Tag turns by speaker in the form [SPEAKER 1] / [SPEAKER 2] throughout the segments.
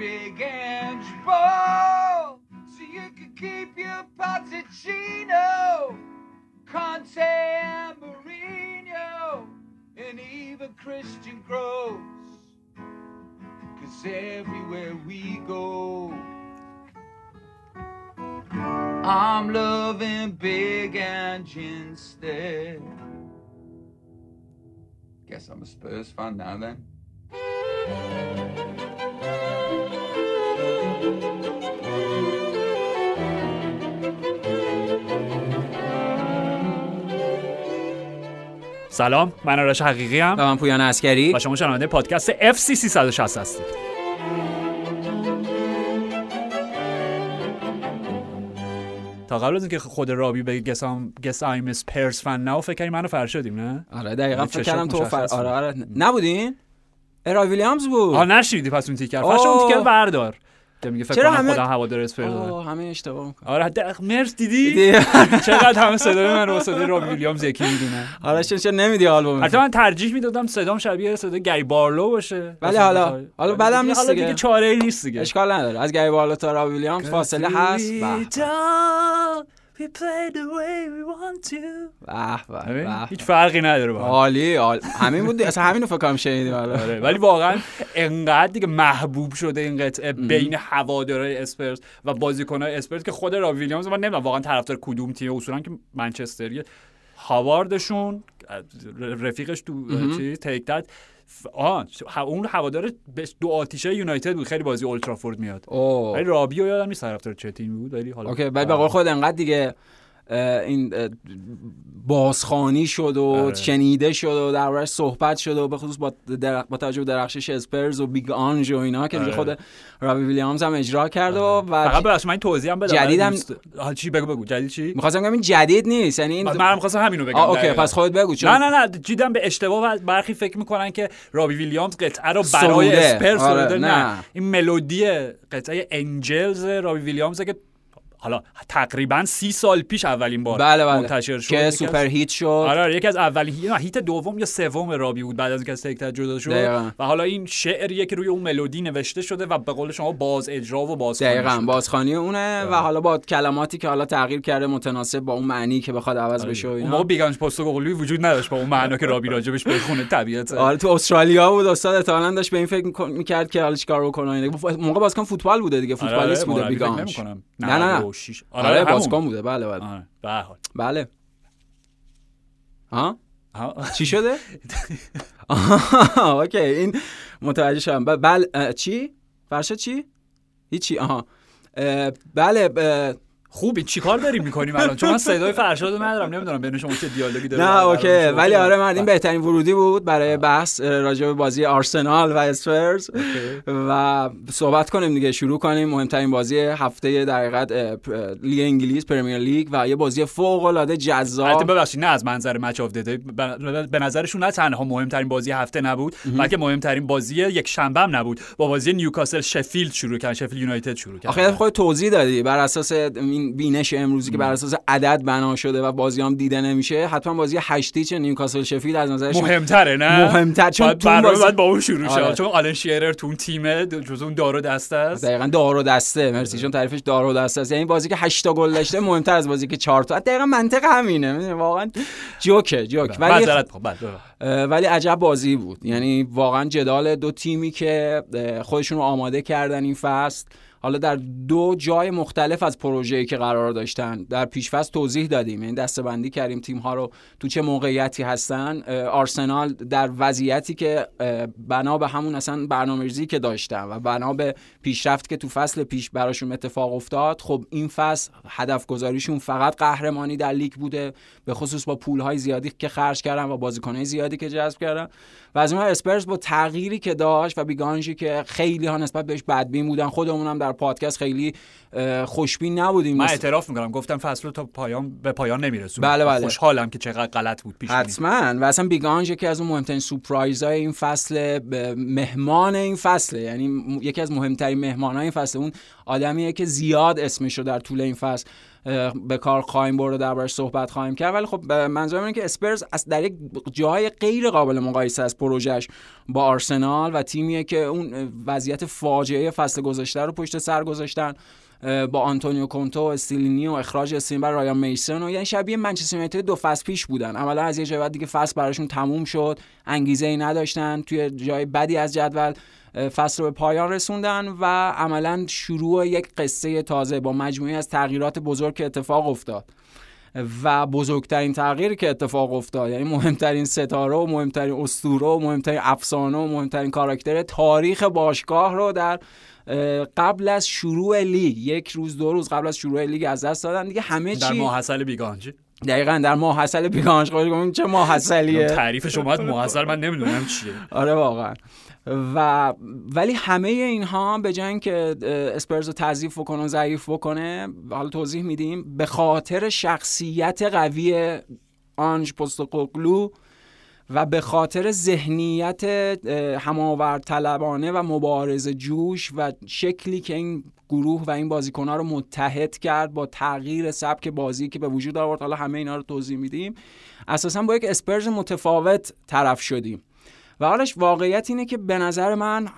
[SPEAKER 1] big and ball so you can keep your Pochettino, Conte and Mourinho, and even Christian Gross. Cause everywhere we go, I'm loving Big Ange instead. Guess I'm a Spurs fan now then.
[SPEAKER 2] سلام من آرش حقیقی
[SPEAKER 3] و
[SPEAKER 2] هم
[SPEAKER 3] من پویان اسکری
[SPEAKER 2] و شما شنونده پادکست FC 360 هستید. تا قبل از اینکه خود رابی بگه Guess I'm, guess I'm a Spurs fan now فکر کنی من و فرشادیم نه؟
[SPEAKER 3] آره دقیقا فکر
[SPEAKER 2] چشات
[SPEAKER 3] کردم تو فر... آره. آره. نبودین؟ ارای ویلیامز بود.
[SPEAKER 2] آ نشیدی پس اون تیکر.
[SPEAKER 3] آه.
[SPEAKER 2] فرش اون تیکر بردار. میگه فکر
[SPEAKER 3] چرا
[SPEAKER 2] کنم
[SPEAKER 3] همه-
[SPEAKER 2] خودم هوادار اسپرز داره
[SPEAKER 3] آه، همه اشتباه می‌کنم
[SPEAKER 2] آره د- مرس دیدی؟
[SPEAKER 3] دیدی؟
[SPEAKER 2] چقدر همه صدای من رو صدای رابی ویلیامز یکی می‌دونن.
[SPEAKER 3] آره چرا نمیدی آلبوم
[SPEAKER 2] البته من ترجیح می‌دادم صدام شبیه صدای گری بارلو باشه.
[SPEAKER 3] ولی حالا- حالا بعدم نیست دیگه.
[SPEAKER 2] دیگه. چاره ای نیست دیگه.
[SPEAKER 3] اشکال نداره. از گری بالا تا رابی ویلیامز فاصله هست.
[SPEAKER 2] We play the way we want to. هیچ فرقی نداره با هم.
[SPEAKER 3] عالی عالی. همین بود. اصلا همینو فکر کنم شنیدیم آره.
[SPEAKER 2] آره. ولی واقعا انقدر دیگه محبوب شده این قطعه بین هوادارهای اسپرز و بازیکنهای اسپرز که خود رابی ویلیامز من نمی‌دونم واقعا طرفدار کدوم تیم اصولا که منچستریه. هاوارد شون رفیقش تو چی؟ Take That آه اون هوادار دو آتیشه یونایتد بود. خیلی بازی اولدترافورد میاد. ولی رابیو یادم نیست طرفدار چه تیمی بود ولی حالا
[SPEAKER 3] OK ولی به قول خود انقدر دیگه این بازخوانی شد و
[SPEAKER 2] آره.
[SPEAKER 3] شنیده شد و دربارش صحبت شد و به خصوص با, در... با توجه به درخشش اسپرز و Big Ange و اینا که دیگه
[SPEAKER 2] آره.
[SPEAKER 3] خود رابی ویلیامز هم اجرا کرد و,
[SPEAKER 2] فقط
[SPEAKER 3] و
[SPEAKER 2] ببخشید من این توضیح هم بدم
[SPEAKER 3] جدید هم-
[SPEAKER 2] دوست- آها، چی بگو بگو جدید چی
[SPEAKER 3] می‌خواستم بگم این جدید نیست یعنی این
[SPEAKER 2] من خواستم همینو بگم
[SPEAKER 3] آه،
[SPEAKER 2] OK.
[SPEAKER 3] پس خودت بگو چون
[SPEAKER 2] نه نه نه جیدم به اشتباه و برخی فکر می‌کنن که رابی ویلیامز قطعه رو برای. اسپرز
[SPEAKER 3] آره، نه.
[SPEAKER 2] نه این ملودی قطعه Angels رابی ویلیامز که حالا تقریبا سی سال پیش اولین بار
[SPEAKER 3] بله بله.
[SPEAKER 2] منتشر شد.
[SPEAKER 3] که
[SPEAKER 2] یکی از-
[SPEAKER 3] سوپر هیت شد.
[SPEAKER 2] آره آره، یکی از اولین هیت دوم یا سوم رابی بود بعد از اینکه از تکتر جدا شد.
[SPEAKER 3] دقیقاً.
[SPEAKER 2] و حالا این شعریه که روی اون ملودی نوشته شده و به قول شما باز اجرا و باز
[SPEAKER 3] دقیقا بازخانی اونه و
[SPEAKER 2] آره.
[SPEAKER 3] حالا با کلماتی که حالا تغییر کرده متناسب با اون معنی که بخواد عوض بشه و اینا.
[SPEAKER 2] موقع بیگانج پست قولی وجود نداشت با اون معنا که رابی راجبش بخونه طبیعت.
[SPEAKER 3] آره تو استرالیا بود استاد احتمالاً داشت به این فکر می‌کرد که حالا چیکار بکنه موقع بازیکن فوتبال بوده دیگه فوتبالیست بوده Big Ange
[SPEAKER 2] نه.
[SPEAKER 3] نه، نه.
[SPEAKER 2] آره
[SPEAKER 3] آره
[SPEAKER 2] آره
[SPEAKER 3] بازیکن بوده. بله بله.
[SPEAKER 2] آره به هر حال.
[SPEAKER 3] بله. ها. چی شده؟ OK این متوجه شدم. بله چی؟ فرشاد چی؟ هیچی آها. بله
[SPEAKER 2] خوبی چیکار داریم می‌کنیم الان؟ چون من صدای فرشاد رو ندارم نمی‌دونم بین شما چه دیالوگی داره
[SPEAKER 3] نه
[SPEAKER 2] OK.
[SPEAKER 3] ولی. آره من این
[SPEAKER 2] بله.
[SPEAKER 3] بهترین ورودی بود برای بحث راجع به بازی آرسنال و اسپرز. و صحبت کنیم دیگه شروع کنیم. مهمترین بازی هفته در حقیقت لیگ انگلیس Premier League و یه بازی فوق العاده
[SPEAKER 2] البته
[SPEAKER 3] جذاب
[SPEAKER 2] ببخشید نه از منظر Match of the Day به نظرشون نه تنها مهمترین بازی هفته نبود بلکه مهمترین بازی یک شنبه هم نبود. با بازی نیوکاسل شفیلد شروع کردن شفیلد یونایتد شروع کرد
[SPEAKER 3] آخه خود توضیح دادی. بر اساس این بینش امروزی که بر اساس عدد بنا شده و بازی هم دیده نمیشه حتما بازی هشت هیچ نیوکاسل شفیلد از نظرش
[SPEAKER 2] مهمتره نه؟
[SPEAKER 3] مهمتر چون تو
[SPEAKER 2] برنامه
[SPEAKER 3] بازی-
[SPEAKER 2] باید با اون شروع شه.
[SPEAKER 3] آره.
[SPEAKER 2] چون آلن شیرر تو اون تیمه جز اون دار و دسته است.
[SPEAKER 3] دقیقا دار و دسته مرسی چون تعریفش دار و دسته است. یعنی بازی که 8 تا گل داشته مهمتر از بازی که 4 تا. دقیقا منطق همینه واقعا جوکه جوک ولی
[SPEAKER 2] معذرت می‌خوام. بله، بله.
[SPEAKER 3] ولی عجب بازی بود. یعنی واقعا جدال دو تیمی که خودشون رو آماده کردن این فصل. حالا در دو جای مختلف از پروژه‌ای که قرار داشتن در پیشفصل توضیح دادیم. یعنی دسته‌بندی کردیم تیم ها رو تو چه موقعیتی هستن. آرسنال در وضعیتی که بنا به همون اصلا برنامه‌ریزی که داشتن و بنا به پیشرفت که تو فصل پیش براشون اتفاق افتاد خب این فصل هدف گذاریشون فقط قهرمانی در لیگ بوده. به خصوص با پولهای زیادی که خرج کردن و بازیکنهای زیادی که جذب کردن. و از اون ور اسپرز با تغییری که داشت و بیگانجی که خیلی ها نسبت بهش بدبین بودن. خودمون هم در پادکست خیلی خوشبین نبودیم.
[SPEAKER 2] من اعتراف می‌کنم. گفتم فصل رو تا پایان به پایان نمیرسون
[SPEAKER 3] بله، بله.
[SPEAKER 2] خوشحالم که چقدر غلط بود پیش.
[SPEAKER 3] حتما. و اصلا بیگانج یکی از اون مهمترین سورپرایز های این فصل مهمان این فصله یعنی یکی از مهمترین مهمان های این فصل اون آدمیه که زیاد اسمش رو در طول این فصل به کار خواهیم برد و دربارش صحبت خواهیم کرد. ولی خب منظورم اینه که اسپرز از در یک جای غیر قابل مقایسه از پروژش با آرسنال و تیمیه که اون وضعیت فاجعه فصل گذشته رو پشت سر گذاشتن. با آنتونیو کونتو و استیلینی و اخراج استین بر رایان میسن و یعنی شبیه منچستر یونایتد دو فصل پیش بودن. عملا از یه جای بعد دیگه فصل براشون تموم شد. انگیزه ای نداشتن. توی جای بدی از جدول فصل رو به پایان رسوندن و عملا شروع یک قصه تازه با مجموعی از تغییرات بزرگ که اتفاق افتاد. و بزرگترین تغییری که اتفاق افتاد یعنی مهمترین ستاره و مهمترین اسطوره و مهمترین افسانه و مهمترین کاراکتر تاریخ باشگاه رو در قبل از شروع لیگ یک روز دو روز قبل از شروع لیگ از دست دادن. دیگه همه چی
[SPEAKER 2] در ماحصل بیگانج.
[SPEAKER 3] دقیقا در ماحصل بیگانج. خود چه ماحصلیه
[SPEAKER 2] تعریف شما از ماحصل من نمی‌دونم چیه.
[SPEAKER 3] آره واقعا. و ولی همه اینها به جای اینکه اسپرز رو تضعیف بکنه و ضعیف بکنه حالا توضیح میدیم. به خاطر شخصیت قوی آنج پستوکوگلو و به خاطر ذهنیت هماورد طلبانه و مبارز جوش و شکلی که این گروه و این بازیکنها رو متحد کرد با تغییر سبک بازی که به وجود آورد حالا همه اینا رو توضیح میدیم اساسا با یک اسپرز متفاوت طرف شدیم. و حالش واقعیت اینه که به نظر من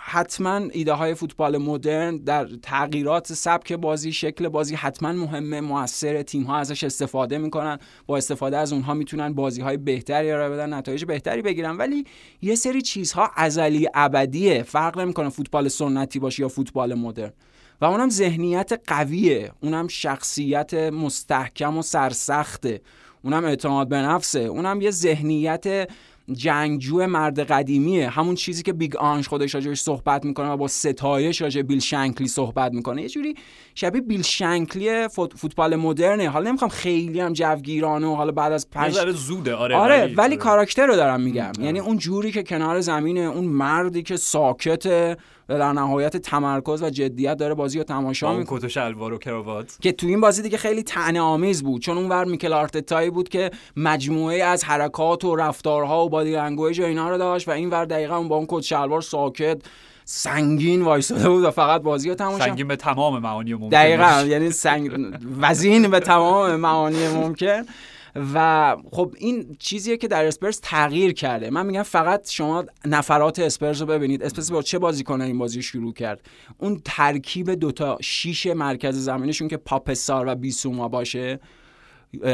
[SPEAKER 3] حتما ایده های فوتبال مدرن در تغییرات سبک بازی شکل بازی حتما مهمه. موثر تیم ها ازش استفاده می‌کنن. با استفاده از اونها می‌تونن بازی های بهتری را بدن نتایج بهتری بگیرن. ولی یه سری چیزها ازلی ابدیه. فرق نمی‌کنه فوتبال سنتی باشه یا فوتبال مدرن. و اونم ذهنیت قویه. اونم شخصیت مستحکم و سرسخته. اونم اعتماد به نفسه. اونم یه ذهنیت جنگجو مرد قدیمیه. همون چیزی که Big Ange خودش راجبش صحبت می‌کنه و با ستایش راجع بیل شنکلی صحبت می‌کنه. یه جوری شبیه بیل شنکلی فوتبال مدرنه. حالا نمی‌خوام خیلی هم جوگیرانه و حالا بعد از
[SPEAKER 2] پنج زوده. آره
[SPEAKER 3] آره ولی, ولی کاراکتر رو دارم میگم. یعنی اون جوری که کنار زمینه اون مردی که ساکته و در نهایت تمرکز و جدیت داره بازی رو تماشا
[SPEAKER 2] می‌کنه. کت و شلوار و کراوات.
[SPEAKER 3] که تو این بازی دیگه خیلی طعنه آمیز بود چون اونور میکل آرتتایی بود که مجموعه از حرکات و رفتارها و body language و اینا رو داشت و این ور دقیقا اون با اون کت شلوار ساکت سنگین وایساده بود و فقط بازی رو تماشا
[SPEAKER 2] سنگین به تمام معانی ممکن
[SPEAKER 3] دقیقا یعنی سنگ وزین به تمام معانی ممکن. و خب این چیزیه که در اسپرز تغییر کرده. من میگم فقط شما نفرات اسپرز رو ببینید. اسپرز با چه بازیکن این بازی شروع کرد؟ اون ترکیب دوتا شیش مرکز زمینشون که پاپ سار و بیسوما باشه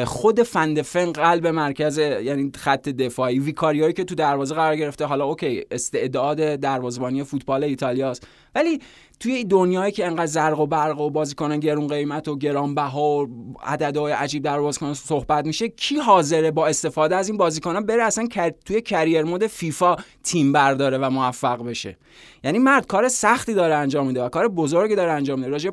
[SPEAKER 3] خود فندفن قلب مرکز یعنی خط دفاعی ویکاریایی که تو دروازه قرار گرفته حالا اوکی استعداد دروازه‌بانی فوتبال ایتالیاست ولی توی دنیایی که انقدر زرق و برق و بازیکن گرون قیمت و گرانبها و عددهای عجیب در بازیکن صحبت میشه کی حاضره با استفاده از این بازیکن‌ها بره اصلا توی کریر مود فیفا تیم برداره و موفق بشه؟ یعنی مرد کار سختی داره انجام میده و کار بزرگی داره انجام میده. راجع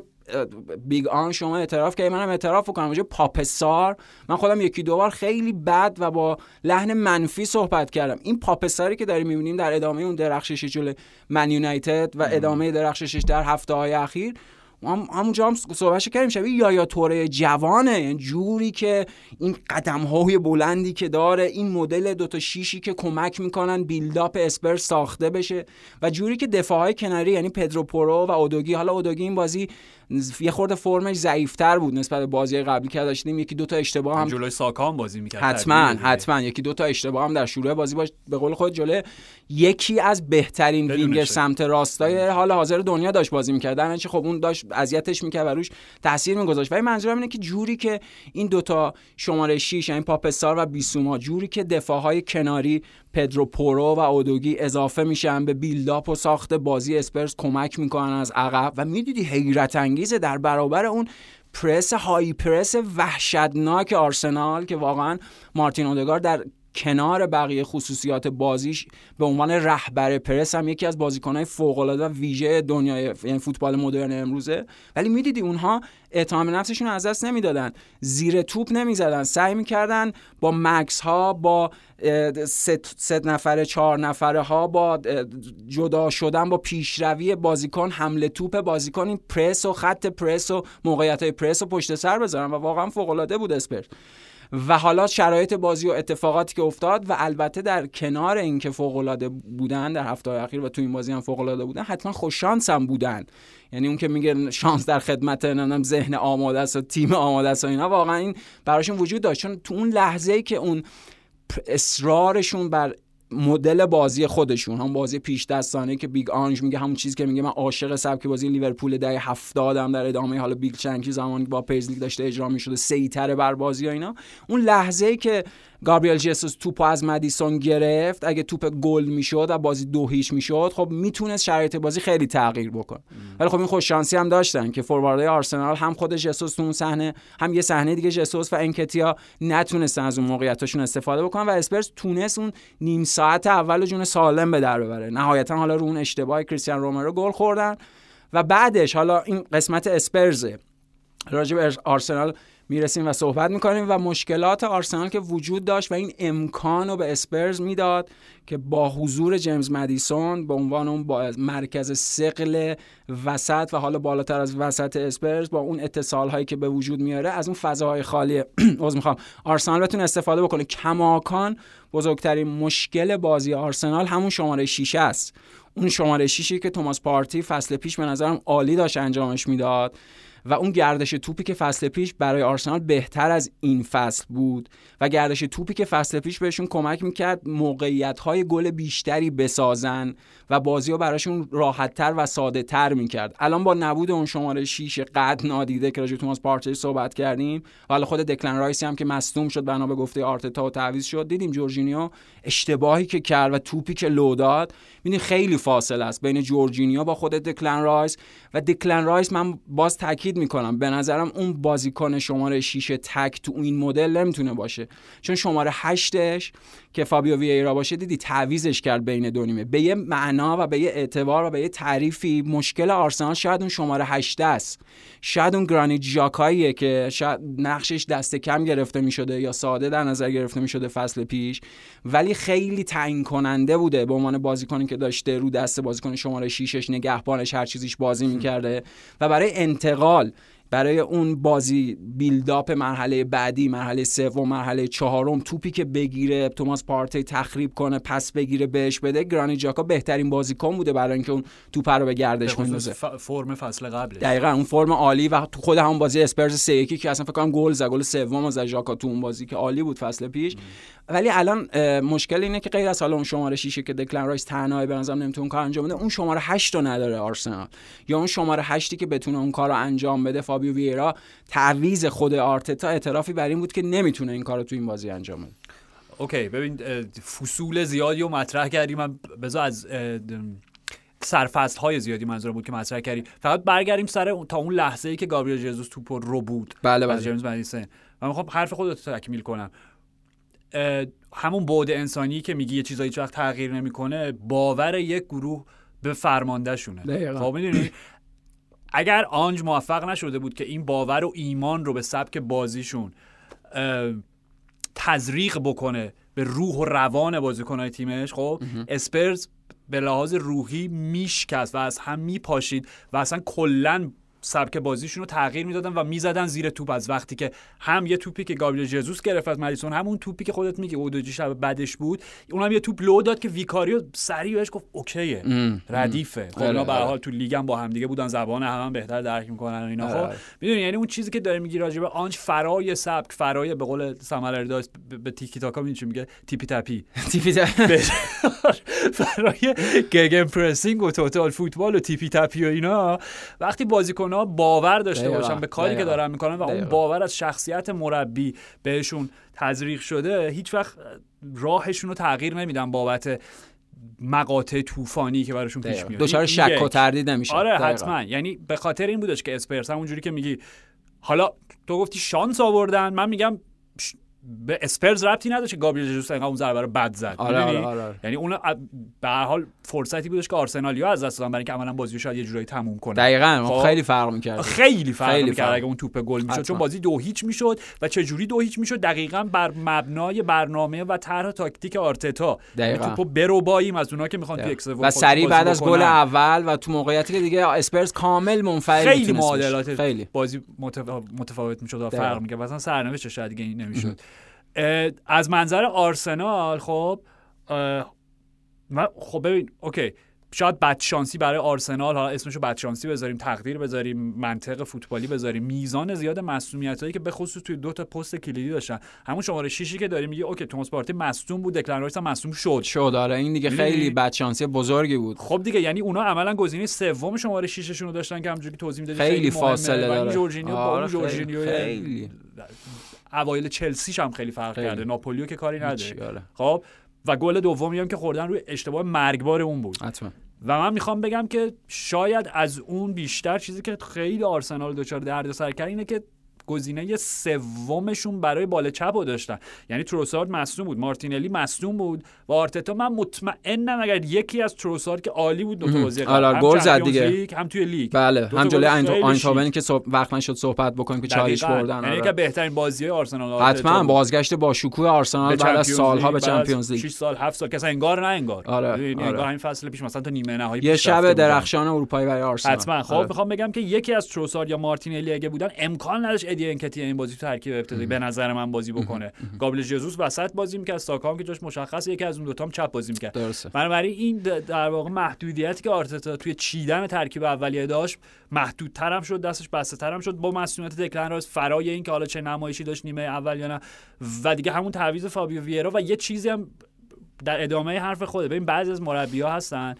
[SPEAKER 3] Big Ange شما اعتراف که منم اعتراف کنم راجع پاپ سار من خودم یکی دو بار خیلی بد و با لحن منفی صحبت کردم. این پاپ ساری که داریم می‌بینیم در ادامه اون درخشش جلوی من یونایتد و ادامه درخششش در هفته های اخیر. هم همونجا هم صحبتش کردیم. شبیه یایا توره جوانه. یعنی جوری که این قدم های بلندی که داره این مدل دوتا شیشی که کمک می‌کنن build-up اسپرز ساخته بشه و جوری که دفاع های کناری یعنی پدرو پرو و اودوگی. حالا اودوگی این بازی یه خورده فرمش ضعیفتر بود نسبت به بازی قبلی که داشتیم. یکی دو تا اشتباه هم
[SPEAKER 2] جلوی ساکا بازی می‌کرد
[SPEAKER 3] حتما حتما. یکی دو تا اشتباه هم در شروع بازی باش به قول خود جلوی یکی از بهترین وینگر سمت راستای حال حاضر دنیا داشت بازی می‌کرد. در خب اون داشت اذیتش می‌کرد و روش تاثیر میگذاشت. ولی منظورم اینه که جوری که این دوتا شماره 6 یعنی پاپ سار و بیسوما جوری که دفاعهای کناری پدرو پورو و اودوگی اضافه میشن به بیلداپ و ساخت بازی اسپرس کمک می‌کنن از عقب. و می‌دیدی حیرت انگیزه در برابر اون پرس های پرس وحشتناک آرسنال که واقعا مارتین اودگار در کنار بقیه خصوصیات بازیش به عنوان رهبر پرس هم یکی از بازیکنهای فوق العاده و ویژه دنیای یعنی فوتبال مدرن امروزه. ولی می‌دیدی اونها اعتماد نفسشون از دست نمی‌دادن. زیر توپ نمی‌زدن. سعی می‌کردن با مکس ها با ست, نفره چهار نفره ها با جدا شدن با پیشروی بازیکن حمله توپ بازیکن این پرس و خط پرس و موقعیت های پرس و پشت سر بذارن. و واقعا فوق العاده بود اسپرت. و حالا شرایط بازی و اتفاقاتی که افتاد و البته در کنار اینکه فوق العاده بودن در هفته اخیر و تو این بازی هم فوق العاده بودن حتما خوش شانس هم بودن. یعنی اون که میگه شانس در خدمت نمی‌دونم ذهن آماده است و تیم آماده است و اینا واقعا این براشون وجود داشت. چون تو اون لحظه ای که اون اصرارشون بر مدل بازی خودشون هم بازی پیش دستانه که بیگ آنج میگه همون چیزی که میگه من عاشق سبک بازی لیورپول دهه 70 هم در ادامه حالا بیگ چنکی زمانی با پیزلیک داشته اجرا می‌شده سیتره بر بازی ها اینا. اون لحظه ای که گابریل جسوس توپ از مدیسون گرفت. اگه توپ گل می‌شد و بازی دو هیچ می‌شد خب می‌تونست شرایط بازی خیلی تغییر بکنه. ولی خب این خوش شانسی هم داشتن که فورواردهای آرسنال هم خود جسوس اون صحنه هم یه صحنه دیگه جسوس و انکتیا نتونستن از اون موقعیتاشون استفاده بکنن و اسپرس تونست اون نیم ساعت اول جون سالم به در ببره. نهایتا حالا رو اون اشتباه کریستیان رومرو گل خوردن و بعدش حالا این قسمت اسپرزه راجع به آرسنال می‌رسیم و صحبت می‌کنیم و مشکلات آرسنال که وجود داشت و این امکان رو به اسپرز می‌داد که با حضور جیمز مدیسون به عنوان اون با مرکز سقل وسط و حالا بالاتر از وسط اسپرز با اون اتصال هایی که به وجود میاره از اون فضاهای خالی عذر می‌خوام. آرسنال بتونه استفاده بکنه. کماکان بزرگترین مشکل بازی آرسنال همون شماره 6 است. اون شماره 6 که توماس پارتی فصل پیش به نظرم عالی داشت انجامش می‌داد. و اون گردش توپی که فصل پیش برای آرسنال بهتر از این فصل بود و گردش توپی که فصل پیش بهشون کمک می‌کرد موقعیت های گل بیشتری بسازن و بازی ها براشون راحتتر و ساده تر می‌کرد. الان با نبود اون شماره 6 قدر نادیده که راجع توماس پارتی صحبت کردیم حالا خود دکلن رایسی هم که مصدوم شد بنا به گفته آرتتا و تعویض شد دیدیم جورجینیو اشتباهی که کرد و توپی که لو داد خیلی فاصله است بین جورجینیو با خود دکلن رایس و دکلن رایس من باز تاکید می‌کنم. به نظرم اون بازیکن شماره 6 تک تو این مدل نمی‌تونه باشه. چون شماره هشتش که فابیو وییرا باشه دیدی تعویزش کرد بین دو نیمه. به یه معنا و به یه اعتبار و به یه تعریفی مشکل آرسنال شاید اون شماره هشته است شاید اون گرانیت ژاکاییه که شاید نقشش دست کم گرفته می‌شده یا ساده در نظر گرفته می‌شده فصل پیش ولی خیلی تعیین کننده بوده به عنوان بازیکنی که داشته رو دست بازیکن شماره 6 نگهبانش هر چیزیش بازی می‌کرده. و برای انتقال برای اون بازی بیلداپ مرحله بعدی مرحله سوم مرحله چهارم توپی که بگیره توماس پارتی تخریب کنه پس بگیره بهش بده. گرانی جاکا بهترین بازیکن بوده برای اینکه اون توپ رو به گردش بندازه
[SPEAKER 2] فرم فصل قبل
[SPEAKER 3] دقیقا اون فرم عالی و تو خود همون بازی اسپرز 3 1 که اصلا فکر کنم گل زد گل سوم از ژاکا تو اون بازی که عالی بود فصل پیش. ولی الان مشکل اینه که غیر از حالا اون شماره 6 که دکلن رایس تنهایی به نظرم نمی‌تونه کار انجام بده اون شماره 8 رو نداره آرسنال. یا اون شماره 8 که بتونه اون کار رو انجام بده فابیو ویرا تعویض خود آرتتا اعترافی بر این بود که نمی‌تونه این کار رو تو این بازی انجام بده.
[SPEAKER 2] اوکی ببین فصول زیادی رو مطرح کردیم من بذار از سرفصل های زیادی منظور بود که مطرح کردیم فقط برگردیم سر تا اون لحظه ای که گابریل جزوس توپ رو بود.
[SPEAKER 3] بله بله.
[SPEAKER 2] جیمز مدیسن. من می‌خوام حرف خودت رو تکمیل کنم. همون بعد انسانی که میگی یه چیزایی وقت تغییر نمی‌کنه باور یک گروه به فرماندهشونه. خب می‌دونی؟ اگر آنج موفق نشده بود که این باور و ایمان رو به سبک بازیشون تزریق بکنه به روح و روان بازیکنهای تیمش خب اسپرز به لحاظ روحی میشکست و از هم میپاشید و اصلا کلا سبک بازیشون رو تغییر می‌دادن و می‌زدن زیر توپ. از وقتی که هم یه توپی که گابریل جزوس گرفت از مدیسون همون توپی که خودت میگی اودوجی شب بعدش بود اونم یه توپ لو داد که ویکاریو سریع بهش گفت اوکیه ردیفه. خب اینا به حال تو لیگ هم با هم دیگه بودن زبان هم, هم بهتر درک می‌کنن و اینا. خب آره. می‌دونی یعنی اون چیزی که داره میگی راجع به آنچ فرای سبک فرای به قول سمر به تیکی تاکا میگه؟
[SPEAKER 3] tippy-tappy. tippy-tappy.
[SPEAKER 2] فرای gegenpressing و total football و tippy-tappy و اینا. وقتی بازیکن ها باور داشته باشن به کاری که دارن می‌کنن و اون باور از شخصیت مربی بهشون تزریق شده هیچ وقت راهشون رو تغییر نمیدن بابت مقاطع طوفانی که براشون پیش میاد.
[SPEAKER 3] دچار شک و تردید نمیشه.
[SPEAKER 2] آره حتما. یعنی به خاطر این بودش که اسپرز همونجوری که میگی حالا تو گفتی شانس آوردن من میگم به اسپرز ربطی نداشت گابریل جسوس اون ضربه رو بد زد.
[SPEAKER 3] آره آره آره.
[SPEAKER 2] یعنی اون به هر حال فرصتی بودش که آرسنالیا از دست دادن برای اینکه عملا بازی رو شاید یه جورایی تموم کنه.
[SPEAKER 3] دقیقاً خب؟ خیلی فرق می‌کرد.
[SPEAKER 2] خیلی فرق خیلی می‌کرد اگه اون توپ گل می‌شد چون بازی دو هیچ می‌شد و چه جوری دو هیچ می‌شد؟ دقیقاً بر مبنای برنامه و طرح تاکتیک آرتتا.
[SPEAKER 3] یعنی
[SPEAKER 2] توپو برباییم از اونها که می‌خوان تو اکس
[SPEAKER 3] و سریع بعد از گل اول و تو موقعیتی که دیگه اسپرز کامل منفعل
[SPEAKER 2] خیلی معادلات خیلی. بازی متفاوت می‌شد و فرق می‌کرد. مثلا سرنوشتش شاید دیگه نمی‌شد. از منظر آرسنال خب خب ببین اوکی شاید بدشانسی برای آرسنال حالا اسمشو بدشانسی بذاریم تقدیر بذاریم منطق فوتبالی بذاریم میزان زیاد مصدومیت هایی که به خصوص توی دو تا پست کلیدی داشتن همون شماره شیشی که داریم میگه اوکی توماس پارتی مصدوم بود دکلن رایس هم مصدوم شد
[SPEAKER 3] شد آره این دیگه؟ خیلی بدشانسی بزرگی بود
[SPEAKER 2] خب دیگه یعنی اونا عملا گزینه سوم شماره شیششون رو داشتن که همونجوری که توضیح می‌دادی
[SPEAKER 3] خیلی. فاصله داره.
[SPEAKER 2] جورجینیو با
[SPEAKER 3] آره،
[SPEAKER 2] اون
[SPEAKER 3] خیلی- خیلی.
[SPEAKER 2] اوایل چلسیش هم خیلی فرق
[SPEAKER 3] خیلی.
[SPEAKER 2] کرده ناپولیو که کاری نداره
[SPEAKER 3] آره.
[SPEAKER 2] خب و گل دومی هم که خوردن روی اشتباه مرگبار اون بود
[SPEAKER 3] حتما
[SPEAKER 2] و من می‌خوام بگم که شاید از اون بیشتر چیزی که خیلی آرسنال دچار دردسر کرد اینه که گزینه سومشون برای بال چپ رو داشتن یعنی تروسارد مصدوم بود مارتینلی مصدوم بود و آرتتا من مطمئنم اگر یکی از تروسارد که عالی بود دو تا بازی قبل
[SPEAKER 3] آره،
[SPEAKER 2] هم
[SPEAKER 3] گل زد دیگه.
[SPEAKER 2] هم توی لیگ
[SPEAKER 3] بله هم جلوی
[SPEAKER 2] شیک.
[SPEAKER 3] که. وقت نشد صحبت بکنیم که چالش. بردن
[SPEAKER 2] یعنی
[SPEAKER 3] آره.
[SPEAKER 2] از بهترین بازی آرسنال
[SPEAKER 3] حتما. بازگشت با شکوه آرسنال بعد از سالها به Champions League
[SPEAKER 2] 6 سال 7 سال که اصلا انگار نه انگار
[SPEAKER 3] آره،
[SPEAKER 2] یعنی
[SPEAKER 3] آره.
[SPEAKER 2] انگار همین فصل پیش مثلا تا نیمه نهایی
[SPEAKER 3] یه شب. درخشان اروپایی برای آرسنال
[SPEAKER 2] حتما خب
[SPEAKER 3] آره.
[SPEAKER 2] می‌خوام بگم که یکی از تروسارد یا مارتینلی اگه بودن امکان نداشت ادی انکتیا این بازی تو ترکیب ابتدایی به نظر من بازی بکنه. گابریل ژزوس وسط بازی می‌کرد ساکا هم که جاش مشخصه یکی از اون دوتا هم چپ بازی می‌کرد بنابراین این در واقع محدودیتی که آرتتا توی چیدن ترکیب اولیه داشت محدودتر هم شد دستش بسته هم شد. با مسئولیت دکلن رایس فرای این که حالا چه نمایشی داشت نیمه اول یا نه. و دیگه همون تعویض فابیو ویرا و یه چیزی هم در ادامه حرف خوده ببین بعضی از مربی‌ها هستن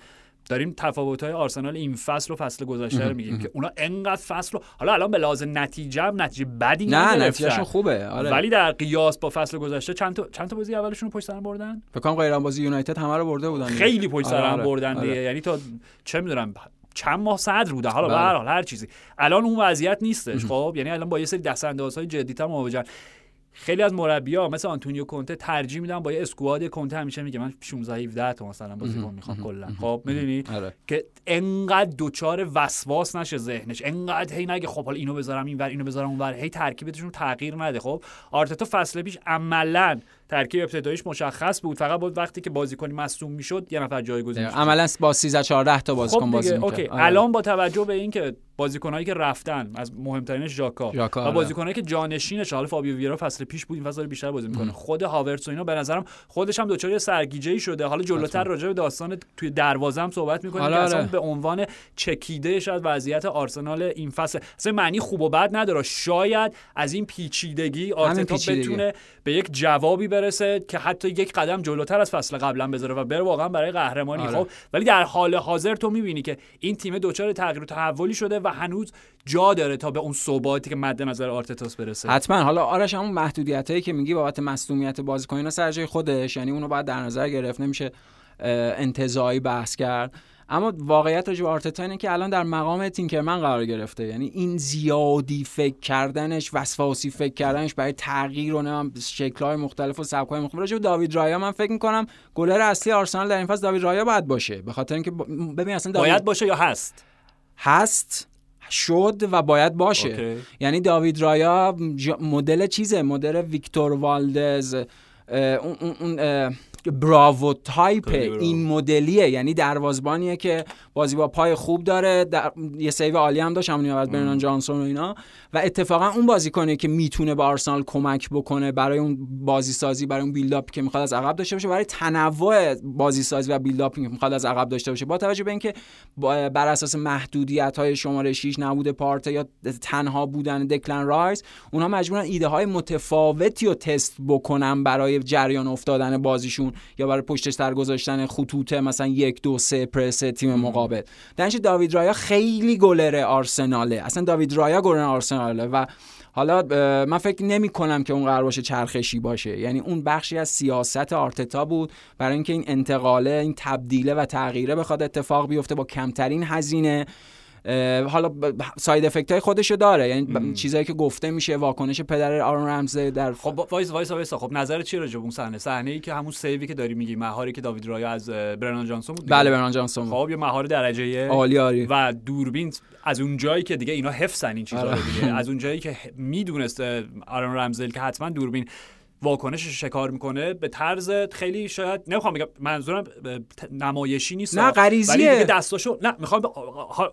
[SPEAKER 2] داریم تفاوت‌های آرسنال این فصل و فصل گذشته رو میگیم که اونا انقدر فصل رو حالا الان به لحاظ نتیجه هم نتیجه بدی
[SPEAKER 3] نه. نتیجهشون خوبه آره
[SPEAKER 2] ولی در قیاس با فصل گذشته چند تا چند تا بازی اولشون رو پشت سر بردن
[SPEAKER 3] فکر کنم غیر بازی یونایتد همه رو برده بودن.
[SPEAKER 2] خیلی پشت سر
[SPEAKER 3] آره،
[SPEAKER 2] هم
[SPEAKER 3] آره،
[SPEAKER 2] بردن
[SPEAKER 3] آره.
[SPEAKER 2] دیگه یعنی تا چه می‌دونم چند ماه صدر بوده حالا به
[SPEAKER 3] بله.
[SPEAKER 2] هر حال هر چیزی الان اون وضعیت نیستش خب یعنی الان با یه سری دست اندازهای جدی‌تر مواجهن خیلی از مربی‌ها مثل آنتونیو کونته ترجیح میدن با یه اسکواد کونته همیشه میگه من 16 17 تا مثلا بازیکن می‌خوام کلا. خب می‌دونی؟
[SPEAKER 3] آره.
[SPEAKER 2] که انقدر دوچار وسواس نشه ذهنش. انقدر هی نگه خب حالا اینو بذارم اینور اینو بذارم اونور. هی ترکیبتشون تغییر نده. خب آرتتا فصل پیش عملا ترکیب ابتداییش مشخص بود فقط بود وقتی که بازیکنی مصدوم می‌شد یه نفر جایگزین می‌شد.
[SPEAKER 3] عملا با 13 14 تا بازیکن
[SPEAKER 2] خب
[SPEAKER 3] بازی.
[SPEAKER 2] اوکی
[SPEAKER 3] آره.
[SPEAKER 2] الان با توجه به اینکه بازیکنایی که رفتن از مهمترینش ژاکا و
[SPEAKER 3] آره.
[SPEAKER 2] بازیکنایی که جانشینش حالا فابیو ویرا فصل پیش بود این فصل بیشتر بازی می‌کنه خود هاورتس و اینا به نظرم خودش هم دچار یه سرگیجه ای شده حالا جلوتر راجع به داستان توی دروازه هم صحبت می‌کنیم
[SPEAKER 3] آره،
[SPEAKER 2] که اصلا
[SPEAKER 3] آره.
[SPEAKER 2] به عنوان چکیده شاید وضعیت آرسنال این فصل اصلا معنی خوب و بد نداره شاید از این پیچیدگی آرتتا. بتونه به یک جوابی برسه که حتی یک قدم جلوتر از فصل قبلا بذاره و بره واقعا برای قهرمانی
[SPEAKER 3] آره.
[SPEAKER 2] خب؟ ولی در حال حاضر تو می‌بینی که این تیم دچار تغییر و تحولی شده و هنوز جا داره تا به اون ثباتی که مد نظر آرتتاس برسه.
[SPEAKER 3] حتما. حالا آرش همون محدودیت هایی که میگی بابت مصدومیت بازیکن سر جای خودش یعنی اونو باید در نظر گرفت نمیشه اه، انتزاعی بحث کرد. اما واقعیت راجع به آرتتا اینه که الان در مقام تینکرمن قرار گرفته. یعنی این زیادی فکر کردنش وسواسی فکر کردنش برای تغییر و نمی‌دونم شکل‌های مختلف و سبک‌های مختلف. راجع به داوید رایا من فکر می‌کنم گلر اصلی آرسنال در این فصل داوید رایا باید باشه. به خاطر اینکه ببین اصلا داوید
[SPEAKER 2] باید باشه یا هست؟
[SPEAKER 3] هست شد و باید باشه.
[SPEAKER 2] اوکی.
[SPEAKER 3] یعنی داوید رایا مدل چیزه؟ مدل ویکتور والدز اون اون- اون براوو تایپ. این مدلیه. یعنی دروازبانیه که بازی با پای خوب داره. در... یه save عالی هم داشت همون از برنان جانسون و اینا. و اتفاقا اون بازیکنه که می‌تونه به آرسنال کمک بکنه برای اون بازی سازی برای اون build-up که می‌خواد از عقب داشته باشه برای تنوع بازی سازی و build-up که می‌خواد از عقب داشته باشه با توجه به اینکه بر اساس محدودیت های شماره 6 نبود پارت یا تنها بودن دکلن رایس اونها مجبورن ایده های متفاوتی رو تست بکنن برای جریان افتادن بازیشون یا برای پشت سر گذاشتن خطوط مثلا یک دو سه پرس تیم مقابل. درنچه داوید رایا خیلی گلر آرسناله. اصلا داوید رایا گلر آرسناله و حالا من فکر نمی کنم که اون قرار باشه چرخشی باشه. یعنی اون بخشی از سیاست آرتتا بود برای اینکه این انتقاله این تبدیله و تغییره بخواد اتفاق بیفته با کمترین هزینه. حالا side effect های خودشو داره یعنی چیزایی که گفته میشه واکنش پدر آرون رمزدل
[SPEAKER 2] خب وایس وایس وایس خب نظر چی راجع به اون صحنه صحنه ای که همون save ی که داری میگی مهاری که داوید رایا از برنان جانسون بود؟
[SPEAKER 3] بله برنان جانسون بود.
[SPEAKER 2] خب یه مهار درجه
[SPEAKER 3] عالی عالی
[SPEAKER 2] و دوربین از اون جایی که دیگه اینا حفظن این چیزا رو
[SPEAKER 3] آره.
[SPEAKER 2] دیگه از اون جایی که می‌دونست آرون رمزل که حتما دوربین واکنش شکار می‌کنه به طرز خیلی شاید نمی‌خوام بگم منظورم نمایشی نیست
[SPEAKER 3] نه، غریزیه.
[SPEAKER 2] ولی دیگه دستاشو نه می‌خوام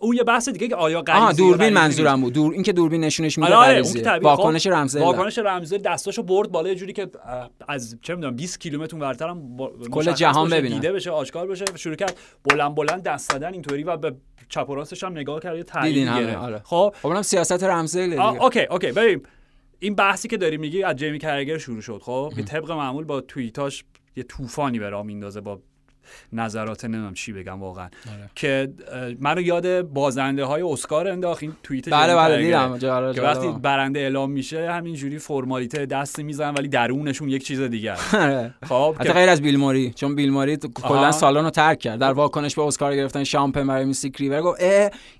[SPEAKER 2] اون یه بحث دیگه که آیا غریزی
[SPEAKER 3] دوربین
[SPEAKER 2] غریزی
[SPEAKER 3] منظورم بود دور این که دوربین نشونش میده
[SPEAKER 2] آره آره
[SPEAKER 3] غریزیه.
[SPEAKER 2] طبیعی.
[SPEAKER 3] واکنش
[SPEAKER 2] خب،
[SPEAKER 3] رمزل
[SPEAKER 2] واکنش رمزل دستاشو برد بالا یه جوری که از چه می‌دونم 20 کیلومتر اونورتر هم مشخص
[SPEAKER 3] جهان ببینن.
[SPEAKER 2] دیده بشه آشکار بشه شروع کرد بلند بلند دست زدن اینطوری و به چپ و راستش هم نگاه کرد یه
[SPEAKER 3] همه،
[SPEAKER 2] گرفت
[SPEAKER 3] آره.
[SPEAKER 2] خب
[SPEAKER 3] خب اونم سیاست دیگه
[SPEAKER 2] اوکی اوکی ببین این بحثی که داری میگی از جیمی کرگر شروع شد خب؟ که طبق معمول با توییتاش یه طوفانی به راه میندازه با نظرات نمی‌دونم چی بگم واقعا.
[SPEAKER 3] آره.
[SPEAKER 2] که منو یاد بازنده های اسکار انداخت. این توییت
[SPEAKER 3] بله بله. دیدم.
[SPEAKER 2] که وقتی برنده اعلام میشه همینجوری فرمالیته دست می‌زنن ولی درونشون یک چیز دیگه است. خب
[SPEAKER 3] حتی غیر از بیل موری. چون بیل موری تو- کلا. سالن رو ترک کرد. در واکنش به اسکار گرفتن شان پن برای Mystic River. گفت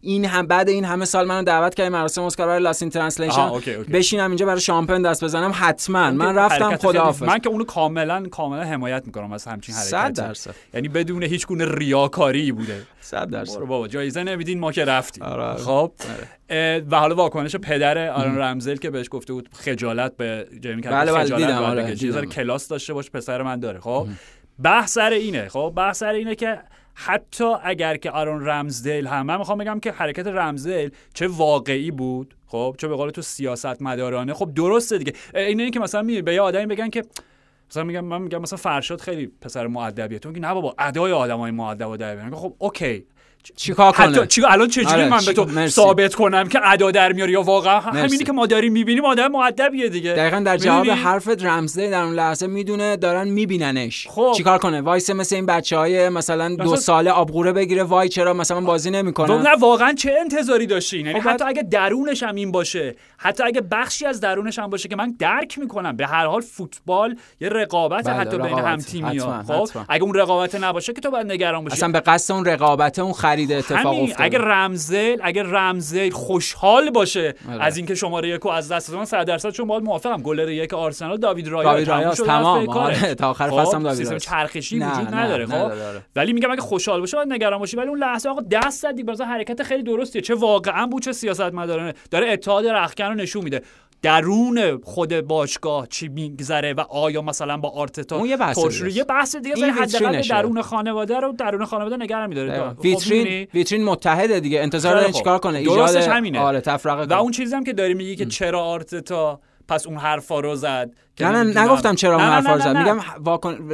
[SPEAKER 3] این هم بعد این همه سال منو دعوت کردی مراسم اسکار برای
[SPEAKER 2] Lost in Translation.
[SPEAKER 3] بشینم اینجا برای شان پن دست بزنم. حتما. من رفتم خداحافظ.
[SPEAKER 2] من که اونو کاملا کاملا حمایت می‌کنم از همچین حرکتی.
[SPEAKER 3] درصد.
[SPEAKER 2] یعنی بدون هیچ گونه ریاکاری بوده.
[SPEAKER 3] 100 درصد.
[SPEAKER 2] بابا جایزه نمیدین ما که رفتیم.
[SPEAKER 3] آره، آره.
[SPEAKER 2] خب اه، و حالا واکنش پدر آرون رمزدل که بهش گفته بود خجالت به جیمی کرگر
[SPEAKER 3] بله، بله،
[SPEAKER 2] خجالت
[SPEAKER 3] دیدم، آره، دیدم.
[SPEAKER 2] کلاس داشته باش پسر من داره خب؟ بحث سر اینه خب؟ بحث سر اینه که حتی اگر که آرون رمزدیل هم من می‌خوام بگم که حرکت رمزدیل چه واقعی بود خب؟ چه به قول تو سیاست مدارانه خب درسته دیگه. اینه این که مثلا می به یه آدمی بگن که مثلا میگم من میگم مثلا فرشاد خیلی پسر مؤدبیه تو میگی نه بابا ادای آدمای مؤدب و. خب اوکی
[SPEAKER 3] چیکار
[SPEAKER 2] حتی
[SPEAKER 3] کنه
[SPEAKER 2] چی الان چجوری
[SPEAKER 3] آره،
[SPEAKER 2] من به تو. ثابت کنم که ادا در میاری یا واقعا
[SPEAKER 3] مرسی.
[SPEAKER 2] همینی که ما داریم می‌بینیم آدم مؤدبیه دیگه
[SPEAKER 3] دقیقا در جواب
[SPEAKER 2] می‌دونی؟
[SPEAKER 3] حرفت رمزده در اون لحظه می‌دونه دارن میبیننش
[SPEAKER 2] خب.
[SPEAKER 3] چیکار کنه وایسه مثل این بچه های مثلا دو ساله آبغوره بگیره وای چرا مثلا بازی
[SPEAKER 2] و
[SPEAKER 3] نمی‌کنن
[SPEAKER 2] نه واقعا چه انتظاری داشتین یعنی
[SPEAKER 3] خب
[SPEAKER 2] حتی اگه درونش هم این باشه حتی اگه بخشی از درونش هم باشه که من درک می‌کنم به هر حال فوتبال یه رقابت
[SPEAKER 3] بله،
[SPEAKER 2] حتی بین. هم تیمی ها
[SPEAKER 3] حتما،
[SPEAKER 2] خب. اگه اون رقابت نباشه که تو باید نگران باشی
[SPEAKER 3] اصلا به قصد اون رقابت اون خرید اتفاق
[SPEAKER 2] همین
[SPEAKER 3] افتاده
[SPEAKER 2] اگر رمزل اگر رمزل خوشحال باشه
[SPEAKER 3] آره.
[SPEAKER 2] از اینکه شماره یک رو از دست دادن 100 درصد چون باید موافقم گلر یک آرسنال داوید رایا
[SPEAKER 3] داوید
[SPEAKER 2] رفت
[SPEAKER 3] تمام. آره، تا آخر
[SPEAKER 2] خب،
[SPEAKER 3] فصل هم داوید
[SPEAKER 2] سیستم. چرخشی
[SPEAKER 3] نه،
[SPEAKER 2] وجود
[SPEAKER 3] نه،
[SPEAKER 2] نداره خب. ولی میگم اگه خوشحال باشه باید نگران باشی ولی اون لحظه آقا دست زد دیگه مثلا حرکت خیلی درستیه چه واقعا بود چه سیاست مدارانه داره اتحاد رختکن رو نشون میده درون خود باشگاه چی میگذره و آیا مثلا با آرتتا
[SPEAKER 3] اون یه بحث دیگه
[SPEAKER 2] یه بحث دیگه است. حداقل. درون خانواده رو درون خانواده نگران میداره. خب
[SPEAKER 3] ویترین؟ ویترین متحده دیگه انتظار دارن
[SPEAKER 2] خوب.
[SPEAKER 3] چیکار کنه ایجاد
[SPEAKER 2] همینه.
[SPEAKER 3] آره تفرقه
[SPEAKER 2] و. اون چیزی هم که داری میگی که چرا آرتتا پس اون حرفا رو زد
[SPEAKER 3] نه نه. نگفتم چرا اون حرفا رو زد. میگم واکن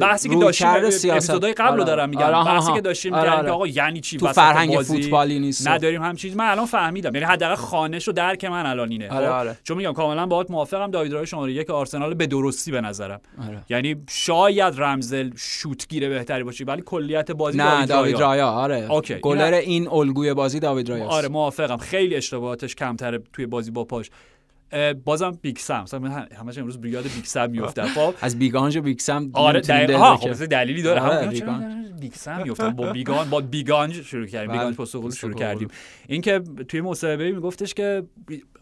[SPEAKER 2] بحثی که داشتیم
[SPEAKER 3] کرد سیاست
[SPEAKER 2] اپیزودهای قبل رو
[SPEAKER 3] آره.
[SPEAKER 2] دارم میگم
[SPEAKER 3] آره،
[SPEAKER 2] بحثی. که داشتیم می‌کردیم
[SPEAKER 3] آره.
[SPEAKER 2] آقا یعنی چی
[SPEAKER 3] تو فرهنگ فوتبالی نیست
[SPEAKER 2] نداریم هم چیز من الان فهمیدم یعنی حداقل خانش و درک من الان اینه خب؟ چون میگم کاملا باهات موافقم داوید رای شماره یک آرسنال به درستی به نظرم. یعنی شاید رمزل شوتگیر بهتری باشه ولی کلیت بازی
[SPEAKER 3] نه داوید
[SPEAKER 2] رایا.
[SPEAKER 3] آره. گلر این الگوی بازی داوید رایا
[SPEAKER 2] آره موافقم خیلی اشتباهاتش کمتره توی بازی با پاش بازم Big Sam. مثلا من همش امروز یاد Big Sam خب.
[SPEAKER 3] از Big Ange و Big
[SPEAKER 2] Sam
[SPEAKER 3] آره
[SPEAKER 2] دقیقا. ها. خب مثلا دلیلی داره.
[SPEAKER 3] آره،
[SPEAKER 2] هم
[SPEAKER 3] Big
[SPEAKER 2] Ange. Big Sam میافتم؟ با Big Ange با Big Ange شروع کردیم.
[SPEAKER 3] بله،
[SPEAKER 2] Big Ange پستکوغلو شروع
[SPEAKER 3] پستکوغلو.
[SPEAKER 2] کردیم. اینکه توی مصاحبه میگفتش که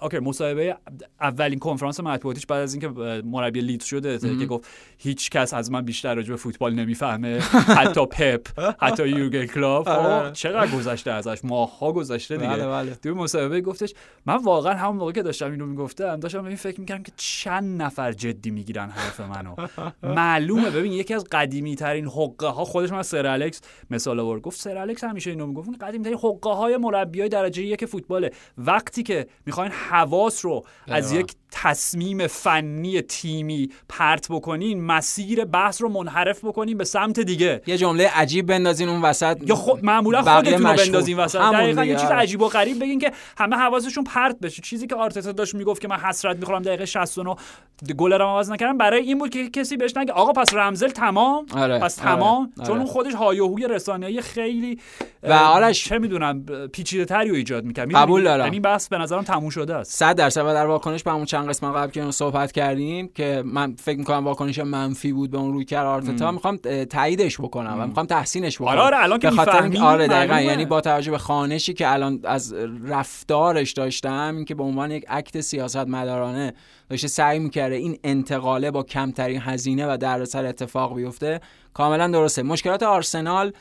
[SPEAKER 2] اوکی مصاحبه اولین کنفرانس مطبوعاتیش بعد از اینکه مربی لیدز شده که گفت هیچ کس از من بیشتر راجع به فوتبال نمی‌فهمه. حتی پپ حتی یورگن کلوپ
[SPEAKER 3] آره.
[SPEAKER 2] چقدر گذشته ازش؟ ماه‌ها گذشته دیگه.
[SPEAKER 3] بله، بله.
[SPEAKER 2] توی مصاحبه گفتش من واقعا همون موقع که داشتم اینو می‌گفتم داشتم به این فکر می‌کردم که چند نفر جدی می‌گیرن حرف منو. معلومه ببین یکی از قدیمی ترین حقه ها خودش من سر الکس مثال آورد. گفت سر الکس همیشه اینو می‌گفت. اون قدیمی ترین حقه های مربیای درجه یک فوتباله. وقتی که می‌خواین حواس رو از. یک تصمیم فنی تیمی پرت بکنین مسیر بحث رو منحرف بکنین به سمت دیگه.
[SPEAKER 3] یه جمله عجیب بندازین اون وسط.
[SPEAKER 2] یا خود معمولا
[SPEAKER 3] بقیه
[SPEAKER 2] خودتون رو. بندازین وسط. دقیقا یه چیز
[SPEAKER 3] آره.
[SPEAKER 2] عجیب و غریب بگین که همه حواسشون پرت بشه. چیزی که آرتتا داشت می‌گفت که من حسرت می‌خورم دقیقه 69 گل رو عوض نکردم. برای این بود که کسی بهش نگه آقا پس رمزل تمام؟
[SPEAKER 3] آره،
[SPEAKER 2] پس
[SPEAKER 3] آره،
[SPEAKER 2] تمام؟
[SPEAKER 3] آره.
[SPEAKER 2] چون اون خودش هایهوی رسانه‌ای خیلی
[SPEAKER 3] و آرش-
[SPEAKER 2] چه می‌دونم پیچیده تری رو ایجاد می‌کرد.
[SPEAKER 3] قبول دارم.
[SPEAKER 2] یعنی بحث به نظرم تموم شده است.
[SPEAKER 3] صد درصد و در واکنش به همون چند قسمت قبل که صحبت کردیم که من فکر می‌کنم واکنش منفی بود به اون روی کرد آرتتا. می‌خوام تاییدش بکنم و می‌خوام تحسینش بکنم.
[SPEAKER 2] آره، آره، الان که
[SPEAKER 3] خاطر آره دقیقا. یعنی با توجه به خانشی که الان از رفتارش داشتم این که به عنوان یک اکت سیاست مدارانه داشته سعی می‌کرده این انتقاله با کمترین هزینه و دردسر اتفاق بیفته کاملا درسته. مشکلات آرسنال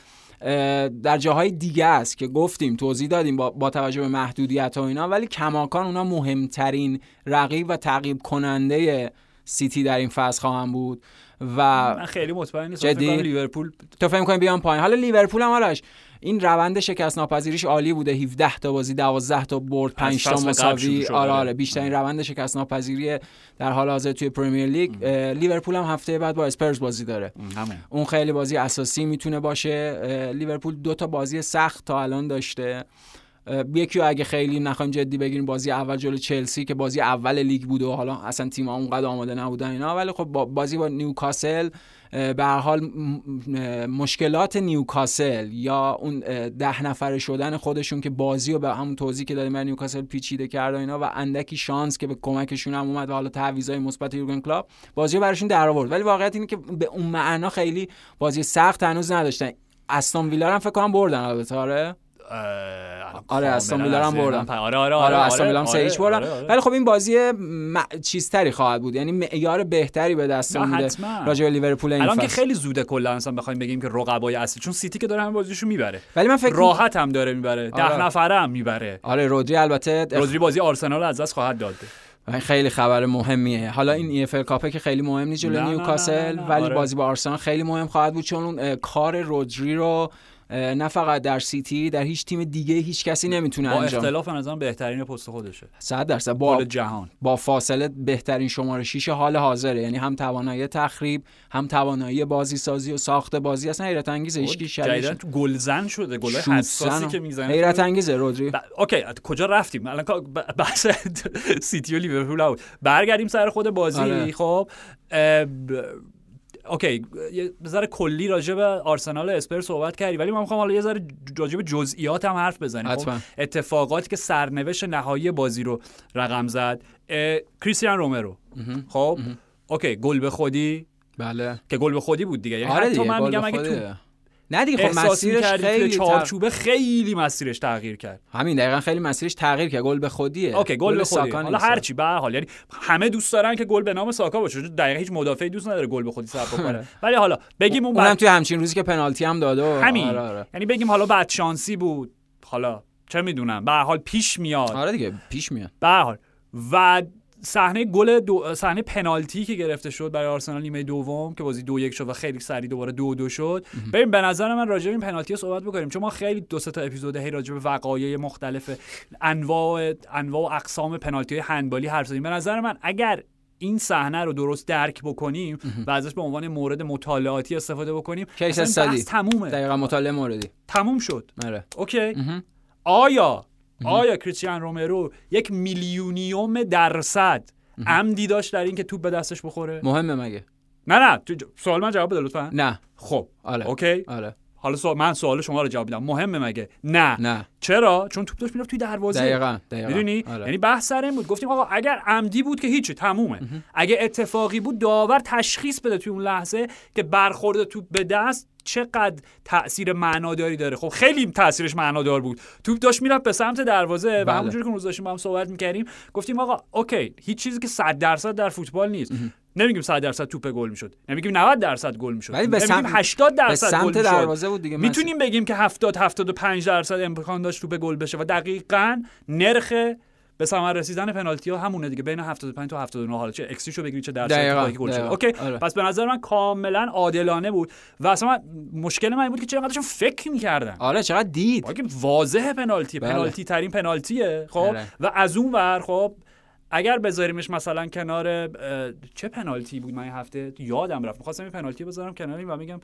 [SPEAKER 3] در جاهای دیگه است که گفتیم توضیح دادیم با, با توجه به محدودیت و اینا ولی کماکان اونا مهمترین رقیب و تعقیب کننده سیتی در این فصل خواهم بود. و
[SPEAKER 2] من خیلی مطمئن نیستم لیورپول
[SPEAKER 3] تو فکر کنی بیان پایین؟ حالا لیورپول هم آرش این روند شکست ناپذیریش عالی بوده 17 تا بازی 12 تا برد 5 تا مساوی. آره آره بیشترین روند شکست ناپذیری در حال حاضر توی پرمیر لیگ. لیورپول هم هفته بعد با اسپرز بازی داره.
[SPEAKER 2] همون
[SPEAKER 3] اون خیلی بازی اساسی می‌تونه باشه. لیورپول دو تا بازی سخت تا الان داشته. یکی اگه خیلی نخوایم جدی بگیریم بازی اول جلو چلسی که بازی اول لیگ بود و حالا اصلا تیم اونقدر آماده نبودن اینا. ولی خب با بازی با نیوکاسل به حال مشکلات نیوکاسل یا اون ده نفره شدن خودشون که بازی رو به همون توضیح که دادیم برای نیوکاسل پیچیده کرد و اینا و اندکی شانس که به کمکشون هم اومد و حالا تعویضای مثبت یورگن کلوپ بازی رو براشون در آورد. ولی واقعیت اینه که به اون معنا خیلی بازی سخت هنوز نداشتن. استون ویلا هم فکر کنم بردن البته آره آره، استون ویلا هم بردن.
[SPEAKER 2] آره آره
[SPEAKER 3] آره
[SPEAKER 2] آره
[SPEAKER 3] استون ویلا هم سه هیچ بردن. ولی خب این بازی م... چیزتری خواهد بود یعنی معیار بهتری به دست میده. راجع به لیورپول این
[SPEAKER 2] الان که. خیلی زوده کلا مثلا بخوایم بگیم که رقبای اصلی چون سیتی که داره همه بازیشو می‌بره
[SPEAKER 3] ولی من فکر
[SPEAKER 2] راحت هم داره می‌بره ده
[SPEAKER 3] آره.
[SPEAKER 2] نفره هم می‌بره
[SPEAKER 3] آره رودری البته
[SPEAKER 2] رودری بازی آرسنال از دست خواهد داد
[SPEAKER 3] خیلی خبر مهمیه حالا این EFL Cup ه که خیلی مهم نیست
[SPEAKER 2] نه،
[SPEAKER 3] جلو
[SPEAKER 2] نه،
[SPEAKER 3] نیوکاسل. ولی
[SPEAKER 2] آره.
[SPEAKER 3] بازی با آرسنال خیلی مهم خواهد بود چون اون کار رودری رو نه فقط در سیتی در هیچ تیم دیگه هیچ کسی نمی‌تونه
[SPEAKER 2] با
[SPEAKER 3] انجام
[SPEAKER 2] اختلاف به نظرم بهترین پست خودشه.
[SPEAKER 3] 100 درصد. با
[SPEAKER 2] جهان.
[SPEAKER 3] با فاصله بهترین شماره 6 حال حاضره. یعنی هم توانایی تخریب هم توانایی بازی سازی و ساخت بازی. اصلا حیرت انگیزه هیچ کی
[SPEAKER 2] جدیدن
[SPEAKER 3] شبیهش
[SPEAKER 2] تو گلزن شده گلای
[SPEAKER 3] شوت
[SPEAKER 2] حساسی که می‌زنه.
[SPEAKER 3] حیرت انگیزه رودری.
[SPEAKER 2] ب... اوکی کجا رفتیم؟ الان بحث سیتی و لیورپول برگردیم سر خود بازی.
[SPEAKER 3] آره.
[SPEAKER 2] خب ب... اوکی یه ذره کلی راجع به آرسنال و اسپرز صحبت کردی ولی ما می‌خوام حالا یه ذره راجع به جزئیات هم حرف بزنیم. خب؟ اتفاقاتی که سرنوشت نهایی بازی رو رقم زد کریستیان رومرو. خب okay گل به خودی.
[SPEAKER 3] بله.
[SPEAKER 2] که گل به خودی بود دیگه یعنی
[SPEAKER 3] آره
[SPEAKER 2] حتی
[SPEAKER 3] دیگه
[SPEAKER 2] من میگم اگه تو.
[SPEAKER 3] نه دیگه خب مسیرش خیلی
[SPEAKER 2] چارچوبه خیلی مسیرش تغییر کرد.
[SPEAKER 3] همین دقیقا خیلی مسیرش تغییر کرد. گل به خودیه.
[SPEAKER 2] okay گل به خودی حالا. هر چی به حال. یعنی همه دوست دارن که گل به نام ساکا باشه. چون دقیقا هیچ مدافعی دوست نداره گل به خودی ثبت بکنه ولی حالا بگیم اون بعد
[SPEAKER 3] توی همچین روزی که پنالتی هم داده و
[SPEAKER 2] همین.
[SPEAKER 3] آره آره.
[SPEAKER 2] یعنی بگیم حالا بعد شانسی بود. حالا چه می‌دونم. به حال پیش میاد.
[SPEAKER 3] آره دیگه پیش میاد.
[SPEAKER 2] به حال. و صحنه گل. صحنه پنالتی که گرفته شد برای آرسنال نیمه دوم که بازی دو یک شد و خیلی سریع دوباره دو دو شد. ببین به نظر من راجع به این پنالتی صحبت بکنیم. چون ما خیلی دو سه تا اپیزود هی راجع به وقایع مختلف انواع انواع و اقسام پنالتی های هندبالی حرف زدیم. به نظر من اگر این صحنه رو درست درک بکنیم و ازش به عنوان مورد مطالعاتی استفاده بکنیم case
[SPEAKER 3] study.
[SPEAKER 2] تمومه.
[SPEAKER 3] دقیقا مطالعه موردی.
[SPEAKER 2] تموم شد.
[SPEAKER 3] آره.
[SPEAKER 2] okay. آیا آیا کریستیان رومرو یک میلیونیوم درصد عمدی داشت در اینکه توپ به دستش بخوره؟
[SPEAKER 3] مهمه مگه؟
[SPEAKER 2] نه نه. تو سوال من جواب بده لطفا.
[SPEAKER 3] نه.
[SPEAKER 2] خب.
[SPEAKER 3] آره.
[SPEAKER 2] اوکی.
[SPEAKER 3] آره.
[SPEAKER 2] حالا سوال من سوال شما رو جواب میدم. مهمه مگه؟ نه.
[SPEAKER 3] نه.
[SPEAKER 2] چرا؟ چون توپ داشت می‌رفت توی دروازه.
[SPEAKER 3] دقیقا دقیقا.
[SPEAKER 2] می‌دونی؟
[SPEAKER 3] آره.
[SPEAKER 2] یعنی بحث سر این بود. گفتیم آقا اگر عمدی بود که هیچی تمومه. اگه اتفاقی بود داور تشخیص بده توی اون لحظه که برخورد توپ به دست چقدر تاثیر معناداری داره. خب خیلی تاثیرش معنادار بود. توپ داشت می‌رفت به سمت دروازه و
[SPEAKER 3] بله.
[SPEAKER 2] همونجوری که روز داشتیم با هم صحبت می‌کردیم گفتیم آقا okay هیچ چیزی که 100 درصد در فوتبال نیست. نمیگیم 100 درصد توپ گل می‌شد. نمیگیم 90 درصد گل می‌شد.
[SPEAKER 3] ولی به سمت-
[SPEAKER 2] 80
[SPEAKER 3] به
[SPEAKER 2] درصد گل
[SPEAKER 3] دروازه بود دیگه
[SPEAKER 2] می‌تونیم بگیم که 70 75 درصد امکان داشت توپ گل بشه و دقیقاً نرخ به ثمر رسیدن پنالتی ها همونه دیگه بین 75 تا 79 حالا چه اکسیشو بگیری چه درصد که گل شده. okay
[SPEAKER 3] آره.
[SPEAKER 2] پس به نظر من کاملا عادلانه بود و اصلا من- مشکل من این بود که چقدرشون فکر می‌کردن
[SPEAKER 3] آره چقدر دید
[SPEAKER 2] که واضح پنالتی
[SPEAKER 3] بله.
[SPEAKER 2] پنالتی ترین پنالتیه خب
[SPEAKER 3] آره.
[SPEAKER 2] و از اون ور خب اگر بذاریمش مثلا کنار چه پنالتی بود من این هفته یادم رفت می‌خواستم این پنالتی بذارم کنار این و میگم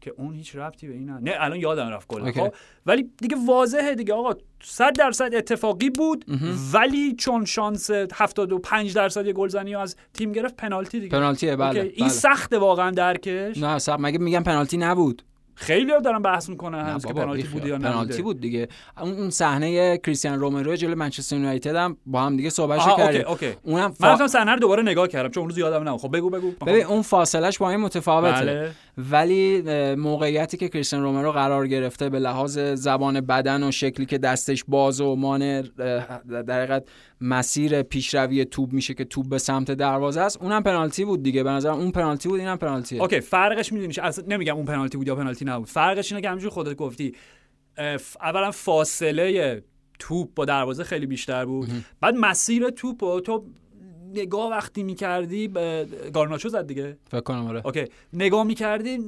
[SPEAKER 2] که اون هیچ ربطی به این نداره. نه الان یادم رفت گل
[SPEAKER 3] اوکی.
[SPEAKER 2] خب ولی دیگه واضحه دیگه آقا 100 درصد اتفاقی بود ولی چون شانس 75 درصد یه گلزنی از تیم گرفت پنالتی دیگه
[SPEAKER 3] پنالتیه بله.
[SPEAKER 2] این
[SPEAKER 3] بله.
[SPEAKER 2] سخته واقعا درکش
[SPEAKER 3] نه سب مگه میگم پنالتی نبود
[SPEAKER 2] خیلی دارن بحث می‌کنن هنوز که پنالتی. بوده یا
[SPEAKER 3] پنالتی
[SPEAKER 2] نبوده
[SPEAKER 3] بود دیگه. اون صحنه کریستیان رومرو جلوی منچستر یونایتد هم با هم دیگه صحبت
[SPEAKER 2] آها،
[SPEAKER 3] کردیم. اونم
[SPEAKER 2] من
[SPEAKER 3] فا...
[SPEAKER 2] رفتم صحنه رو دوباره نگاه کردم چون اون روز یادم نبود. خب بگو بگو.
[SPEAKER 3] ببین اون فاصلش با این متفاوته.
[SPEAKER 2] بله.
[SPEAKER 3] ولی موقعیتی که کریستیان رومرو قرار گرفته به لحاظ زبان بدن و شکلی که دستش باز و مانع اه، در حقیقت مسیر پیشروی توپ میشه که توپ به سمت دروازه است اونم پنالتی بود دیگه. به نظرم اون پنالتی بود اینم پنالتیه
[SPEAKER 2] okay فرقش می‌دونی؟ اصلا نمیگم اون پنالتی بود یا پنالتی نبود. فرقش اینه که همونجوری خودت گفتی اولا فاصله توپ با دروازه خیلی بیشتر بود. بعد مسیر توپ تو نگاه وقتی می‌کردی به گارناچو زد دیگه.
[SPEAKER 3] فکر کنم آره.
[SPEAKER 2] okay. نگاه می‌کردی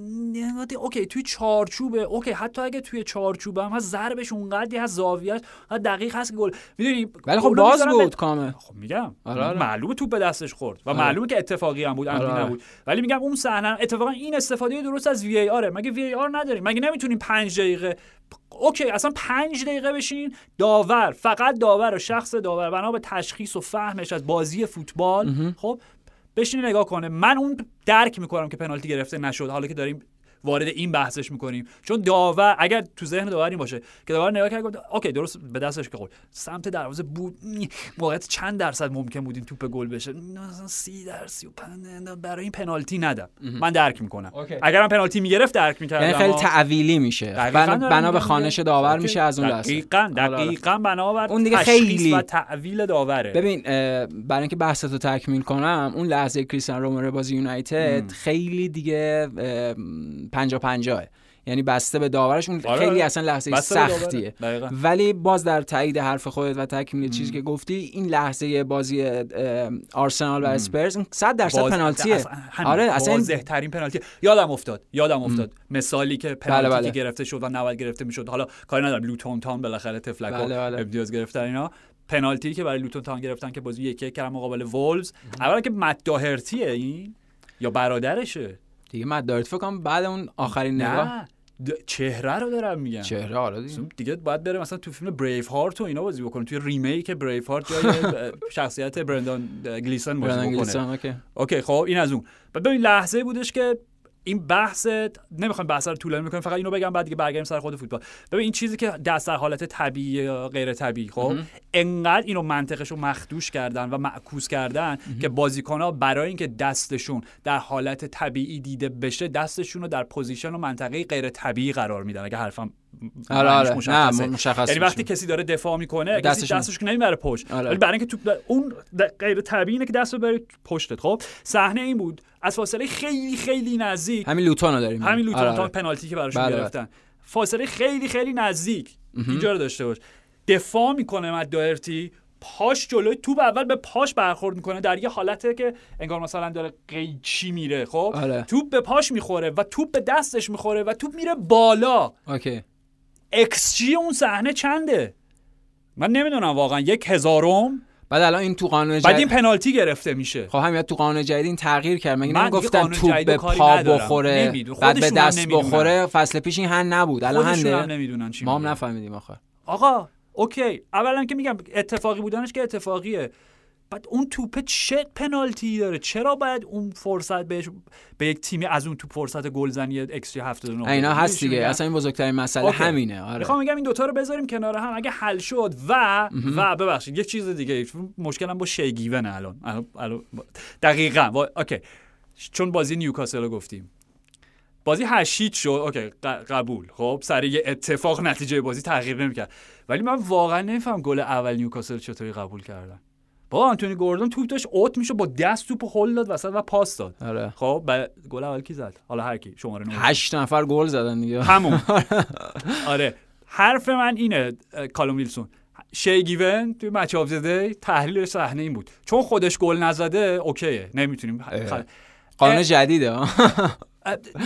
[SPEAKER 2] okay توی چارچوبه. okay حتی اگه توی چارچوبه هم هست ضربش اونقدی هست زاویهش دقیق هست گل. می‌دونی
[SPEAKER 3] ولی خب باز بود کامل
[SPEAKER 2] خب میگم.
[SPEAKER 3] آره، آره.
[SPEAKER 2] معلومه توپ به دستش خورد و
[SPEAKER 3] آره.
[SPEAKER 2] معلومه که اتفاقی هم بود
[SPEAKER 3] آره، آره.
[SPEAKER 2] نبود. ولی میگم اون صحنه اتفاقا این استفاده درست از وی ای آره مگه وی ای آر نداریم؟ مگه نمی‌تونیم پنج دقیقه okay اصلا پنج دقیقه بشین. داور فقط داور و شخص داور. بنا به تشخیص و فهمش از بازی فوتبال. خب بشین نگاه کنه. من اون درک می‌کنم که پنالتی گرفته نشد. حالا که داریم وارد این بحثش می‌کنیم. چون داور اگر تو ذهن داور این باشه که داور نگاه کرد گفت okay درست به دستش که خورد سمت دروازه بود موقعیت چند درصد ممکن بود این توپ گل بشه؟ مثلا 30 درصد 35 برای این پنالتی ندم. من درک می‌کنم.
[SPEAKER 3] اوکی.
[SPEAKER 2] اگرم پنالتی می‌گرفت درک می‌کردم.
[SPEAKER 3] یعنی خیلی تعویلی میشه. بنا, به خانش
[SPEAKER 2] دیگه.
[SPEAKER 3] داور. میشه از اون لحظه.
[SPEAKER 2] دقیقاً
[SPEAKER 3] آره،.
[SPEAKER 2] دقیقاً بنا بر
[SPEAKER 3] اون دیگه خیلی-
[SPEAKER 2] و تعویل داوره.
[SPEAKER 3] ببین برای اینکه بحث رو تکمیل کنم اون لحظه کریستیان رومرو بازی یونایتد خیلی دیگه اه، پنجا پنجاه یعنی بسته به داورش اون
[SPEAKER 2] آره،
[SPEAKER 3] خیلی
[SPEAKER 2] آره.
[SPEAKER 3] اصلا لحظه. سختیه. ولی باز در تایید حرف خودت و تکمیل چیزی که گفتی این لحظه بازی آرسنال و اسپرز 100 درصد پنالتیه
[SPEAKER 2] اصلا-.
[SPEAKER 3] آره اصلا
[SPEAKER 2] واضح ترین پنالتی یادم افتاد یادم افتاد مثالی که پنالتی
[SPEAKER 3] بله، بله.
[SPEAKER 2] که گرفته شد و نباید گرفته می‌شد حالا کاری ندارم لوتون تان بالاخره تفلک
[SPEAKER 3] بله، بله.
[SPEAKER 2] امتیاز گرفتن اینا پنالتی که برای لوتون تان گرفتن که بازی یک یک کردن مقابل وولز اولا که مت این یا برادرشه
[SPEAKER 3] دیگه من دارت فکر کنم بعد اون آخرین نگاه
[SPEAKER 2] چهره رو دارم میگم.
[SPEAKER 3] چهره آره دیگه.
[SPEAKER 2] دیگه باید بره مثلا تو فیلم بریف هارت و اینا بازی بکنه توی ریمیک بریف هارت جای شخصیت برندان گلیسن بازی بکنه.
[SPEAKER 3] گلیسون، اوکی.
[SPEAKER 2] اوکی خب این از اون. و ببین لحظه بودش که این بحث نمی‌خوام بحث رو طولانی می‌کنم فقط اینو بگم بعد دیگه برگردیم سر خود فوتبال. ببین این چیزی که دست در حالت طبیعی غیر طبیعی خب انقدر اینو منطقش رو مخدوش کردن و معکوس کردن که بازیکن‌ها برای اینکه دستشون در حالت طبیعی دیده بشه دستشون رو در position و منطقه غیر طبیعی قرار میدن. اگه حرفم
[SPEAKER 3] آره، آره.
[SPEAKER 2] مشخصه.
[SPEAKER 3] نه، مشخص
[SPEAKER 2] یعنی وقتی. کسی داره دفاع می‌کنه دستش که نمی‌بره پشت.
[SPEAKER 3] آره.
[SPEAKER 2] ولی برای اینکه تو اون غیر طبیعی اینه که دست رو بره پشتت خب؟ صحنه این بود. از فاصله خیلی خیلی نزدیک.
[SPEAKER 3] همین لوتون رو داریم.
[SPEAKER 2] همین لوتون
[SPEAKER 3] آره، آره.
[SPEAKER 2] پنالتی که براشون
[SPEAKER 3] بله،
[SPEAKER 2] گرفتن. فاصله خیلی خیلی نزدیک. اینجا رو داشته باش. دفاع می‌کنه مت دوهرتی پاش جلوی توپ اول به پاش برخورد می‌کنه. در یه حالته که انگار مثلا داره قیچی میره خب؟
[SPEAKER 3] آره.
[SPEAKER 2] توپ به پاش می‌خوره و توپ به دستش می‌خوره و توپ میره بالا. okay. xG اون صحنه چنده؟ من نمی‌دونم واقعا. یک هزارم؟
[SPEAKER 3] بعد الان این تو قانون
[SPEAKER 2] بعد این
[SPEAKER 3] جدید
[SPEAKER 2] پنالتی گرفته میشه
[SPEAKER 3] خب همین تو قانون جدید این تغییر کرد مگه
[SPEAKER 2] قانون
[SPEAKER 3] توپ
[SPEAKER 2] جدید
[SPEAKER 3] به پا. بخوره. بعد به دست. بخوره فصل پیش این هند نبود الان
[SPEAKER 2] چی
[SPEAKER 3] ما هم. نفهمیدیم آخر
[SPEAKER 2] آقا okay اولا که میگم اتفاقی بودنش که اتفاقیه بعد اون توپه چه پنالتی داره؟ چرا باید اون فرصت بهش به یک تیمی از اون توپ فرصت گلزنی ایکس جی 79
[SPEAKER 3] اینا؟ هست دیگه.
[SPEAKER 2] میگم؟
[SPEAKER 3] اصلا این بزرگترین مسئله
[SPEAKER 2] okay.
[SPEAKER 3] همینه. آره.
[SPEAKER 2] می‌خوام بگم این دوتا رو بذاریم کنار هم. اگه حل شد و و ببخشید یک چیز دیگه. مشکلم با شی گیونه الان. الان- دقیقا. با... okay. چون بازی نیوکاسل رو گفتیم. بازی هشید شد. okay. قبول. خب سر یه اتفاق نتیجه بازی تغییر نمی‌کرد. ولی من واقعا نمیفهم گل اول نیوکاسل چطوری قبول کردن. با آنتونی گوردون توپ داشت اوت میشه با دست توپ هل داد وسط و پاس داد.
[SPEAKER 3] آره.
[SPEAKER 2] خب ب... گل اول کی زد؟ حالا هر کی شماره 9
[SPEAKER 3] هشت نفر گل زدن دیگه.
[SPEAKER 2] همون. آره. حرف من اینه کالوم ویلسون. شی گیون توی Match of the Day تحلیل صحنه این بود. چون خودش گل نزده okay ه. نمی‌تونیم. خ...
[SPEAKER 3] قانون
[SPEAKER 2] اه.
[SPEAKER 3] جدیده.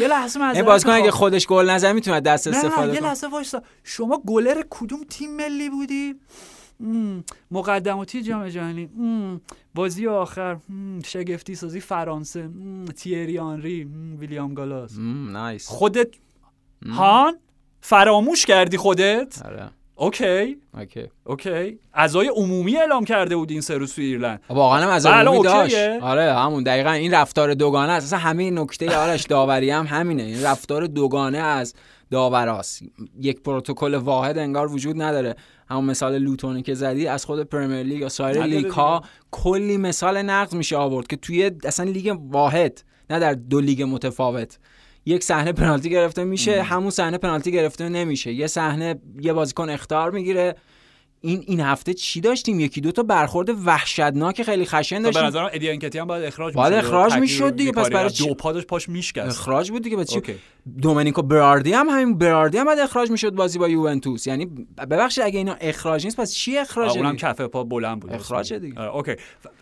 [SPEAKER 2] یه لحظه من
[SPEAKER 3] این بازیکن اگه خودش گل نزنه می‌تونه دست استفاده
[SPEAKER 2] نه یه
[SPEAKER 3] کنه.
[SPEAKER 2] لحظه وایسا. شما گلر کدوم تیم ملی بودی؟ مقدماتی جام جهانی. بازی آخر. شگفتی سازی فرانسه. تیری آنری ویلیام گالاس.
[SPEAKER 3] Nice.
[SPEAKER 2] خودت هان؟ فراموش کردی خودت؟
[SPEAKER 3] آره.
[SPEAKER 2] Okay.
[SPEAKER 3] Okay.
[SPEAKER 2] Okay. عزای عمومی اعلام کرده بود این سه روز تو ایرلند.
[SPEAKER 3] واقعا هم از
[SPEAKER 2] بله،
[SPEAKER 3] عمومی داشت. آره همون. دقیقا این رفتار دوگانه است. اصلا همه نکته آرش داوری هم همینه. این رفتار دوگانه از داوراست یک پروتکل واحد انگار وجود نداره. همون مثال لوتونی که زدی از خود پرمیر لیگ یا سایر لیگ ها کلی مثال نقض میشه آورد که توی اصلا لیگ واحد نه در دو لیگ متفاوت. یک صحنه پنالتی گرفته میشه همون صحنه پنالتی گرفته نمیشه. یه صحنه یه بازیکن اخطار می‌گیره این این هفته چی داشتیم یکی دو تا برخورد وحشتناک خیلی خشن
[SPEAKER 2] به
[SPEAKER 3] داشتیم
[SPEAKER 2] نظرم ادی انکتیا هم باید اخراج
[SPEAKER 3] باید
[SPEAKER 2] می‌شد.
[SPEAKER 3] اخراج
[SPEAKER 2] تغییر
[SPEAKER 3] می‌شد دیگه، پس. برای؟
[SPEAKER 2] دو پادش پاش میشکست
[SPEAKER 3] اخراج بود دیگه بس چی
[SPEAKER 2] okay.
[SPEAKER 3] دومنیکو براردی هم همین براردی هم باید اخراج می‌شد بازی با یوونتوس یعنی ببخشید اگه اینا اخراج نیست پس چی اخراج
[SPEAKER 2] اونم کف پا بلند بود
[SPEAKER 3] اخراجه دیگه.
[SPEAKER 2] آره، okay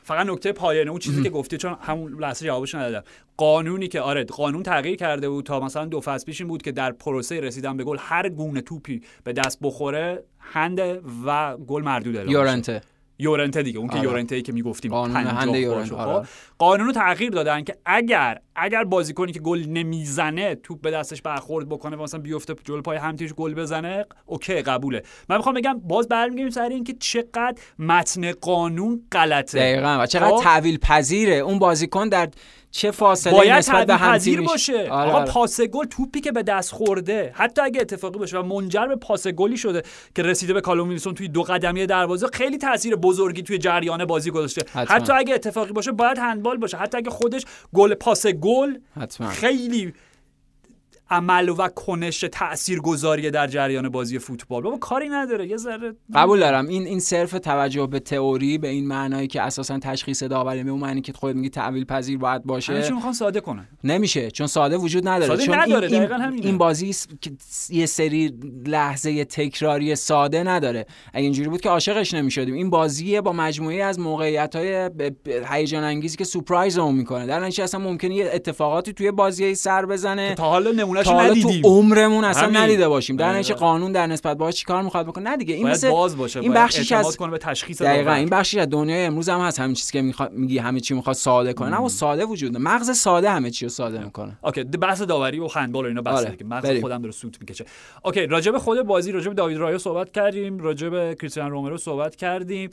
[SPEAKER 2] فقط نکته پایانی اون چیزی که گفتی چون همون لحظه جوابش ندادم قانونی که آره قانون تغییر کرده بود تا مثلا دو فصل پیش این بود که در پروسه رسیدن به گل هر گونه توپی به دست بخوره هند و گل مردود اعلام.
[SPEAKER 3] یورنته
[SPEAKER 2] یورنته دیگه اون که
[SPEAKER 3] آره.
[SPEAKER 2] یورنته ای که می‌گفتیم
[SPEAKER 3] قانون
[SPEAKER 2] 50
[SPEAKER 3] هند یورنته،. آره.
[SPEAKER 2] خب؟ قانون رو تغییر دادن که اگر اگر بازیکنی که گل نمی‌زنه توپ به دستش برخورد بکنه و مثلا بیفته جلو پای هم تیمش گل بزنه okay قبوله من می‌خوام بگم باز برمیگردیم سر این که چقدر متن قانون غلطه
[SPEAKER 3] دقیقا و چقدر
[SPEAKER 2] خب؟
[SPEAKER 3] تحویل پذیره اون بازیکن در چه فاصله
[SPEAKER 2] باید
[SPEAKER 3] نسبت به
[SPEAKER 2] پذیر. باشه
[SPEAKER 3] آره،
[SPEAKER 2] آقا
[SPEAKER 3] آره.
[SPEAKER 2] پاس گل توپی که به دست خورده حتی اگه اتفاقی باشه و منجر به پاس گلی شده که رسیده به کالوم ویلسون توی دو قدمی دروازه خیلی تاثیر بزرگی توی جریان بازی گذاشته. حتی اگه اتفاقی باشه باید هندبال باشه حتی اگه خودش گل پاس
[SPEAKER 3] جول
[SPEAKER 2] خيلي عمل و کنش تاثیرگذاری در جریان بازی فوتبال. بابا کاری نداره یه ذره
[SPEAKER 3] قبول دارم. این این صرف توجه به تئوری به این معنایی که اساسا تشخیص داوری به اون معنی که خودت میگی تعویل پذیر باید باشه.
[SPEAKER 2] چی می‌خوان ساده کنن.
[SPEAKER 3] نمیشه چون ساده وجود نداره.
[SPEAKER 2] ساده
[SPEAKER 3] چون
[SPEAKER 2] نداره،
[SPEAKER 3] این, این. این بازی یه سری لحظه تکراری ساده نداره. اگه اینجوری بود که عاشقش نمی‌شدیم. این بازیه با مجموعه از موقعیت های هیجان انگیزی که سورپرایز اون می‌کنه. در نتیجه اصلا ممکنه یه اتفاقاتی توی بازی سر بزنه.
[SPEAKER 2] تا حالا نمونهشو
[SPEAKER 3] تا حالا تو
[SPEAKER 2] ندیدیم
[SPEAKER 3] عمرمون اصلا
[SPEAKER 2] همین.
[SPEAKER 3] ندیده باشیم در
[SPEAKER 2] دقیقاً.
[SPEAKER 3] نتیجه قانون در نسبت باهاش چیکار می‌خواد بکنه نه دیگه این مثل
[SPEAKER 2] باز باشه
[SPEAKER 3] این
[SPEAKER 2] اعتماد
[SPEAKER 3] از
[SPEAKER 2] کنه به تشخیص
[SPEAKER 3] دقیقا. این بخشی از دنیای امروز هم هست همین چیزی که می‌خواد میگی همه چی می‌خواد ساده کنه نه و ساده وجود نداره. مغز ساده همه چی رو ساده می‌کنه
[SPEAKER 2] Okay بحث داوری و هندبال و اینا بحث
[SPEAKER 3] آره،
[SPEAKER 2] دیگه مغز
[SPEAKER 3] بریم.
[SPEAKER 2] خودم داره سوت می‌کشه okay راجع به خود بازی راجع به داوید رایا صحبت کردیم راجع به کریستیان رومرو صحبت کردیم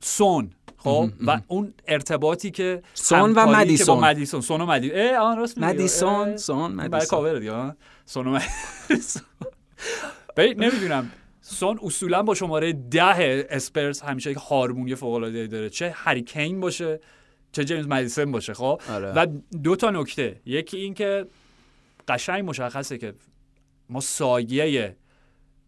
[SPEAKER 2] سون خب و اون ارتباطی که
[SPEAKER 3] سون و مدیسون.
[SPEAKER 2] با مدیسون سون و مدی اه آن راست.
[SPEAKER 3] مدیسون، سون،
[SPEAKER 2] برای
[SPEAKER 3] مدیسون.
[SPEAKER 2] کاور دیگه؟ سون و مدیسون نمی‌دونم سون اصولا با شماره ده اسپرز همیشه یک هارمونی فوق العاده داره چه هری کین باشه چه جیمز مدیسون باشه خب
[SPEAKER 3] آره.
[SPEAKER 2] و دو تا نکته یکی این که قشنگ مشخصه که ما سایه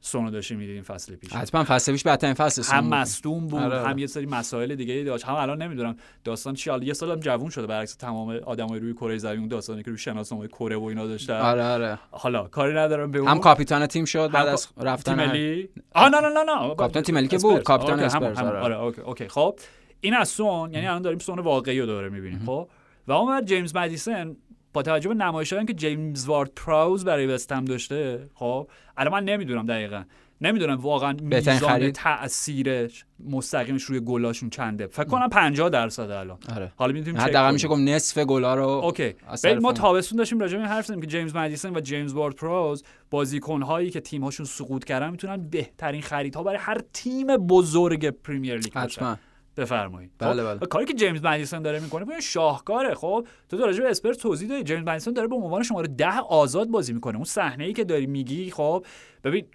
[SPEAKER 2] سونو داشتیم می‌دیدیم فصل پیش
[SPEAKER 3] حتما فصل پیش بهترین فصل سون
[SPEAKER 2] هم
[SPEAKER 3] بود.
[SPEAKER 2] مصدوم بود
[SPEAKER 3] آره، آره.
[SPEAKER 2] هم یه سری مسائل دیگه ای داشت هم الان نمی‌دونم داستان چی یه سالم جوون شده برعکس تمام آدمای روی کره زمین اون داستانی که روی شناسنامه کره و اینا داشتن
[SPEAKER 3] آره آره
[SPEAKER 2] حالا کاری ندارم به اون
[SPEAKER 3] هم کاپیتان تیم شد بعد از رفتن
[SPEAKER 2] تیم ملی آه نه نه نه نه
[SPEAKER 3] کاپیتان تیم ملی که. بود، کاپیتان اسپرز،. آره.
[SPEAKER 2] آره okay okay خب این از سون یعنی الان داریم سون واقعی رو داره می‌بینیم خب و اون جیمز مدیسن با توجه به نمایشایی که جیمز وارد پراوس برای وستهم داشته خب الان من نمی‌دونم دقیقا نمی‌دونم واقعا میزان؟ تاثیرش مستقیمش روی گلاشون چنده فکر کنم 50 درصد الان
[SPEAKER 3] آره
[SPEAKER 2] حالا می‌تونیم
[SPEAKER 3] حداقل. میشه گفت نصف گلا رو okay
[SPEAKER 2] ببین ما. تابستون داشتیم راجع به حرف زدیم که جیمز مدیسون و جیمز وارد پراوس بازیکن هایی که تیم هاشون سقوط کردن می‌تونن بهترین خریدها برای هر تیم بزرگ پریمیر لیگ باشن
[SPEAKER 3] حتما
[SPEAKER 2] بفرمایید.
[SPEAKER 3] بله،
[SPEAKER 2] خب؟
[SPEAKER 3] بله.
[SPEAKER 2] و کاری که جیمز مدیسون داره می‌کنه ببین شاهکاره خب. تو راجع به اسپرز توضیح دادی جیمز مدیسون داره به عنوان شماره ده آزاد بازی می‌کنه. اون صحنه ای که داری میگی خب ببین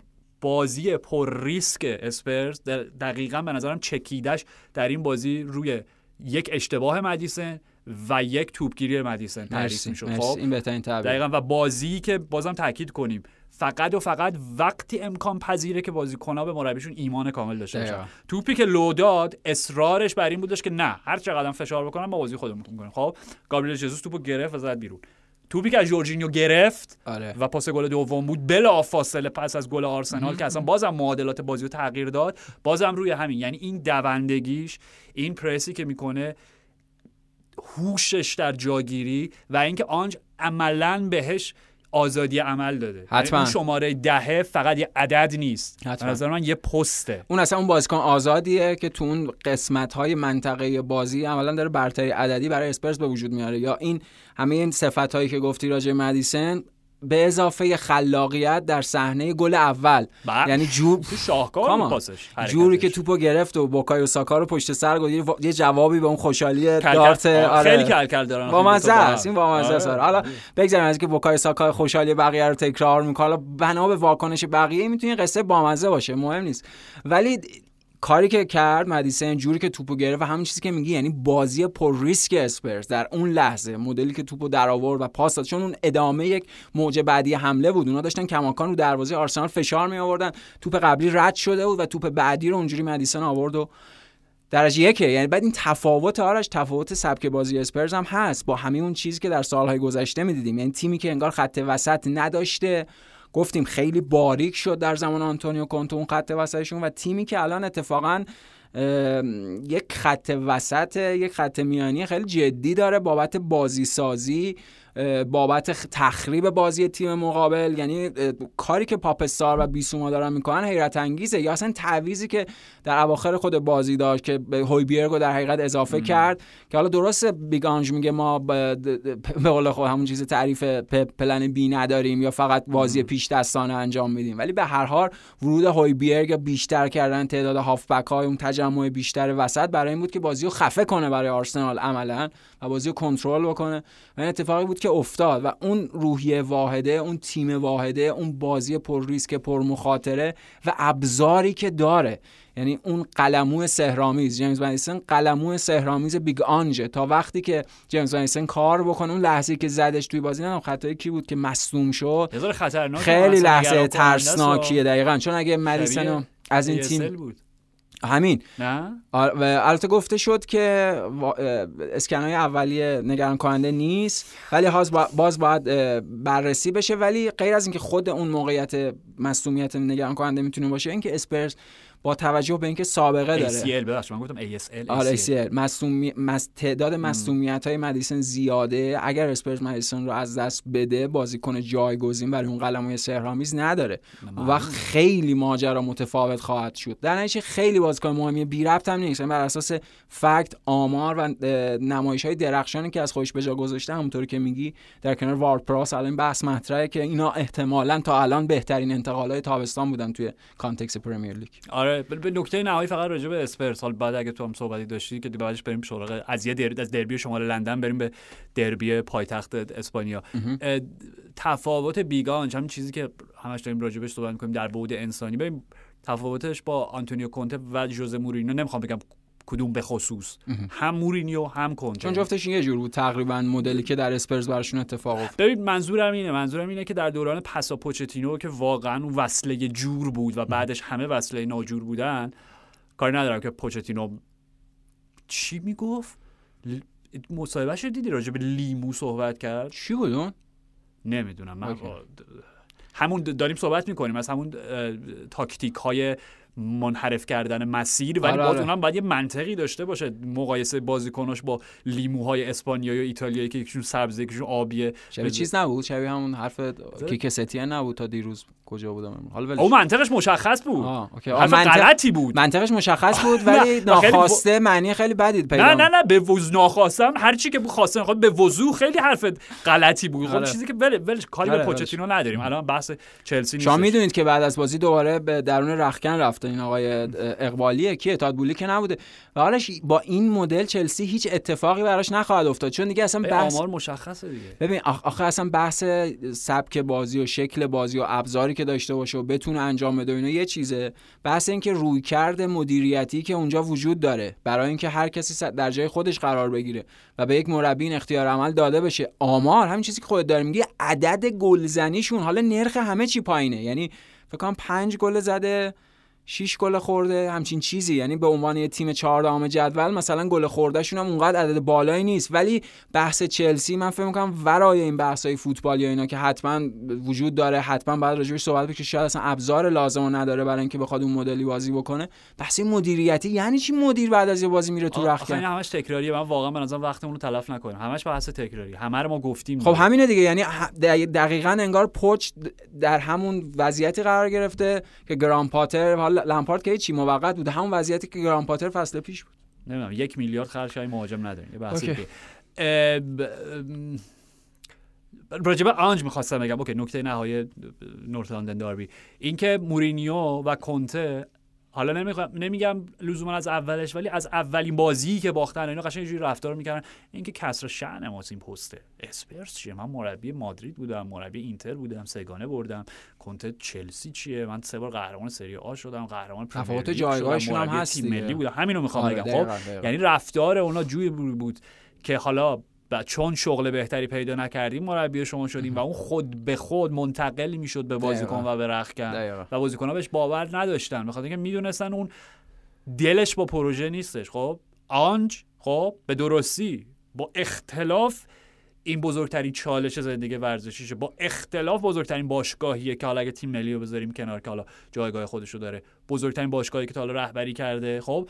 [SPEAKER 2] بازی پر ریسک اسپرز در- دقیقا به نظرم چکیدش در این بازی روی یک اشتباه مدیسن و یک توپگیری مدیسن تعریف
[SPEAKER 3] مرسی
[SPEAKER 2] خب
[SPEAKER 3] این بهترین تعبیر.
[SPEAKER 2] دقیقا. و بازی که بازم تاکید کنیم فقط و فقط وقتی امکان پذیره که بازیکن‌ها به مربیشون ایمان کامل داشته باشن. توپی که لو داد اصرارش بر این بودش که نه هر چقدر فشار بکنم ما بازی خودمون می‌کنیم خب گابریل ژزوس توپو گرفت و زد بیرون. توپی که از جورجینیو گرفت
[SPEAKER 3] آره.
[SPEAKER 2] و پاس گل دوم بود بلا فاصله پس از گل آرسنال که اصلا بازم معادلات بازی رو تغییر داد بازم روی همین. یعنی این دوندگیش این پرسی که می‌کنه هوشش در جاگیری و اینکه آنج عملا بهش آزادی عمل داده یعنی
[SPEAKER 3] حتما.
[SPEAKER 2] اون شماره دهه فقط یه عدد نیست
[SPEAKER 3] حتما.
[SPEAKER 2] نظر من یه پسته
[SPEAKER 3] اون اصلا اون بازیکن آزادیه که تو اون قسمت های منطقه بازی عملا داره برتری عددی برای اسپرز به وجود میاره یا این همه این صفت هایی که گفتی راجع مدیسن به اضافه خلاقیت در صحنه گل اول
[SPEAKER 2] بله.
[SPEAKER 3] یعنی جور
[SPEAKER 2] تو شاهکار پاسش
[SPEAKER 3] جوری که. توپو گرفت و بوکایو ساکا رو پشت سر گذاشت یه جوابی به اون خوشحالی دارت آره.
[SPEAKER 2] خیلی کل کل دارن
[SPEAKER 3] با مزه است این با مزه است
[SPEAKER 2] آره.
[SPEAKER 3] آره. حالا بگذاریم از اینکه بوکای ساکا خوشحالی بقیه رو تکرار می‌کنه حالا بنا به واکنش بقیه می‌تونه قصه بامزه باشه مهم نیست ولی کاری که کرد مدیسن جوری که توپو گرفت و همین چیزی که میگی یعنی بازی پر ریسک اسپرز در اون لحظه. مدلی که توپو در آورد و پاس داد. چون اون ادامه یک موج بعدی حمله بود. اونا داشتن کماکان رو دروازه آرسنال فشار می آوردن توپ قبلی رد شده بود و توپ بعدی رو اونجوری مدیسن آورد و درجه یکه. یعنی بعد این تفاوت آرش تفاوت سبک بازی اسپرز هم هست. با همین اون چیزی که در سالهای گذشته می‌دیدیم. یعنی تیمی که انگار خط وسط نداشته گفتیم خیلی باریک شد در زمان آنتونیو کونتو اون خط وسطشون و تیمی که الان اتفاقا یک خط وسط یک خط میانی خیلی جدی داره بابت بازی سازی بابت تخریب بازی تیم مقابل. یعنی کاری که پاپستار و بیسوما دارن می‌کنن حیرت انگیزه. یا اصلا تعویزی که در اواخر خود بازی داشت که به هویبیرگو در حقیقت اضافه کرد که حالا درست بیگانج میگه ما به قول خود همون چیز تعریف plan B نداریم یا فقط بازی پیش دستانه انجام میدیم. ولی به هر حال ورود هویبیرگ بیشتر کردن تعداد هافبک های اون تجمع بیشتر وسط برای این بود که بازی رو خفه کنه برای آرسنال عملا و بازی رو کنترل بکنه. و این اتفاقی بود که افتاد و اون روحیه واحده اون تیم واحده اون بازی پر ریسک پر مخاطره و ابزاری که داره. یعنی اون قلمو سحرآمیز. جیمز مدیسن قلمو سحرآمیز Big Ange ه. تا وقتی که جیمز مدیسن کار بکنه اون لحظه که زدش توی بازی نه خطای کی بود که مصدوم شد. خیلی لحظه ترسناکیه دقیقا. چون اگه مدیسن از این تیم بود. همین.
[SPEAKER 2] نه؟
[SPEAKER 3] و البته گفته شد که اسکنای اولیه نگران کننده نیست ولی باز باید بررسی بشه. ولی غیر از اینکه خود اون موقعیت مصومیت نگران کننده می‌تونه باشه اینکه اسپرس با توجه به اینکه سابقه داره.
[SPEAKER 2] ACL ببخشید من گفتم ASL
[SPEAKER 3] آره ACL مصومی... مس... تعداد مصومیت های مدیسن زیاده. اگر اسپرز مدیسن رو از دست بده بازیکن جایگزین برای اون قلموی سهرامیز نداره. و خیلی ماجرا متفاوت خواهد شد. در نتیجه خیلی بازیکن مهمی بی ربط هم نیست. یعنی بر اساس fact آمار و نمایش های درخشانی که از خودش به جا گذاشته همونطوری که میگی در کنار وارد پراوس الان بحث مطرحه که اینا احتمالا تا الان بهترین انتقالات تابستان بودن توی context پرمیر لیگ.
[SPEAKER 2] آره به نکته نهایی فقط راجع به اسپرز. حال بعد اگه تو هم صحبتی داشتی که بعدش بریم سراغ از یه دربی از دربی شمال لندن بریم به دربی پایتخت اسپانیا. تفاوت Big Ange همین چیزی که همش داریم راجع بهش صحبت می‌کنیم در بعد انسانی. بریم تفاوتش با آنتونیو کونته و ژوزه مورینیو نمی‌خوام بگم کدوم به خصوص. هم مورینیو هم کنته.
[SPEAKER 3] چون جفتش یه جور بود تقریبا مدلی که در اسپرز براشون اتفاق افتاد.
[SPEAKER 2] ببین منظورم اینه منظورم اینه که در دوران پسا پوچتینو که واقعا اون وصله جور بود و بعدش همه وصله ناجور بودن کاری ندارم که پوچتینو چی می‌گفت؟ مصاحبهش دیدی راجع به لیمو صحبت کرد؟
[SPEAKER 3] چی بود اون؟
[SPEAKER 2] نمی‌دونم من همون داریم صحبت می‌کنیم از همون تاکتیک های منحرف کردن مسیر ولی
[SPEAKER 3] آره
[SPEAKER 2] باز
[SPEAKER 3] آره.
[SPEAKER 2] اونم باید یه منطقی داشته باشه. مقایسه بازیکناش با لیموهای اسپانیایی و ایتالیایی که یکیشون سبزه یکیشون آبیه.
[SPEAKER 3] شبیه چیز نبود؟ شبیه همون حرف کیکستیه نبود تا دیروز کجا بودم حالا
[SPEAKER 2] او منطقش مشخص بود.
[SPEAKER 3] آه، اوکی.
[SPEAKER 2] حرف
[SPEAKER 3] منطق-
[SPEAKER 2] غلطی بود.
[SPEAKER 3] منطقش مشخص بود ولی ناخواسته معنی خیلی بدی پیدا.
[SPEAKER 2] نه نه نه به وضوح ناخواستم. هر چی که خواسته خود به وضوح خیلی حرف غلطی بود. خب
[SPEAKER 3] آره.
[SPEAKER 2] چیزی که ول ولش کاری به
[SPEAKER 3] آره،
[SPEAKER 2] پوچتینو نداریم. الان بحث چلسی
[SPEAKER 3] شما
[SPEAKER 2] نیست
[SPEAKER 3] می‌دونید که بعد از بازی دوباره به درون رخکن رفته. این آقای اقبالیه کی اتحاد بولی که نبوده. و حالش با این مدل چلسی هیچ اتفاقی براش نخواهد افتاد. چون دیگه اصلا بحث
[SPEAKER 2] آمار مشخصه دیگه.
[SPEAKER 3] ببین آخ- آخه اصلا بحث سبک بازی و شکل بازی و ابزاری که داشته باشه و بتونه انجام بده اینا یه چیزه. بحث این که روی کرده مدیریتی که اونجا وجود داره برای اینکه هر کسی در جای خودش قرار بگیره و به یک مربی این اختیار عمل داده بشه. آمار همین چیزی که خودت داری میگی عدد گلزنیشون حالا نرخ همه چی پایینه. یعنی فکر کنم پنج گل زده 6 گل خورده همچین چیزی. یعنی به عنوان یه تیم چهاردهم جدول مثلا گل خوردهشون هم اونقدر عدد بالایی نیست. ولی بحث چلسی من فکر می‌کنم ورای این بحث های فوتبال یا اینا که حتما وجود داره حتما بعد راجبش صحبت بشه شاید اصلا ابزار لازم نداره برای اینکه بخواد اون مدلی بازی بکنه. بحث مدیریتی یعنی چی مدیر بعد از یه بازی میره تو
[SPEAKER 2] آخه این همش تکراریه. من واقعا به نظرم وقتمون رو تلف نکنیم. همش بحث تکراری. همه رو ما گفتیم
[SPEAKER 3] خب همینه دیگه. یعنی دقیقا انگار پوچ در همون وضعیتی قرار گرفته که گرام پاتر حالا لمپارد که چی موقت بوده. همون وضعیتی که گرام پاتر فصل پیش بود.
[SPEAKER 2] نمی‌دونم یک میلیارد خرج های مهاجم نداریم یه بحث
[SPEAKER 3] اوکی.
[SPEAKER 2] دیگه. اه، ب- ام، راجع به آنج می‌خواستم بگم. Okay نکته نهایی North London Derby. اینکه مورینیو و کنته حالا نمی‌خوام نمیگم لزوما از اولش ولی از اولین بازی که باختن اینا قشنگ اینجوری رفتار می‌کردن. اینکه کسر شأن ما این پسته اسپرز چیه؟ من مربی مادرید بودم مربی اینتر بودم سه‌گانه بردم. کنته چلسی چیه؟ من سه بار قهرمان سری آ شدم قهرمان
[SPEAKER 3] تفاوت جایگاهشون هم هست.
[SPEAKER 2] ملی بودم. همینو می‌خوام
[SPEAKER 3] آره،
[SPEAKER 2] بگم. خب. یعنی رفتار اونا جوی بود که حالا و چون شغل بهتری پیدا نکردیم مربی شما شدیم و اون خود به خود منتقل می‌شد به بازیکن. و به رخکن. و بازیکن‌ها بهش باور نداشتن بخاطر اینکه می‌دونستن اون دلش با پروژه نیستش. خب آنج خب به درستی با اختلاف این بزرگترین چالش زندگی ورزشیشه. با اختلاف بزرگترین باشگاهیه که حالا اگه تیم ملی رو بذاریم کنار که حالا جایگاه خودش رو داره. بزرگترین باشگاهی که تا حالا رهبری کرده. خب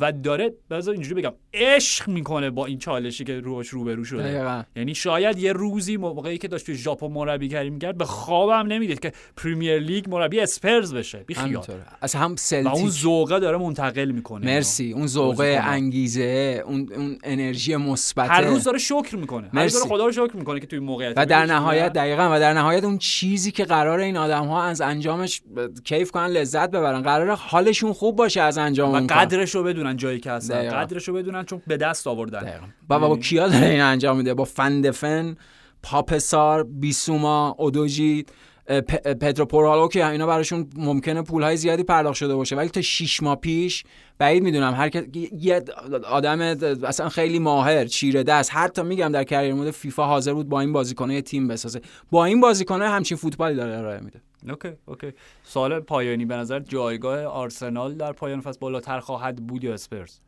[SPEAKER 2] و داره بذار اینجوری بگم عشق می‌کنه با این چالشی که روش روبرو شده.
[SPEAKER 3] دقیقاً.
[SPEAKER 2] یعنی شاید یه روزی موقعی که داشت توی ژاپن مربیگری می‌کرد به خوابم نمی‌دید که پریمیر لیگ مربی اسپرز بشه. بی خیال.
[SPEAKER 3] از هم
[SPEAKER 2] و
[SPEAKER 3] سلتیک.
[SPEAKER 2] اون ذوقه داره منتقل می‌کنه.
[SPEAKER 3] مرسی. اون ذوق
[SPEAKER 2] بازیکن‌ها.
[SPEAKER 3] انگیزه اون اون انرژی مثبت
[SPEAKER 2] هر روز داره شکر می‌کنه. هر روز. داره خدا رو شکر می‌کنه که توی موقعیت
[SPEAKER 3] و در نهایت دقیقا و در نهایت اون چیزی که قرار این آدم ها از انجامش کیف کنن لذت ببرن. قرار حالشون خوب باشه از انجام
[SPEAKER 2] و. قدرش رو بدونن جایی که هستن
[SPEAKER 3] دقیقاً.
[SPEAKER 2] قدرش رو بدونن چون به دست آوردن.
[SPEAKER 3] دقیقاً. و با کیا داره این انجام میده؟ با فندفن پاپسار بیسوما اودوجی اه، پ- اه، پدرو پورالو که اینا براشون ممکنه پولهای زیادی پرداخت شده باشه. ولی تا 6 ماه پیش بعید می‌دونم هر کس- یه آدم اصلا خیلی ماهر چیره دست. حتی میگم در کریر مود فیفا حاضر بود با این بازیکن‌ها یه تیم بسازه. با این بازیکن‌ها همچین فوتبالی داره ارائه میده.
[SPEAKER 2] Okay okay. سال پایانی به نظر جایگاه آرسنال در پایان فصل بالاتر خواهد بود یا اسپرز؟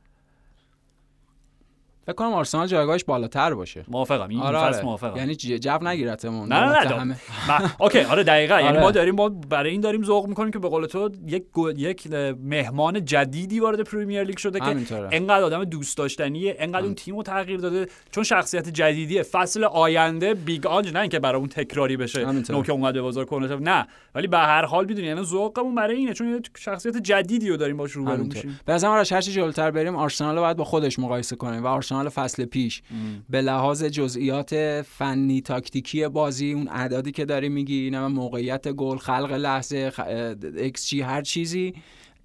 [SPEAKER 3] فکر کنم آرسنال جایگاهش بالاتر باشه.
[SPEAKER 2] موافقم. این
[SPEAKER 3] آره
[SPEAKER 2] فصل
[SPEAKER 3] آره.
[SPEAKER 2] موافقم.
[SPEAKER 3] یعنی جو نگیرتمون.
[SPEAKER 2] نه نه
[SPEAKER 3] البته
[SPEAKER 2] نه
[SPEAKER 3] همه-
[SPEAKER 2] من- okay آره دقیقا. یعنی
[SPEAKER 3] آره.
[SPEAKER 2] ما داریم ما برای این داریم ذوق می‌کنیم که به قول تو یک گو- یک مهمان جدیدی وارد پریمیر لیگ شده که
[SPEAKER 3] همینطوره.
[SPEAKER 2] انقدر آدم دوست داشتنیه انقدر اون تیم رو تغییر داده. چون شخصیت جدیدیه. فصل آینده Big Ange نه اینکه برای اون تکراری بشه
[SPEAKER 3] همینطوره.
[SPEAKER 2] نو که اومده بازار کهنه نه. ولی به هر حال می‌دونی یعنی ذوقمون برای اینه. چون شخصیت جدیدی رو داریم باش روبرو میشیم.
[SPEAKER 3] به نظرم آرش هرچی جلوتر بریم آرسنال رو باید با خودش مقایسه کنیم و آرسنال فصل پیش. به لحاظ جزئیات فنی تاکتیکی بازی اون اعدادی که داری میگی نه موقعیت گل خلق لحظه خ... XG هر چیزی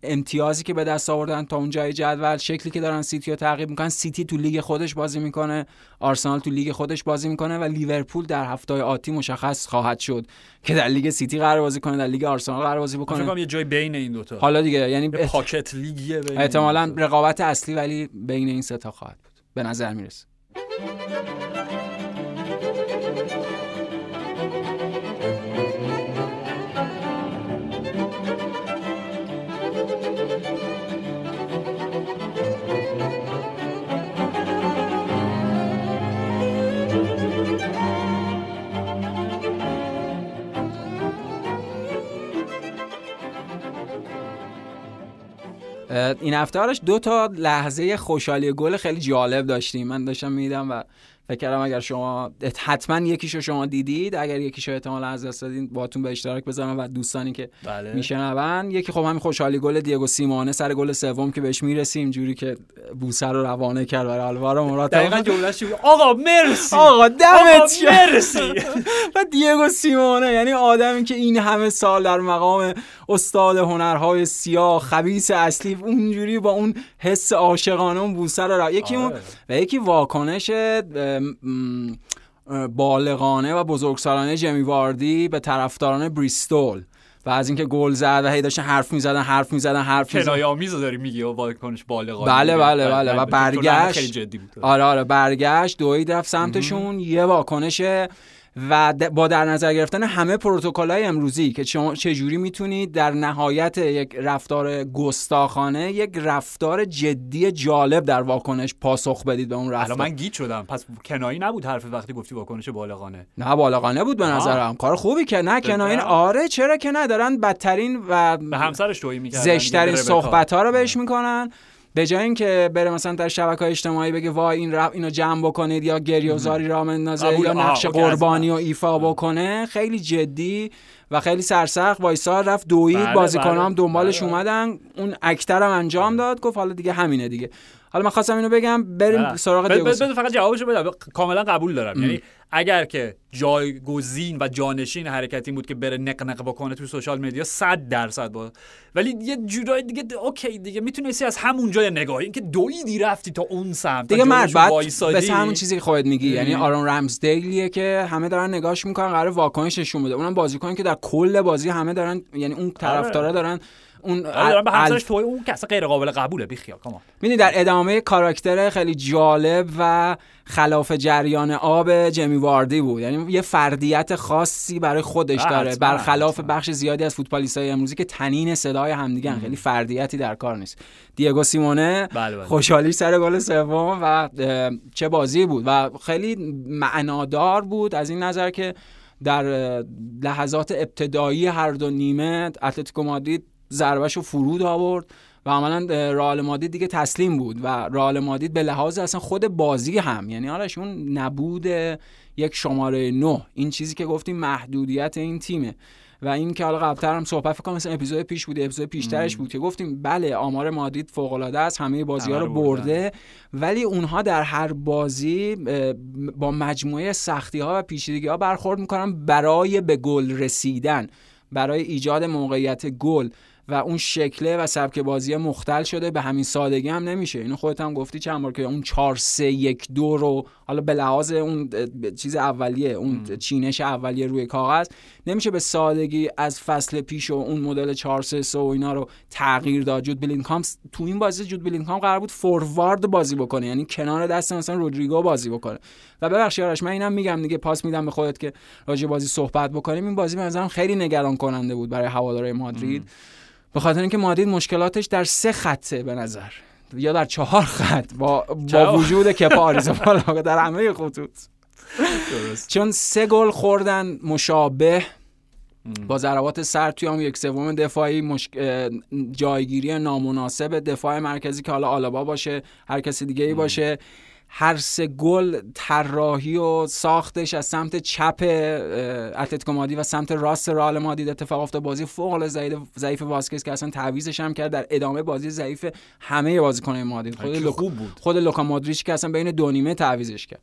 [SPEAKER 3] امتیازی که به دست آوردن تا اون جای جدول شکلی که دارن سیتی رو تعقیب می‌کنن. سیتی تو لیگ خودش بازی می‌کنه آرسنال تو لیگ خودش بازی می‌کنه و لیورپول در هفته آتی مشخص خواهد شد که در لیگ سیتی قرار بازی کنه در لیگ آرسنال قرار بازی بکنه.
[SPEAKER 2] یه جای بین این دوتا.
[SPEAKER 3] حالا دیگه یعنی
[SPEAKER 2] پاکت لیگیه بین
[SPEAKER 3] احتمالا. رقابت اصلی ولی بین این سه تا خواهد به نظر می‌رسه. این هفته دو تا لحظه خوشحالی گل خیلی جالب داشتیم. من داشتم میدم و فکر کردم اگر شما حتما یکیشو شما دیدید اگر یکیشو احتمالا از دست دادین باتون به اشتراک بذارم و دوستانی که
[SPEAKER 2] بله.
[SPEAKER 3] میشنون. یکی خب همین خوشحالی گل دیگو سیمونه سر گل سوم که بهش می‌رسیم جوری که بوسه رو روانه کرد برای آلوارو موراتا
[SPEAKER 2] دقیقا جملهش آقا مرسی.
[SPEAKER 3] آقا دمت گرم.
[SPEAKER 2] مرسی.
[SPEAKER 3] و دیگو سیمونه یعنی آدمی که این همه سال در مقام استاد هنرهای سیاه خبیس اصلی اونجوری با اون حس عاشقانه اون بوسه رو را- یکی اون
[SPEAKER 2] آره.
[SPEAKER 3] و یکی واکنش بالغانه و بزرگسالانه جمی واردی به طرفداران بریستول و از اینکه گل زد و هی داشتن حرف می‌زدن حرف می‌زدن حرف می‌زدن
[SPEAKER 2] کنایه آمیز داری میگی و واکنش بالغانه
[SPEAKER 3] بله،
[SPEAKER 2] میگی.
[SPEAKER 3] بله، بله. و
[SPEAKER 2] چون
[SPEAKER 3] برگشت. آره آره برگشت دوید رفت سمتشون یه واکنش و با در نظر گرفتن همه پروتکل‌های امروزی که چجوری می‌تونید در نهایت یک رفتار گستاخانه یک رفتار جدی جالب در واکنش پاسخ بدید به اون
[SPEAKER 2] الان
[SPEAKER 3] رفتار
[SPEAKER 2] من گیت شدم پس کنایی نبود حرف وقتی گفتی واکنش بالغانه
[SPEAKER 3] نه بالغانه بود به. نظرم کار خوبی که نه کنایین
[SPEAKER 2] بگم؟
[SPEAKER 3] آره چرا که نه دارن بدترین و
[SPEAKER 2] به همسرش توهین می‌کردن
[SPEAKER 3] زشترین صحبت ها رو بهش. می‌کنن به جای اینکه بره مثلا در شبکه های اجتماعی بگه وای این رفت اینو جمع بکنید یا گریه و زاری را مندازه. یا نقش قربانی. و ایفا بکنه خیلی جدی و خیلی سرسخت وایسا رفت دوید
[SPEAKER 2] بله،
[SPEAKER 3] بازیکن
[SPEAKER 2] بله.
[SPEAKER 3] دنبالش
[SPEAKER 2] بله.
[SPEAKER 3] اومدن اون act رو هم انجام داد گفت حالا دیگه همینه دیگه حالا من خواستم اینو بگم بریم. سراغ دیگو
[SPEAKER 2] فقط جوابشو بدم. کاملا قبول دارم. یعنی اگر که جایگزین و جانشین حرکت این بود که بره نق نق بکنه تو social media 100 درصد با ولی یه جورای دیگه okay دیگه. می‌تونستی از همونجا نگاهی. اینکه دویدی رفتی تا اون سمت
[SPEAKER 3] دیگه مرد بعد همون چیزی که خودت میگی. یعنی. آرون رمزدیله که همه دارن نگاهش می‌کنن قرار واکنش نشون بده. اونم بازیکنی که در کل بازی همه دارن یعنی اون طرفدارا دارن اون
[SPEAKER 2] آره دارم به همسرش توی اون اصلا غیر قابل قبوله بیخیال کامان.
[SPEAKER 3] می‌دونی در ادامه کاراکتر خیلی جالب و خلاف جریان آب جمی واردی بود. یعنی یه فردیت خاصی برای خودش
[SPEAKER 2] بله،
[SPEAKER 3] داره. برخلاف. بخش زیادی از فوتبالیستای امروزی که تنین صدای همدیگن خیلی فردیتی در کار نیست. دیگو سیمونه
[SPEAKER 2] بله، بله.
[SPEAKER 3] خوشحالی سر گل سوم و چه بازی بود. و خیلی معنادار بود از این نظر که در لحظات ابتدایی هر دو نیمه اتلتیکو مادرید ضربش رو فرود آورد و عملا رئال مادرید دیگه تسلیم بود و رئال مادرید به لحاظ اصلا خود بازی هم یعنی آرش اون نبود یک شماره 9 این چیزی که گفتیم محدودیت این تیمه. و این که حالا قبلتر هم صحبت فکر کنم مثلا اپیزود پیش بود اپیزود پیشترش بود که گفتیم بله آمار مادرید فوق العاده است همه بازی ها رو. برده. ولی اونها در هر بازی با مجموعه سختی ها و پیچیدگی ها برخورد می‌کنن برای به گل رسیدن برای ایجاد موقعیت گل. و اون شکله و سبک بازی مختل شده. به همین سادگی هم نمیشه. اینو خودت هم گفتی چند بار که اون 4 3 1 2 رو حالا به لحاظ اون چیز اولیه اون چینش اولیه روی کاغذ نمیشه به سادگی از فصل پیش و اون مدل 4 3 3 و اینا رو تغییر داد. جود بلینکام تو این بازی جود بلینکام قرار بود فوروارد بازی بکنه. یعنی کنار دست مثلا رودریگو بازی بکنه. و ببخشید آرش من اینم میگم دیگه پاس میدم به خودت که راجع بازی صحبت بکنیم. این بازی به نظرم خیلی نگران کننده بود برای هوادارهای مادرید. به خاطر اینکه مادرید مشکلاتش در سه خطه به نظر یا در چهار خط با, با؟ وجود کپاریز بالا در همه خطوط.
[SPEAKER 2] درست.
[SPEAKER 3] چون سه گل خوردن مشابه با ضربات سر توی هم یک سوم دفاعی مشک... اه، جایگیری نامناسب دفاع مرکزی که حالا آلابا باشه هر کسی دیگه ای باشه. هر سه گل طراحی و ساختش از سمت چپ اتلتیکو مادرید و سمت راست رئال مادرید اتفاق افتاد. بازی فوق العاده ضعیف واسکز که اصلا تعویضش هم کرد. در ادامه بازی ضعیف همه بازیکنان مادرید. خود
[SPEAKER 2] که
[SPEAKER 3] لوک...
[SPEAKER 2] خوب بود.
[SPEAKER 3] خود لوکا مادریچ که اصلا بین دو نیمه تعویزش کرد.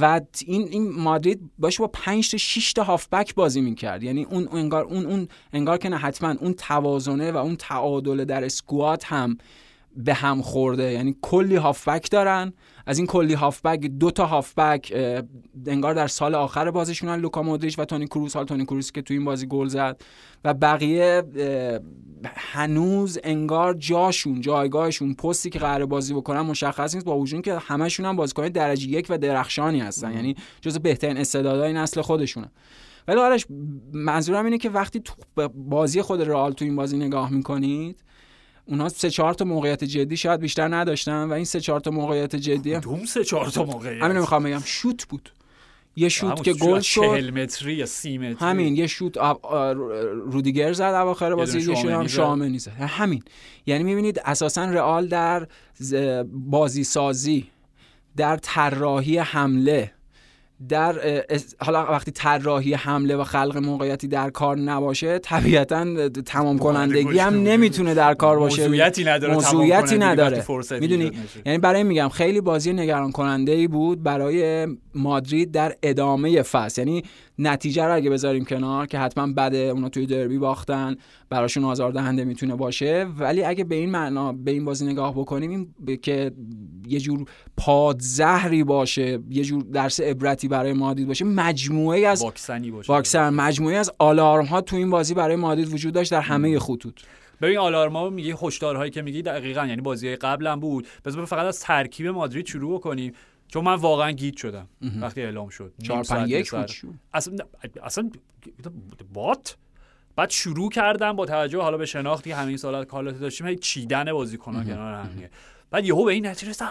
[SPEAKER 3] و این این مادرید باشه با 5 تا 6 تا هافبک بازی می‌کرد. یعنی اون انگار اون اون انگار که نه حتما اون توازنه و اون تعادل در اسکوات هم به هم خورده. یعنی کلی هافبک دارن. از این کلی هافبک دو تا هافبک انگار در سال آخر بازیشونن لوکا مودریچ و تونی کروس. حال تونی کروس که تو این بازی گل زد و بقیه هنوز انگار جاشون جایگاهشون پستی که قرار بازی بکنن مشخص نیست. با وجود که همشون هم بازیکن درجه یک و درخشانی هستن. یعنی جز بهترین استعدادهای نسل خودشونه. ولی آرش منظورم اینه که وقتی تو بازی خود رئال تو این بازی نگاه می‌کنید اونا سه چهار تا موقعیت جدی شاید بیشتر نداشتن و این سه چهار تا موقعیت جدی
[SPEAKER 2] دوم سه چهار تا موقعیت؟
[SPEAKER 3] همین می‌خوام بگم. شوت بود. یه شوت که گل شد.
[SPEAKER 2] 40 متری یا 30 متری؟
[SPEAKER 3] همین یه شوت رودیگر زد اواخر بازی یه شوت هم
[SPEAKER 2] شامنی زد.
[SPEAKER 3] همین. یعنی می‌بینید اساسا رئال در بازی سازی در طراحی حمله در حالا وقتی طراحی حمله و خلق موقعیتی در کار نباشه طبیعتا تمام کنندگی هم. نمی‌تونه در کار باشه
[SPEAKER 2] موضوعیتی نداره
[SPEAKER 3] موضوعیتی نداره می‌دونی. یعنی برای میگم خیلی بازی نگران کننده ای بود برای مادرید در ادامه فصل یعنی نتیجه رو اگه بذاریم کنار که حتما بده اونا توی دربی باختن براشون آزاردهنده می‌تونه باشه ولی اگه به این معنا به این بازی نگاه بکنیم این ب- که یه جور پادزهری باشه یه جور درس عبرتی برای مادرید باشه مجموعه از
[SPEAKER 2] واکسنی باشه.
[SPEAKER 3] واکسن مجموعه از آلارم ها تو این بازی برای مادرید وجود داشت در همه خطوط.
[SPEAKER 2] ببین آلارما میگه هشدارهایی که میگی دقیقا یعنی بازی قبلم بود. بذار فقط از ترکیب مادرید شروع بکنیم چون من واقعا گیت شدم وقتی اعلام شد.
[SPEAKER 3] 4
[SPEAKER 2] نیم ساعت
[SPEAKER 3] 5 1
[SPEAKER 2] یه ساعت.
[SPEAKER 3] بود شو.
[SPEAKER 2] اصلا اصلا بات بعد شروع کردم با توجه حالا به شناختی همین سالات کالات داشتیم هی چیدن بازیکن‌ها کنار هم بعد یهو به این نتیجه رسیدم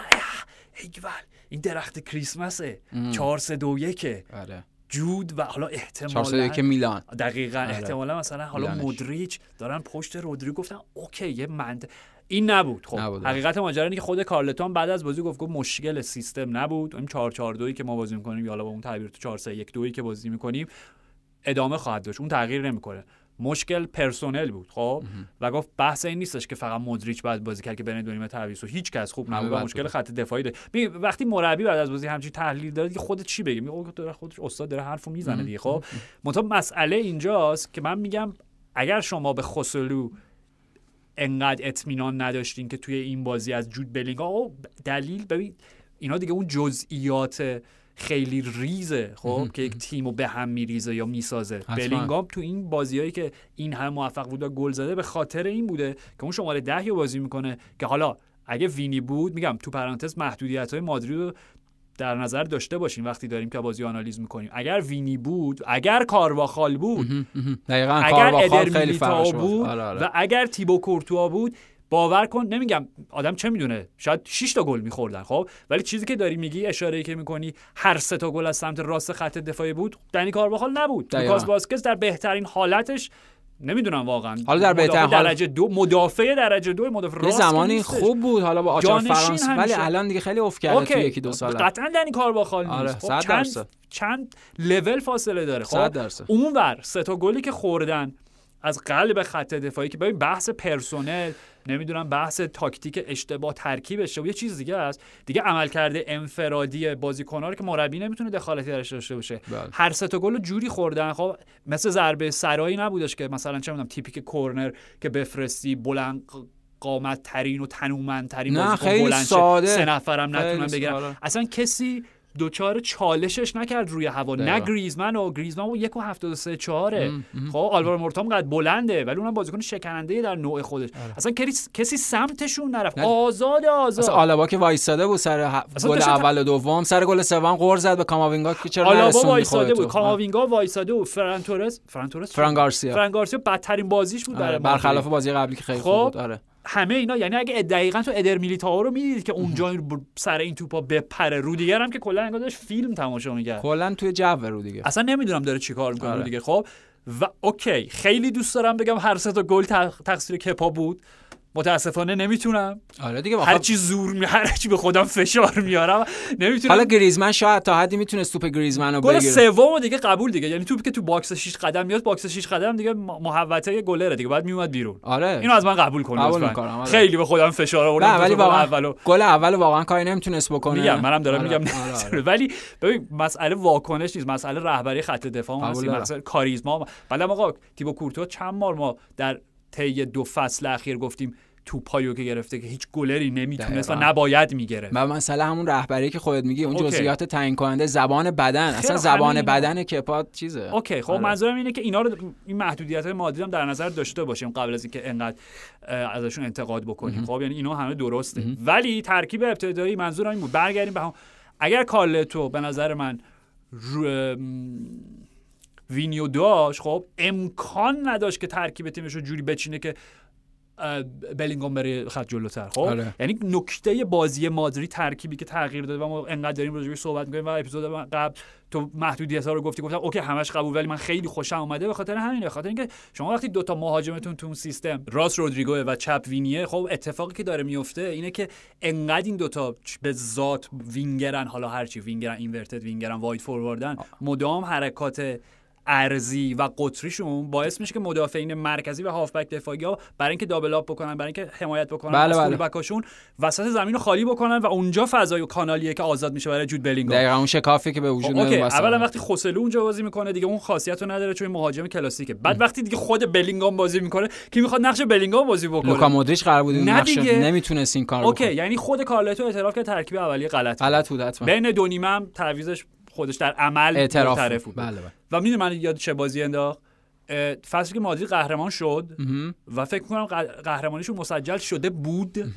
[SPEAKER 2] ایول این درخت کریسمسه. 4 3 2 1
[SPEAKER 3] آره.
[SPEAKER 2] جود و حالا
[SPEAKER 3] 4 3
[SPEAKER 2] احتمالاً
[SPEAKER 3] میلان.
[SPEAKER 2] دقیقا
[SPEAKER 3] آره.
[SPEAKER 2] احتمالا مثلا حالا
[SPEAKER 3] میلانش.
[SPEAKER 2] مودریچ دارن پشت رودریگو گفتن اوکی یه مند. این نبود خب.
[SPEAKER 3] نبود.
[SPEAKER 2] حقیقت ماجرا اینه که خود کارلتون بعد از بازی گفت گفت مشکل سیستم نبود. این 4 4 2 که ما بازی می‌کنیم یا حالا با اون تعبیر تو 4 3 1 2 که بازی می‌کنیم ادامه خواهد داشت. اون تغییر نمی‌کنه. مشکل پرسونل بود خب؟ و گفت بحث این نیستش که فقط مودریچ بعد بازی کرد که بین دو نیمه تعویض و هیچ کس خوب نبود مشکل. خط دفاعی داره وقتی مربی بعد از بازی همچین تحلیل داره دیگه خودت چی بگی؟ میگه داره خودش استاد داره حرفو می‌زنه دیگه خب؟ منتها مسئله اینجاست که من میگم اگر شما به خسلو انقدر اطمینان نداشتین که توی این بازی از جود بلینگ دلیل ببین اینا دیگه اون جزئیات خیلی ریزه خب که یک تیمو به هم میریزه یا می‌سازه. بلینگام تو این بازیایی که این هم موفق بود و گل زده به خاطر این بوده که اون شماره ده یا بازی می‌کنه که حالا اگه وینی بود میگم تو پرانتز محدودیت های مادرید رو در نظر داشته باشین وقتی داریم که بازی آنالیز می‌کنیم. اگر وینی بود اگر کارواخال بود
[SPEAKER 3] دقیقا
[SPEAKER 2] اگر
[SPEAKER 3] کارواخال خیلی
[SPEAKER 2] بود.
[SPEAKER 3] آره آره.
[SPEAKER 2] و اگر تیبو کورتوا بود باور کن نمیگم آدم چه می‌دونه شاید 6 تا گل میخوردن خب ولی چیزی که داری میگی اشاره ای که می‌کنی هر سه تا گل از سمت راست خط دفاعی بود دنی کارواخال نبود. لوکاس واسکز در بهترین حالتش نمی‌دونم واقعا
[SPEAKER 3] حالا در بهترین حال-
[SPEAKER 2] درجه دو مدافع درجه دو مدافع راست
[SPEAKER 3] زمانی
[SPEAKER 2] نیستش.
[SPEAKER 3] خوب بود حالا با آچار فرانسه ولی. الان دیگه خیلی افت کرده توی یکی دو سال
[SPEAKER 2] قطعا دنی کارواخال نیست
[SPEAKER 3] آره،
[SPEAKER 2] خب
[SPEAKER 3] صد
[SPEAKER 2] چند. چند لول فاصله داره خب. اونور سه تا گلی که خوردن از قلب خط دفاعی که ببین بحث پرسنل نمی‌دونم بحث تاکتیک اشتباه ترکیب اشتباه یه چیز دیگه است دیگه عملکرد انفرادی بازیکن‌ها رو که مربی نمی‌تونه دخالتی درش داشته باشه
[SPEAKER 3] بله.
[SPEAKER 2] هر سه تا گل جوری خوردن خب مثل ضربه سرایی نبودش که مثلا چه می‌دونم تیپیک کورنر که بفرستی بلند قامت ترین و تنومند ترین
[SPEAKER 3] نه،
[SPEAKER 2] بازیکن
[SPEAKER 3] خیلی
[SPEAKER 2] بلند
[SPEAKER 3] ساده.
[SPEAKER 2] سه نفرم نتونن بگیرن. اصلا کسی دوچار چالشش نکرد روی هوا نه. گریزمن و گریزمن و یک و هفتاد و سه چهاره خب آلوارو مورتام قد بلنده ولی اونم بازیکن شکننده در نوع خودش اصلا کسی, کسی سمتشون نرفت
[SPEAKER 3] آره.
[SPEAKER 2] آزاد آزاد
[SPEAKER 3] اصلا آلابا که وایستاده بود سر ه- گل اول و دوم سر گل سوم قرض زد به کاماوینگا که چرا
[SPEAKER 2] آلابا وایساده؟ بود کاماوینگا وایساده بود فران تورس فران تورس
[SPEAKER 3] فران گارسیا.
[SPEAKER 2] فران گارسیا بدترین بازیش بود برای
[SPEAKER 3] آره،
[SPEAKER 2] مادرید.
[SPEAKER 3] برخلاف بازی قبلی که خیلی
[SPEAKER 2] خب.
[SPEAKER 3] خوب بود آره
[SPEAKER 2] همه اینا یعنی اگه دقیقا تو ادر میلیتائو رو می‌دید که اونجا سر این توپا بپره رودیگر هم که کلا انگار داشت فیلم تماشا می‌کرد.
[SPEAKER 3] کلا توی جو رو دیگه.
[SPEAKER 2] اصلا نمی‌دونم داره چیکار می‌کنه
[SPEAKER 3] آره.
[SPEAKER 2] رودیگر خب و اوکی خیلی دوست دارم بگم هر سه تا گل تق- تقصیر کپا بود. متاسفانه نمی‌تونم.
[SPEAKER 3] آره دیگه
[SPEAKER 2] هر چی زور می هر چی به خودم فشار میارم نمی‌تونم.
[SPEAKER 3] حالا گریزمن شاید تا حدی می‌تونه توپ گریزمن رو
[SPEAKER 2] گل
[SPEAKER 3] بگیره.
[SPEAKER 2] سوم دیگه قبول دیگه. یعنی توپی که تو box 6 قدم میاد box 6 قدم دیگه محوطه گلره دیگه. بعد میومد بیرون.
[SPEAKER 3] آره.
[SPEAKER 2] اینو از من قبول کن
[SPEAKER 3] قبول
[SPEAKER 2] لطفاً.
[SPEAKER 3] می‌کنم، آره.
[SPEAKER 2] خیلی به خودم فشار آوردم.
[SPEAKER 3] ولی
[SPEAKER 2] گل
[SPEAKER 3] واقعا
[SPEAKER 2] اولو
[SPEAKER 3] گل اول واقعا کاری نمی‌تونست بکنه.
[SPEAKER 2] میگم منم دارم
[SPEAKER 3] آره،
[SPEAKER 2] میگم.
[SPEAKER 3] آره، آره.
[SPEAKER 2] ولی ببین مسئله واکنش نیست. مسئله رهبری خط دفاع. هست. مسئله کاریزما. بعد آقا تیبو کورتو چند بار ما در طی دو فصل اخیر گفتیم توپایو که گرفته که هیچ گلری نمی‌تونست و. نباید می‌گرفت.
[SPEAKER 3] و مسئله همون رهبری که خودت میگی اون. جزئیات تعیین کننده زبان بدن. اصلا
[SPEAKER 2] خیلی
[SPEAKER 3] زبان. بدن کپا چیزه.
[SPEAKER 2] okay خب
[SPEAKER 3] آره.
[SPEAKER 2] منظورم اینه که اینا رو این محدودیت های مادرید هم در نظر داشته باشیم قبل از اینکه انقدر ازشون انتقاد بکنیم. خب یعنی اینا همه درسته. ولی ترکیب ابتدایی منظورم این بود. برگردیم به هم اگر کارلتو به نظر من رو وینیو داشت خب امکان نداشت که ترکیب تیمش رو جوری بچینه که بلینگام بره خط جلوتر. خب؟
[SPEAKER 3] آره.
[SPEAKER 2] یعنی نکته بازی مادرید ترکیبی که تغییر داده و ما انقدر داریم راجعش صحبت می‌کنیم و اپیزود قبل تو محدودیت ها رو گفتی گفتم okay همش قبول ولی من خیلی خوشم اومده به خاطر همینه به خاطر اینکه شما وقتی دو تا مهاجمتون تو اون سیستم راست رودریگو و چپ وینیه خب اتفاقی که داره میفته اینه که انقدر این دوتا به ذات وینگرن حالا هرچی وینگرن inverted winger ن wide forward ن مدام حرکات عرضی و قطریشون باعث میشه که مدافعین مرکزی و هافبک دفاعی ها برای اینکه double up بکنن برای اینکه حمایت بکنن
[SPEAKER 3] بله،
[SPEAKER 2] از
[SPEAKER 3] بله.
[SPEAKER 2] fullback اشون وسط زمین رو خالی بکنن و اونجا فضای و کانالیه که آزاد میشه برای جود بلینگام
[SPEAKER 3] دقیقا اون شکافی که به وجود میاد.
[SPEAKER 2] اولا وقتی خوسلو اونجا بازی می‌کنه دیگه اون خاصیت رو نداره چون مهاجم کلاسیکه بعد وقتی دیگه خود بلینگام بازی می‌کنه کی می‌خواد نقش بلینگام بازی
[SPEAKER 3] لوکا
[SPEAKER 2] بکنه
[SPEAKER 3] مودریچ قرار بود این نقش. نمی‌تونست این کار okay
[SPEAKER 2] یعنی خود کارلتو اعتراف کرد ترکیب اولیه غلط بود.
[SPEAKER 3] غلط بود حتما
[SPEAKER 2] بین دو نیمه هم تعویضش خودش در عمل
[SPEAKER 3] اعتراف بود. بله بله.
[SPEAKER 2] و می‌دونی من یاد چه بازی انداخت؟ فصلی که مادرید قهرمان شد
[SPEAKER 3] مهم.
[SPEAKER 2] و فکر کنم قهرمانیشون مسجل شده بود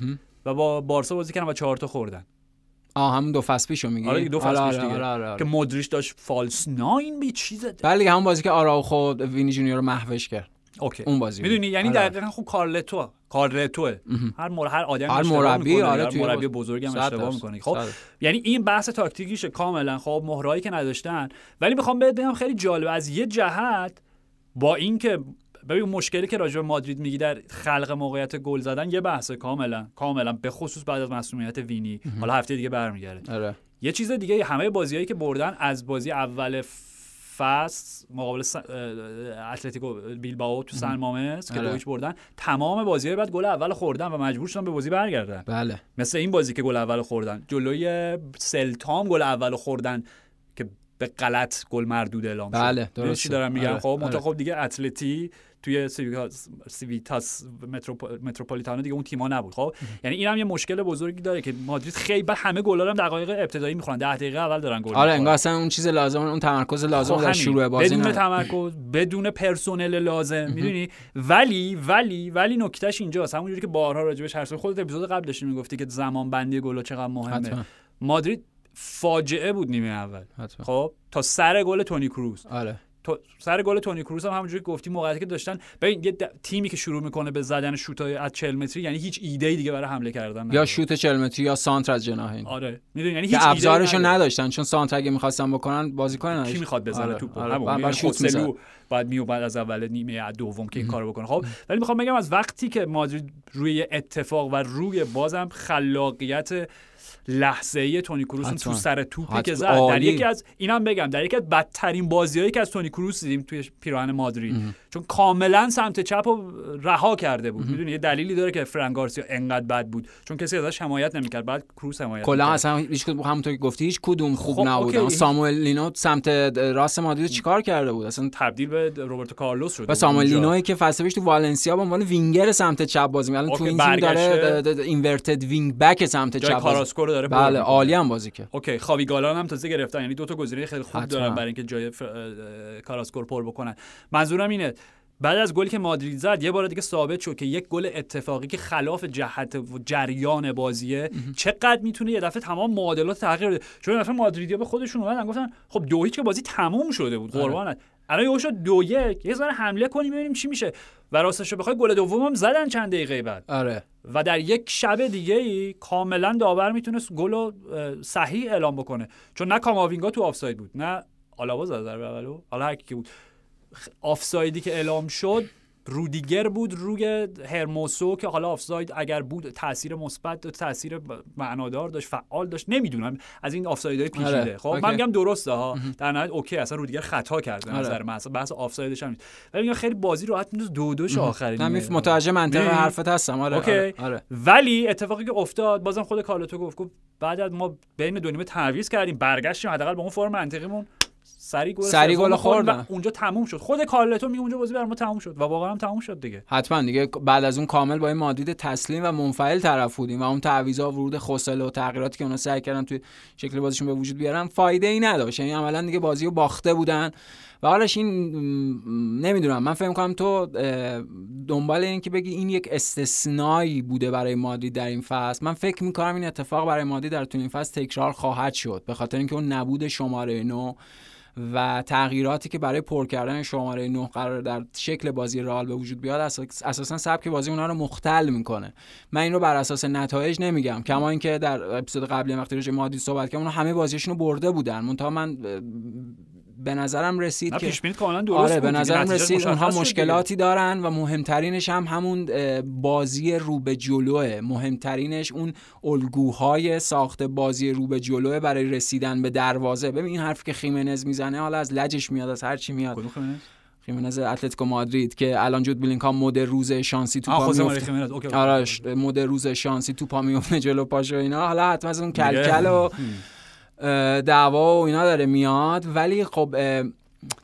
[SPEAKER 2] و با بارسا بازی کردن و چهار تا خوردن.
[SPEAKER 3] آه همون دو فصل پیشو میگی؟
[SPEAKER 2] آره دو فصل
[SPEAKER 3] آره،
[SPEAKER 2] پیش
[SPEAKER 3] آره،
[SPEAKER 2] دیگه.
[SPEAKER 3] آره، آره،
[SPEAKER 2] که
[SPEAKER 3] آره.
[SPEAKER 2] مودریچ داشت false nine بی چیز
[SPEAKER 3] بله همون بازی که آراوخو وینی جونیور رو محوش کرد.
[SPEAKER 2] okay.
[SPEAKER 3] اون بازی.
[SPEAKER 2] می‌دونی؟ یعنی
[SPEAKER 3] آره، آره.
[SPEAKER 2] دقیقا خوب کارلتو. کارلتو. هر مر... هر آدمی
[SPEAKER 3] هر مربی، آره،
[SPEAKER 2] هر مربی
[SPEAKER 3] صد
[SPEAKER 2] اشتباه. می‌کنه. خب
[SPEAKER 3] صد.
[SPEAKER 2] یعنی این بحث تاکتیکیشه کاملا. خب مهرایی که نداشتن. ولی می‌خوام بهت بگم خیلی جالب از یه جهت با اینکه ببین مشکلی که راجع به مادرید میگی در خلق موقعیت گل زدن یه بحثه کاملا. کاملا. به خصوص بعد از مسئولیت وینی. حالا هفته دیگه برمیگرده.
[SPEAKER 3] آره.
[SPEAKER 2] یه چیز دیگه همه بازیایی که بردن از بازی اول فصل مقابل س... اتلتیکو بیلبائو تو سن مامس که
[SPEAKER 3] آره.
[SPEAKER 2] دویچ بردن. تمام بازی بعد گل اول خوردن و مجبور شدن به بازی برگردن.
[SPEAKER 3] بله.
[SPEAKER 2] مثل این بازی که گل اول خوردن. جلوی سلتام گل اول خوردن که به غلط گل مردود اعلام شد.
[SPEAKER 3] بله،.
[SPEAKER 2] چی دارم میگم؟
[SPEAKER 3] آره،
[SPEAKER 2] خب. خب دیگه اتلتی توی سیویتاس, سیویتاس متروپ... متروپولیتانو دیگه اون تیما نبود. خب؟ یعنی اینم یه مشکل بزرگی داره که مادرید خیلی بعد همه گلا رو هم دقایق ابتدایی می‌خورن. 10 دقیقه اول دارن گل
[SPEAKER 3] آره. انگار اصلا اون چیز لازم اون تمرکز لازم
[SPEAKER 2] خب
[SPEAKER 3] در. شروع بازی
[SPEAKER 2] بدون تمرکز بدون پرسنل لازم می‌دونی؟ ولی ولی ولی نکتهش اینجاست همونجوری که بارها راجبش هر خودت اپیزود قبل داشتی می‌گفتی که زمان بندی گل چقدر مهمه. مادرید فاجعه بود نیمه اول. خب؟ تا سر گل تونی کروز
[SPEAKER 3] آره.
[SPEAKER 2] سر گل تونی کروز هم همونجوری گفتی موقعیتی که داشتن ببین یه د- تیمی که شروع می‌کنه به زدن شوتای از 40 متری یعنی هیچ ایده ای دیگه برای حمله کردن
[SPEAKER 3] یا
[SPEAKER 2] نداره.
[SPEAKER 3] شوت 40 متری یا سانتر از جناحین
[SPEAKER 2] آره می‌دونی یعنی هیچ
[SPEAKER 3] ابزارشو. نداشتن چون سانتر اگه می‌خواستن بکنن بازیکن نداشت
[SPEAKER 2] کی می‌خواد بزنه
[SPEAKER 3] آره،
[SPEAKER 2] توپ
[SPEAKER 3] آره.
[SPEAKER 2] همون
[SPEAKER 3] بعد شوت.
[SPEAKER 2] خوسلو بعد میو بعد از اول نیمه دوم که این کارو بکنه خب ولی می‌خوام بگم از وقتی که مادرید روی اتفاق و روی بازم خلاقیت لحظه ای تونی کروس تو. سر توپی. که زد در. یکی از اینم بگم در یکی از بدترین بازیایی که از تونی کروس دیدیم توی پیراهن مادرید چون کاملا سمت چپ رو رها کرده بود می‌دونی یه دلیلی داره که فران گارسیا انقدر بد بود چون کسی ازش حمایت نمی‌کرد بعد کروس حمایت
[SPEAKER 3] کلا. اصلا هیچ کدوم همونطور که گفتی هیچ کدوم خوب
[SPEAKER 2] خب، okay.
[SPEAKER 3] ساموئل لینو سمت راست مادرید چیکار کرده بود اصلا
[SPEAKER 2] تبدیل به روبرتو کارلوس شد
[SPEAKER 3] و ساموئل. لینوی که فصل پیش تو والنسیا به عنوان وینگر سمت چپ بازی می‌کرد الان تو این تیم. داره inverted wing back سمت چپ بازی
[SPEAKER 2] کاراسکو داره
[SPEAKER 3] بله. عالی هم بازی کرد
[SPEAKER 2] اوکی خاوی گالان هم تازه گرفتن یعنی دو تا گزینه خیلی خوب
[SPEAKER 3] حتما.
[SPEAKER 2] دارن برای اینکه جای ف... اه، کاراسکو رو پر بکنن منظورم اینه بعد از گلی که مادرید زد یه بار دیگه ثابت شد که یک گل اتفاقی که خلاف جهت و جریان بازیه چقدر می‌تونه یه دفعه تمام معادلات تغییر بده چون دفعه مادریدیا به خودشون اومدن گفتن خب دو هیچ که بازی تموم شده بود
[SPEAKER 3] آره.
[SPEAKER 2] قربانت الان یهو شد دو یک. یه ذره حمله کنیم ببینیم چی میشه. و راستش رو بخوای گل دومم زدن چند دقیقه بعد.
[SPEAKER 3] آره.
[SPEAKER 2] و در یک شب دیگه ای کاملا داور می‌تونست گل رو صحیح اعلام بکنه. چون نه کاماوینگا تو آفساید بود نه آلاوا زد ضربه اولو حالا هر کی که بود. آفسایدی که اعلام شد رودیگر بود روی هرموسو که حالا آفساید اگر بود تاثیر مثبت داشت تاثیر معنادار داشت فعال داشت نمی‌دونم از این آفسایدهای پیچیده
[SPEAKER 3] آره،
[SPEAKER 2] خب
[SPEAKER 3] okay.
[SPEAKER 2] من میگم درسته ها در نهایت okay اصلا رودیگر خطا کرد به
[SPEAKER 3] آره.
[SPEAKER 2] نظر من اصلا بحث آفسایدش هم نیست ولی میگم خیلی بازی راحت می‌تونست دو دوش آخر
[SPEAKER 3] نه
[SPEAKER 2] نیمه.
[SPEAKER 3] میف متوجه منطق؟ حرفت هستم آره. آره, آره.
[SPEAKER 2] ولی اتفاقی که افتاد بازم خود کارلوتو گفت گفت بعد از ما بین دو نیمه تعویض کردیم برگشتیم حداقل به اون فرم منطقیمون سری گل
[SPEAKER 3] سری گل خوردن.
[SPEAKER 2] اونجا تموم شد. خود کارلتو میگه اونجا بازی بر ما تموم شد و واقعا هم تموم شد دیگه.
[SPEAKER 3] حتما دیگه بعد از اون کامل با این مادرید تسلیم و منفعل طرف بودیم و اون تعویضا ورود خوسله و تغییراتی که اونا سعی کردن توی شکل بازیشون به وجود بیارن فایده ای نداشت. یعنی عملا دیگه بازی رو باخته بودن. و حالش این نمی‌دونم. من فکر می‌کنم تو دنبال این که بگی این یک استثنایی بوده برای مادرید در این فصل. من فکر می‌کنم این اتفاق برای مادرید در تو این فصل تکرار خواهد شد. به خاطر اینکه اون نبود شماره 9 و تغییراتی که برای پر کردن شماره 9 قرار در شکل بازی رئال به وجود بیاد اساس- اساسا سبک بازی اونها رو مختل می‌کنه. من این رو بر اساس نتایج نمیگم کما اینکه در اپیزود قبلی وقتی راجع به مادرید صحبت کردم اونها همه بازیشون رو برده بودن. منتها من به نظرم رسید که
[SPEAKER 2] پیش کاملا درست
[SPEAKER 3] آره به. نظرم رسید اونها مشکلاتی دارن و مهمترینش هم همون بازی رو به جلوه مهمترینش اون الگوهای ساخت بازی رو به جلوه برای رسیدن به دروازه ببین این حرفی که خیمنز می‌زنه حالا از لجش میاد از هر چی. میاد
[SPEAKER 2] خیمنز؟
[SPEAKER 3] اتلتیکو مادرید که الان جود بلینکام مد روز شانسی تو پا میفته. آره مد روز شانسی تو پا میفته جلو پاش و اینا حالا حتما از اون. کلکل و دعوا و اینا داره میاد. ولی خب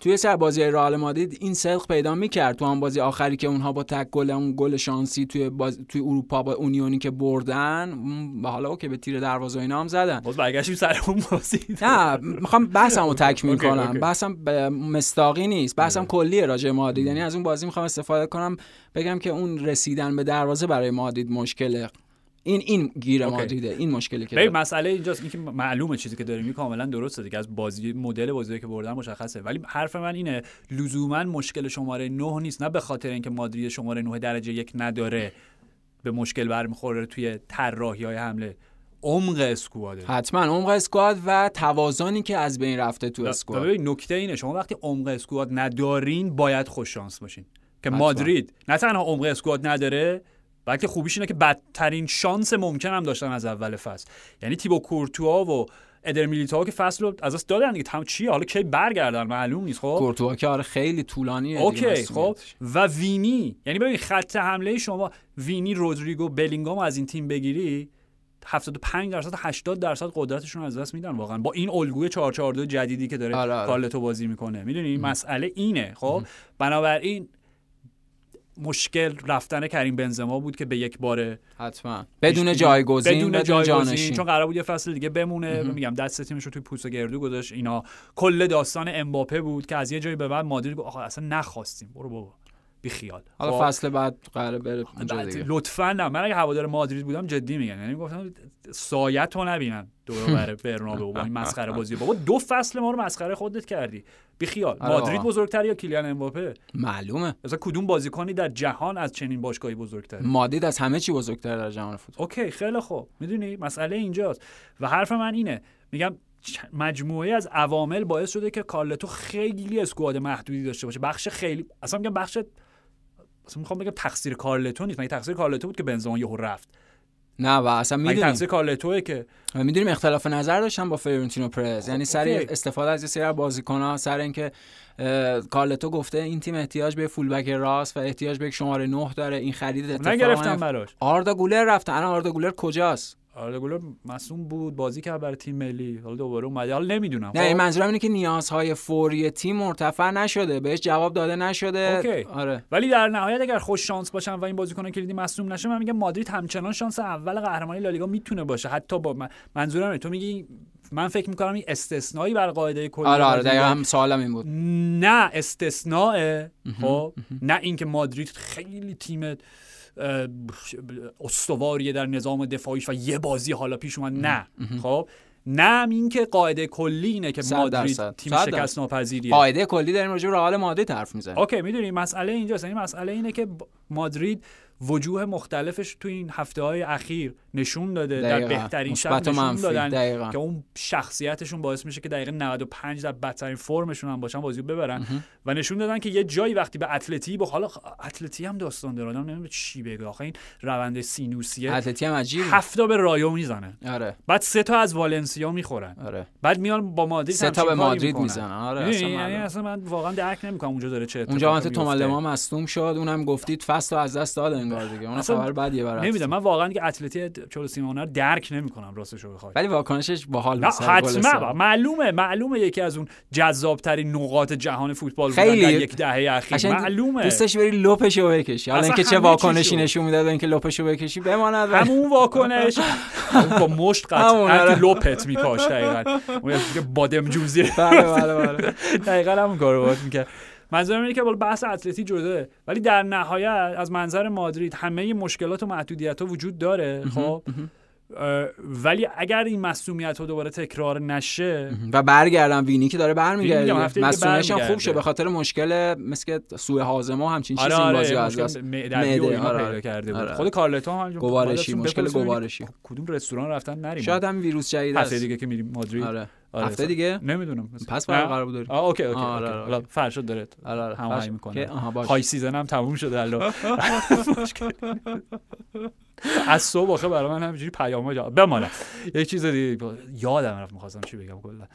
[SPEAKER 3] توی سر بازی رئال مادرید این صدق پیدا می‌کرد. تو هم بازی آخری که اونها با تک گل اون گل شانسی توی باز... توی اروپا با اونیونی که بردن و حالا که به تیر دروازه و اینا هم زدن.
[SPEAKER 2] باز برگشتیم سر اون بازی.
[SPEAKER 3] نه می‌خوام بحثمو تکمیل کنم. بحثم به مستاقی نیست. بحثم کلیه راجع به مادرید. یعنی از اون بازی می‌خوام استفاده کنم بگم که اون رسیدن به دروازه برای مادرید مشکله. این این گیر. مادریده این مشکلی که.
[SPEAKER 2] مسئله اینجاست اینکه معلومه چیزی که داریم. کاملا درسته دیگه از بازی مدل بازی که بردن مشخصه. ولی حرف من اینه لزوما مشکل شماره 9 نیست. نه به خاطر اینکه مادرید شماره 9 درجه یک نداره به مشکل برمیخوره توی طراحی های حمله. عمق اسکواده
[SPEAKER 3] حتما عمق اسکواد و توازنی که از بین رفته تو اسکواد.
[SPEAKER 2] ببین نکته اینه شما وقتی عمق اسکواد ندارین باید خوش شانس باشین. که
[SPEAKER 3] حتما.
[SPEAKER 2] مادرید نه تنها عمق اسکواد نداره بلکه خوبیش اینه که بدترین شانس ممکن هم داشتن از اول فصل. یعنی تیبو کورتوا و ادر میلیتائو که فصل رو از دست دادن دیگه. چیه؟ حالا کی برگردن؟ معلوم نیست خب؟
[SPEAKER 3] کورتوا که آره خیلی طولانیه
[SPEAKER 2] اوکی خب. و وینی. یعنی ببین خط حمله شما وینی رودریگو بلینگام از این تیم بگیری 75 درصد 80 درصد قدرتشون از دست میدن واقعا. با این الگوی 442 جدیدی که داره
[SPEAKER 3] آره، آره.
[SPEAKER 2] کارلتو بازی می‌کنه. می‌دونی؟ مسئله اینه خب؟ بنابراین مشکل رفتن کریم بنزما بود که به یک باره
[SPEAKER 3] حتما. بدون جایگزین
[SPEAKER 2] بدون
[SPEAKER 3] بدون
[SPEAKER 2] جایگزین
[SPEAKER 3] جانشین.
[SPEAKER 2] چون قرار بود یه فصل دیگه بمونه. میگم دست تیمش رو توی پوست گردو گذاشت. اینا کل داستان امباپه بود که از یه جایی به بعد مادرید گفت آقا اصلا نخواستیم. برو بابا. بی خیال
[SPEAKER 3] حالا
[SPEAKER 2] خب؟
[SPEAKER 3] فصل بعد قراره بره
[SPEAKER 2] لطفا نه من اگه هوادار مادرید بودم جدی میگم. یعنی گفتم سایت رو نبینن. دور بر برنابئو با این مسخره بازی. بابا دو فصل ما رو مسخره خودت کردی. بی خیال
[SPEAKER 3] آره
[SPEAKER 2] مادرید. بزرگتر یا کیلیان امباپه؟
[SPEAKER 3] معلومه.
[SPEAKER 2] مثلا کدوم بازیکنی در جهان از چنین باشگاهی بزرگتره؟
[SPEAKER 3] مادید از همه چی بزرگتر در جهان فوتبال.
[SPEAKER 2] اوکی خیلی خوب. می‌دونی؟ مسئله اینجاست. و حرف من اینه. میگم مجموعه از عوامل باعث شده که کارلتو خیلی اسکواد محدودی داشته باشه. بخش خیلی اصلا میگم بخش اصلا می‌خوام بگم تقصیر کارلتو نیست. مگه تقصیر کارلتو بود که بنزما یهو رفت؟
[SPEAKER 3] نه و اصلا می‌دونیم.
[SPEAKER 2] تقصیر کارلتوه که
[SPEAKER 3] می‌دونیم اختلاف نظر داشتن با فلورنتینو پرز. یعنی سر
[SPEAKER 2] okay.
[SPEAKER 3] استفاده از یه سری از بازیکن‌ها سر اینکه کارلتو گفته این تیم احتیاج به fullback راست و احتیاج به یک شماره 9 داره. این خرید اتفاقا
[SPEAKER 2] نگرفتم
[SPEAKER 3] نیفت-
[SPEAKER 2] براش.
[SPEAKER 3] آردا گولر رفتن الان آردا گولر کجاست؟
[SPEAKER 2] آردا گولر مصدوم بود بازی کرد برای تیم ملی. حالا دوباره اومده حالا نمی‌دونم.
[SPEAKER 3] نه این منظورم اینه که نیازهای فوری تیم مرتفع نشده. بهش جواب داده نشده.
[SPEAKER 2] okay.
[SPEAKER 3] آره.
[SPEAKER 2] ولی در نهایت اگر خوش شانس باشن و این بازیکن کلیدی مصدوم نشه من میگم مادرید همچنان شانس اول قهرمانی لالیگا می‌تونه باشه. حتی با من منظورم اینه. تو میگی من فکر می‌کنم این استثنایی بر قاعده کلی
[SPEAKER 3] آره آره دقیقا. هم سوالم این بود.
[SPEAKER 2] نه استثناء خب؟ نه اینکه مادرید خیلی تیم اه، استواریه در نظام دفاعیش و یه بازی حالا پیش اومد. نه. خب؟ نه اینکه قاعده کلی اینه که مادرید. تیم شکست. ناپذیریه.
[SPEAKER 3] قاعده کلی داریم راجع به رئال مادرید حرف می‌زنیم.
[SPEAKER 2] اوکی می‌دونی مسئله اینجاست. یعنی مسئله اینه که مادرید وجوه مختلفش تو این هفته های اخیر نشون داده در
[SPEAKER 3] دقیقاً.
[SPEAKER 2] بهترین شب نشون
[SPEAKER 3] منفی.
[SPEAKER 2] دادن
[SPEAKER 3] دقیقاً.
[SPEAKER 2] که اون شخصیتشون باعث میشه که دقیقه 95 در بدترین فرمشون هم باشن بازی ببرن و نشون دادن که یه جایی وقتی به اتلتی با حالا اتلتی هم داستان داره آدم نمی‌دونه چی بگه آخه این روند سینوسیه
[SPEAKER 3] اتلتی هم عجیب
[SPEAKER 2] هفتا به رایو می‌زنه
[SPEAKER 3] آره
[SPEAKER 2] بعد سه تا از والنسیا می‌خورن
[SPEAKER 3] آره
[SPEAKER 2] بعد میان با مادرید
[SPEAKER 3] سه تا به مادرید. می‌زنن آره؟ اصلا
[SPEAKER 2] یعنی. اصلا من واقعا درک نمی‌کنم اونجا داره چه
[SPEAKER 3] اونجا
[SPEAKER 2] اتفاقی
[SPEAKER 3] وقتی
[SPEAKER 2] میفته.
[SPEAKER 3] توملما مصدوم شد اونم گفتید فصل از دست انگار دیگه. اون خبر بدیه برات
[SPEAKER 2] نمی‌دونم من واقعا که اتلتی چلو سیمونه رو درک نمی‌کنم راستش رو بخوای.
[SPEAKER 3] ولی واکنشش باحال بود
[SPEAKER 2] حتما. معلومه معلومه یکی از اون جذاب ترین نقاط جهان فوتبال
[SPEAKER 3] خیلی.
[SPEAKER 2] در یک دهه اخیر. معلومه.
[SPEAKER 3] دوستش بری لپشو بکشی. حالا اینکه چه واکنشی. نشون می‌داد اینکه لپشو بکشی بماند.
[SPEAKER 2] همون واکنش. با مشت قطعا
[SPEAKER 3] آره.
[SPEAKER 2] لپت میکاش دقیقا. اون یه بادم جوزی
[SPEAKER 3] بله بله بله.
[SPEAKER 2] دقیقا همون کارو باید می‌کرد. منظورم اینه که بالا بحث اتلتی جداه ولی در نهایت از منظر مادرید همه مشکلات و محدودیت ها وجود داره خب؟ ولی اگر این مسئولیت ها دوباره تکرار نشه
[SPEAKER 3] و برگردم وینی که داره برمیگرده مسئولیتش هم خوب. شه به خاطر مشکل مثل سوء هاضمه همچین چیزی
[SPEAKER 2] آره
[SPEAKER 3] این
[SPEAKER 2] آره
[SPEAKER 3] بازی از
[SPEAKER 2] معدوی و
[SPEAKER 3] معده، آره،
[SPEAKER 2] پیدا
[SPEAKER 3] آره.
[SPEAKER 2] کرده بود.
[SPEAKER 3] آره.
[SPEAKER 2] خود کارلتو هم
[SPEAKER 3] گوارشی، مشکل گوارشی.
[SPEAKER 2] کدوم رستوران رفتن نریم.
[SPEAKER 3] شاید هم ویروس جدید است.
[SPEAKER 2] دیگه که میریم مادرید.
[SPEAKER 3] آره.
[SPEAKER 2] آره،
[SPEAKER 3] هفته دیگه
[SPEAKER 2] نمی‌دونم
[SPEAKER 3] پس
[SPEAKER 2] نه؟
[SPEAKER 3] برقرار بود داریم.
[SPEAKER 2] آه
[SPEAKER 3] okay
[SPEAKER 2] okay.
[SPEAKER 3] آره، آره.
[SPEAKER 2] حالا فرشاد داره
[SPEAKER 3] آره آره
[SPEAKER 2] هماهنگ. می‌کنه high season هم تموم شده الان از صبح آخه برای من همینجوری پیام جا بماند یک چیز دیگه یادم رفت می‌خواستم چی بگم کلا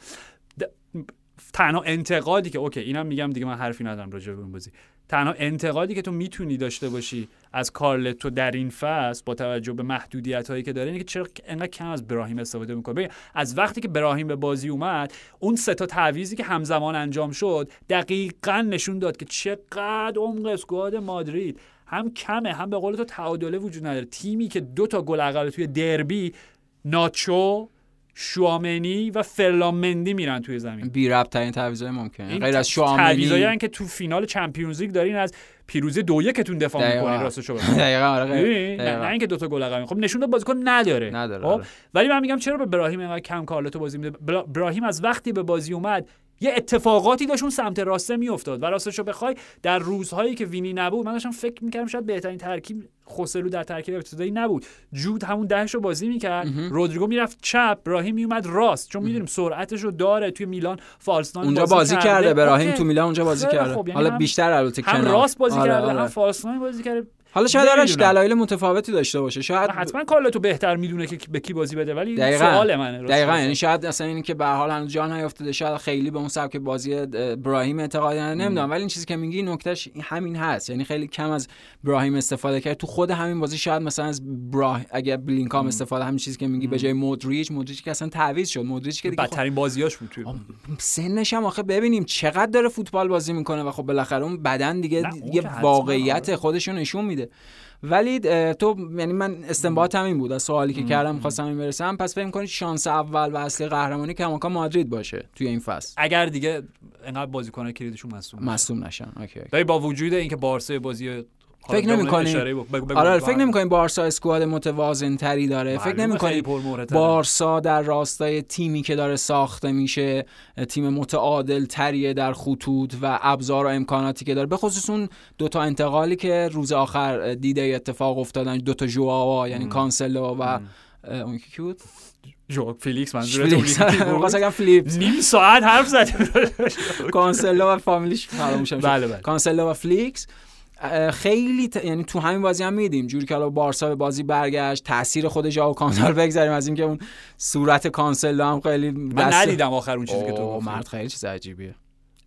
[SPEAKER 2] تنها انتقادی که okay اینم میگم دیگه من حرفی ندارم راجع به اون بازی. تنها انتقادی که تو می‌تونی داشته باشی از کارلتو در این فصل با توجه به محدودیت هایی که داره اینه که چرا انقدر کم از براهیم استفاده می‌کنه. ببین از وقتی که براهیم به بازی اومد اون سه تا تعویضی که همزمان انجام شد دقیقا نشون داد که چقدر عمق اسکواد مادرید. هم کمه هم به قول تو تعادله وجود نداره. تیمی که دو تا گل عقب توی دربی ناچو شوامنی و فرلامندی میرن توی زمین
[SPEAKER 3] بی ربط ترین تعویضای ممکنه
[SPEAKER 2] این
[SPEAKER 3] غیر از شوامنی
[SPEAKER 2] که تو فینال چمپیونز لیگ دارین از پیروزی دو یکتون دفاع. می‌کنین راستشو بخوای
[SPEAKER 3] دقیقاً آره؟
[SPEAKER 2] نه. نه اینکه دوتا گل عقب خب نشون داد بازیکن نداره
[SPEAKER 3] نداره،
[SPEAKER 2] خب؟
[SPEAKER 3] آره.
[SPEAKER 2] ولی من میگم چرا به براهیم اینقدر کم کارلتو بازی میده برا- براهیم از وقتی به بازی اومد یه اتفاقاتی داشت اون سمت راسته میافتاد و راستشو بخوای در روزهایی که وینی نبود من داشتم فکر می‌کردم شاید بهترین ترکیب خسرو در ترکیب ابتدایی نبود جود همون دهش رو بازی می‌کرد رودریگو می‌رفت چپ براهیم میومد راست چون می‌دونیم سرعتش رو داره توی میلان فالسناین
[SPEAKER 3] اونجا بازی کرده براهیم
[SPEAKER 2] اوکی.
[SPEAKER 3] تو میلان اونجا بازی کرده.
[SPEAKER 2] یعنی
[SPEAKER 3] حالا بیشتر البته
[SPEAKER 2] هم
[SPEAKER 3] کنار.
[SPEAKER 2] راست بازی
[SPEAKER 3] آره،
[SPEAKER 2] کرده
[SPEAKER 3] آره.
[SPEAKER 2] هم فالسناین بازی کرده
[SPEAKER 3] حالا شاید آرش. دلایل متفاوتی داشته باشه. شاید
[SPEAKER 2] حتما کارلتو بهتر می‌دونه که به کی بازی بده ولی
[SPEAKER 3] دقیقاً.
[SPEAKER 2] سوال منه راست
[SPEAKER 3] دقیقا. یعنی شاید اصلا اینی که به هر حال هنوز جان نیافتاده شاید خیلی به اون سبک بازی اه، ابراهیم اعتقادی نداره نمی‌دونم ولی این چیزی که میگی نکتهش همین هست. یعنی خیلی کم از ابراهیم استفاده کرد. تو خود همین بازی شاید مثلا از براه اگر بلینکام استفاده همین چیزی که میگی به جای مودریچ مودریچ که اصلا تعویض شد. مودریچ که خب
[SPEAKER 2] بدترین بازیاش بود توی
[SPEAKER 3] سنش هم آخه ببینیم چقدر داره فوتبال بازی می‌کنه و خب بالاخره اون بدن دیگه یه واقعیت
[SPEAKER 2] آره.
[SPEAKER 3] خودشو نشون میده. ولی اه، تو یعنی من استنباطم این بود. از سوالی که کردم خواستم این برسم. پس فکر کنید شانس اول و اصلی قهرمانی کماکان مادرید باشه توی این فصل؟
[SPEAKER 2] اگر دیگه انقدر بازیکنای کلیدیشون مصدوم نشن.
[SPEAKER 3] مصدوم نشن. okay okay.
[SPEAKER 2] ولی با وجود اینکه بارسا بازی
[SPEAKER 3] فکر نمی‌کنی-. آره
[SPEAKER 2] بگو.
[SPEAKER 3] فکر نمی‌کنی بارسا squad متوازن تری داره فکر نمی‌کنی. بارسا در راستای تیمی که داره ساخته میشه تیم متعادل تریه در خطوط و ابزار و امکاناتی که داره؟ به خصوص اون دوتا انتقالی که روز آخر دیده اتفاق افتادن دوتا ژوائو یعنی کانسلو و اون کی بود؟
[SPEAKER 2] ژوائو فیلیکس منظورت اون
[SPEAKER 3] فلیپس.
[SPEAKER 2] نیم ساعت حرف زدیم.
[SPEAKER 3] کانسلو و فامیلیش فراموشم
[SPEAKER 2] بله، بله.
[SPEAKER 3] کانسلو و فلیکس. خیلی ت... یعنی تو همین بازی هم می‌دیدیم. جوری که بارسا به بازی برگشت تاثیر خود ژائو کانسلو بگذاریم از اینکه اون صورت کانسلو هم خیلی
[SPEAKER 2] من
[SPEAKER 3] دست-
[SPEAKER 2] ندیدم آخر اون چیزی که تو
[SPEAKER 3] مرد خیلی چیز عجیبیه.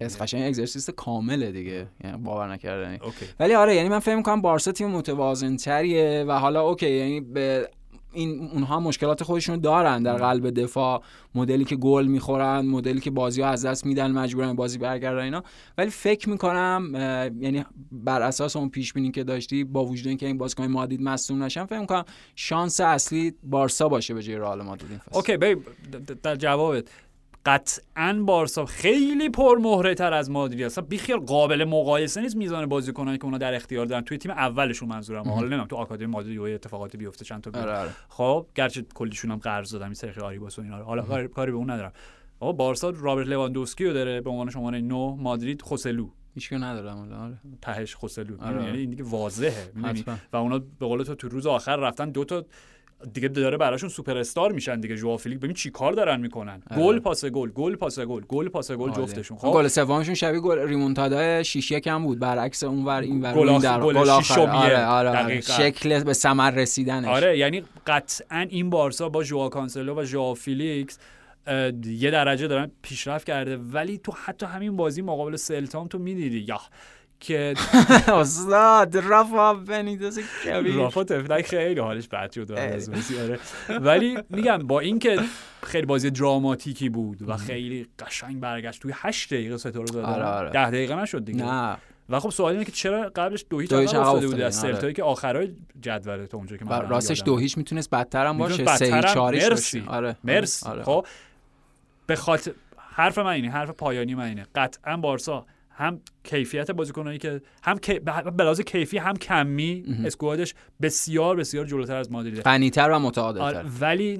[SPEAKER 3] از قشنگ اگزرسیس کامله دیگه. یعنی باور نکردنی. ولی آره یعنی من فکر می‌کنم بارسا تیم متوازن تریه و حالا okay یعنی به این اونها مشکلات خودشون دارن در قلب دفاع. مدلی که گل می‌خورن مدلی که بازی ها از دست میدن مجبورن بازی برگردن اینا. ولی فکر می‌کنم یعنی بر اساس اون پیش بینی که داشتی با وجود اینکه این بازیکن مادرید مصدوم نشن فکر می‌کنم شانس اصلی بارسا باشه به جای رئال مادرید این فصل.
[SPEAKER 2] okay ببین در جوابت. قطعا بارسا خیلی پرمهره تر از مادرید. هست بیخیال قابل مقایسه نیست میزان بازیکنانی که اونا در اختیار دارن. توی تیم اولشون منظورم. حالا نمی‌دونم تو آکادمی مادرید یه اتفاقاتی بیفته چند تا.
[SPEAKER 3] آره آره.
[SPEAKER 2] خب گرچه کلیشون هم قرض دادن این سرخیو آریباس و اینا حالا کاری, به اون ندارم. آقا بارسا رابرت لواندوسکی رو داره به عنوان شماره 9 مادرید خوسلو.
[SPEAKER 3] هیچکیو ندارم حالا. آره.
[SPEAKER 2] تهش خوسلو.
[SPEAKER 3] آره.
[SPEAKER 2] یعنی این دیگه واضحه؟
[SPEAKER 3] حتما.
[SPEAKER 2] و اونا به قول تو تو روز آخر رفتن دو تا دیگه داره براشون سوپر استار میشن دیگه. ژوائو فیلیکس ببین چی کار دارن می‌کنن.
[SPEAKER 3] آره.
[SPEAKER 2] گل پاس گل گل پاس گل گل پاس گل
[SPEAKER 3] عالی.
[SPEAKER 2] جفتشون.
[SPEAKER 3] اون
[SPEAKER 2] خب؟
[SPEAKER 3] گل سومشون شبیه گل ریمونتادا 6 1 هم بود. برعکس اونور اینور
[SPEAKER 2] گل
[SPEAKER 3] در
[SPEAKER 2] گل.
[SPEAKER 3] آره آره, آره. شکل به ثمر رسیدنش.
[SPEAKER 2] آره یعنی قطعا این بارسا با ژوائو کانسلو و ژوائو فیلیکس یه درجه دارن پیشرفت کرده. ولی تو حتی همین بازی مقابل سلتام تو می‌دیدی. یا که
[SPEAKER 3] استاد رافا بنیدز کبیر
[SPEAKER 2] رافا تفلک خیلی حالش بد شد از آره ولی میگم با اینکه خیلی بازی دراماتیکی بود و خیلی قشنگ برگشت توی 8 دقیقه ستا رو دادن
[SPEAKER 3] آره، آره.
[SPEAKER 2] 10 دقیقه نشد دیگه
[SPEAKER 3] نه
[SPEAKER 2] و خب سوال اینه که چرا قبلش دو هیچ افتاده بود از
[SPEAKER 3] آره.
[SPEAKER 2] سلتایی که آخرای جدوله تا اونجا که من
[SPEAKER 3] راستش. دو هیچ می‌تونست بدتر هم باشه سه هیچ
[SPEAKER 2] بدترم.
[SPEAKER 3] چهار هیچ
[SPEAKER 2] مرسی.
[SPEAKER 3] آره
[SPEAKER 2] مرسی. خب به خاطر حرف من اینه حرف پایانی من اینه قطعا بارسا هم کیفیت بازیکنایی که هم لحاظ کیفی هم کمی اسکوادش بسیار بسیار جلوتر از مادریده
[SPEAKER 3] غنی‌تر و متعادلتر.
[SPEAKER 2] آره ولی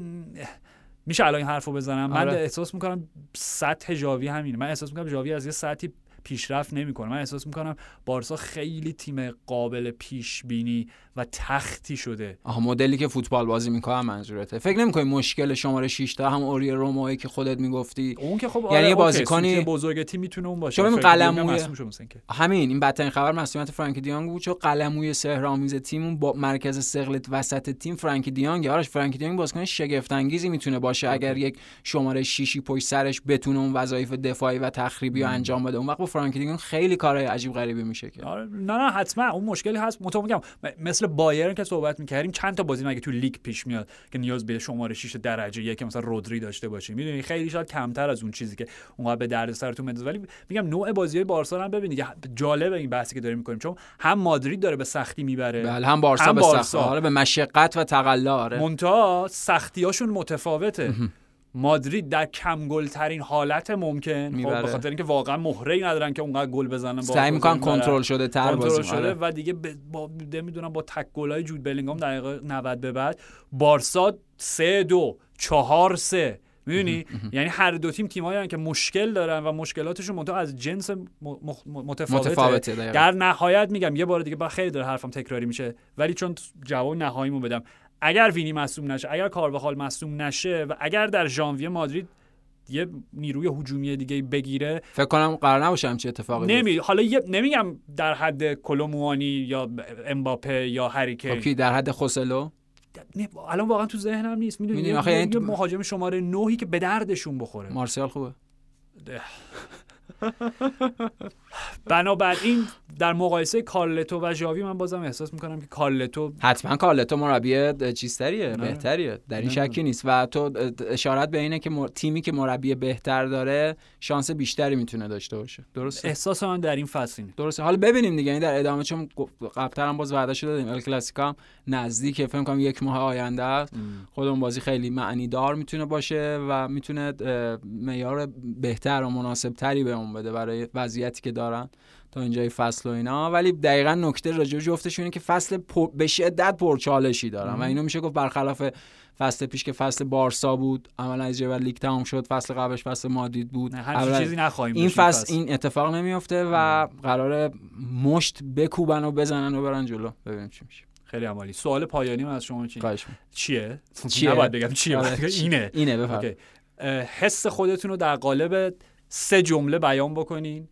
[SPEAKER 2] میشه الان این حرفو بزنم. من
[SPEAKER 3] آره.
[SPEAKER 2] احساس می‌کنم سطح ژاوی همینه. من احساس می‌کنم ژاوی از یه سطحی پیشرفت نمی‌کنه. من احساس می‌کنم بارسا خیلی تیم قابل پیش بینی و تختی شده.
[SPEAKER 3] آها مدلی که فوتبال بازی می‌کنه منظورته. فکر نمی‌کنی مشکل شماره 6 تا هم اوری رومایی که خودت می‌گفتی؟
[SPEAKER 2] اون که خب
[SPEAKER 3] یعنی
[SPEAKER 2] آره
[SPEAKER 3] یه بازیکنی-
[SPEAKER 2] بزرگ تیم می‌تونه اون باشه. کنم
[SPEAKER 3] قلموی-. همین این بدترین خبر مسئولیت فرانکی دیانگ بود چون قلموی سحرآمیز تیم با مرکز سقلت وسط تیم فرانکی دیانگ. آرش فرانکی دیانگ بازیکن شگفت انگیزی می‌تونه باشه. اگر یک شماره شیشی پشت سرش بتونه اون وظایف دفاعی و تخریبی رو انجام بده اون وقت با فرانکی دیانگ خیلی کارهای عجیب غریبی میشه که.
[SPEAKER 2] آره نه نه حتما اون مشکلی هست. مطمئن میگم مثل بایرن که صحبت می‌کردیم چند تا بازی مگه تو لیگ پیش میاد که نیاز به شماره 6 درجه یک مثلا رودری داشته باشیم می‌دونی خیلی شاید کمتر از اون چیزی که اونقدر به درد سرتون بندازه ولی میگم نوع بازی های بارسا رو هم ببینید. یه جالبه این بحثی که داریم می‌کنیم. چون هم مادرید داره به سختی می‌بره.
[SPEAKER 3] بله هم بارسا
[SPEAKER 2] هم
[SPEAKER 3] به
[SPEAKER 2] بارسا.
[SPEAKER 3] سخت. آره به مشقت و تقلا آره.
[SPEAKER 2] منتها سختیاشون متفاوته. مادرید در کم گل ترین حالت ممکن. خب. به خاطر اینکه واقعا مهره ای ندارن که اونقدر گل بزنن
[SPEAKER 3] سعی می‌کنن کنترل شده تر
[SPEAKER 2] کنترل شده
[SPEAKER 3] آره.
[SPEAKER 2] و دیگه با نمی‌دونم با تک گلای جود بلینگام دقیقه 90 به بعد. بارسا 3 2 4 3 می‌دونی؟ یعنی هر دو تیم تیمایی که مشکل دارن و مشکلاتشون منتها از جنس متفاوته,
[SPEAKER 3] متفاوته.
[SPEAKER 2] در نهایت میگم یه بار دیگه با خیلی داره حرفم تکراری میشه ولی چون جواب نهاییمو بدم. اگر وینی مصدوم نشه اگر کارواخال مصدوم نشه و اگر در ژانویه مادرید یه نیروی هجومی دیگه بگیره
[SPEAKER 3] فکر کنم قرار نباشه همچین اتفاقی.
[SPEAKER 2] نمی حالا یه نمیگم در حد کلوموانی یا امباپه یا هریکین.
[SPEAKER 3] خب کی در حد خوسلو؟
[SPEAKER 2] نه، الان واقعا تو ذهنم نیست. می‌دونی
[SPEAKER 3] آخه
[SPEAKER 2] یه- مهاجم شماره نهی که به دردشون بخوره.
[SPEAKER 3] مارسیال خوبه.
[SPEAKER 2] بنابراین در مقایسه کارلتو و ژاوی من بازم احساس می‌کنم که کارلتو
[SPEAKER 3] حتما کارلتو مربی چیزتریه
[SPEAKER 2] نه.
[SPEAKER 3] بهتریه. در این. شکی نیست. و تو اشارت به اینه که تیمی که مربی بهتر داره شانس بیشتری می‌تونه داشته باشه. درسته؟
[SPEAKER 2] احساس من در این فصل اینه.
[SPEAKER 3] درسته. حالا ببینیم دیگه. این در ادامه چون قبلتر هم باز وعده دادیم ال کلاسیکا هم نزدیکه. فکر کنم یک ماه آینده است. خودمون بازی خیلی معنی دار می‌تونه باشه و می‌تونه معیار بهتر و مناسب تری بهمون بده برای وضعیتی که دارن تا اینجای فصل و اینا. ولی دقیقا نکته راجع به جفتشون اینه که فصل پر- به شدت پرچالشی دارن. و اینو میشه گفت برخلاف فصل پیش که فصل بارسا بود عملا از جبل لیگ تمام شد فصل قبلش فصل مادرید بود. اول-
[SPEAKER 2] چیزی نخواهیم
[SPEAKER 3] این
[SPEAKER 2] داشت
[SPEAKER 3] فصل این اتفاق نمیفته و قرار مشت بکوبن و بزنن و برن جلو. ببینیم چی میشه.
[SPEAKER 2] خیلی عمالی. سوال پایانی من از شما چیه. چیه؟
[SPEAKER 3] چیه؟
[SPEAKER 2] نباید بگم چیه
[SPEAKER 3] آره،
[SPEAKER 2] اینه.
[SPEAKER 3] اینه
[SPEAKER 2] حس خودتون رو در قالب سه جمله بیان بکنین.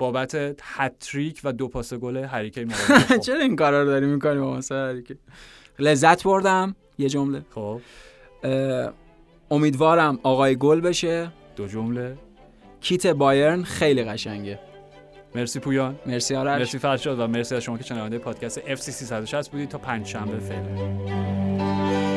[SPEAKER 2] بابت هتریک و دو پاس گل مقابل. خب.
[SPEAKER 3] چرا این کارا رو داری می‌کنی با مثلا که لذت بردم. یه جمله.
[SPEAKER 2] خب.
[SPEAKER 3] امیدوارم آقای گل بشه.
[SPEAKER 2] دو جمله.
[SPEAKER 3] کیت بایرن خیلی قشنگه.
[SPEAKER 2] مرسی پویان.
[SPEAKER 3] مرسی آرش.
[SPEAKER 2] مرسی فرشاد و مرسی از شما که شنونده پادکست FC 360 بودید. تا پنج شنبه فعلا.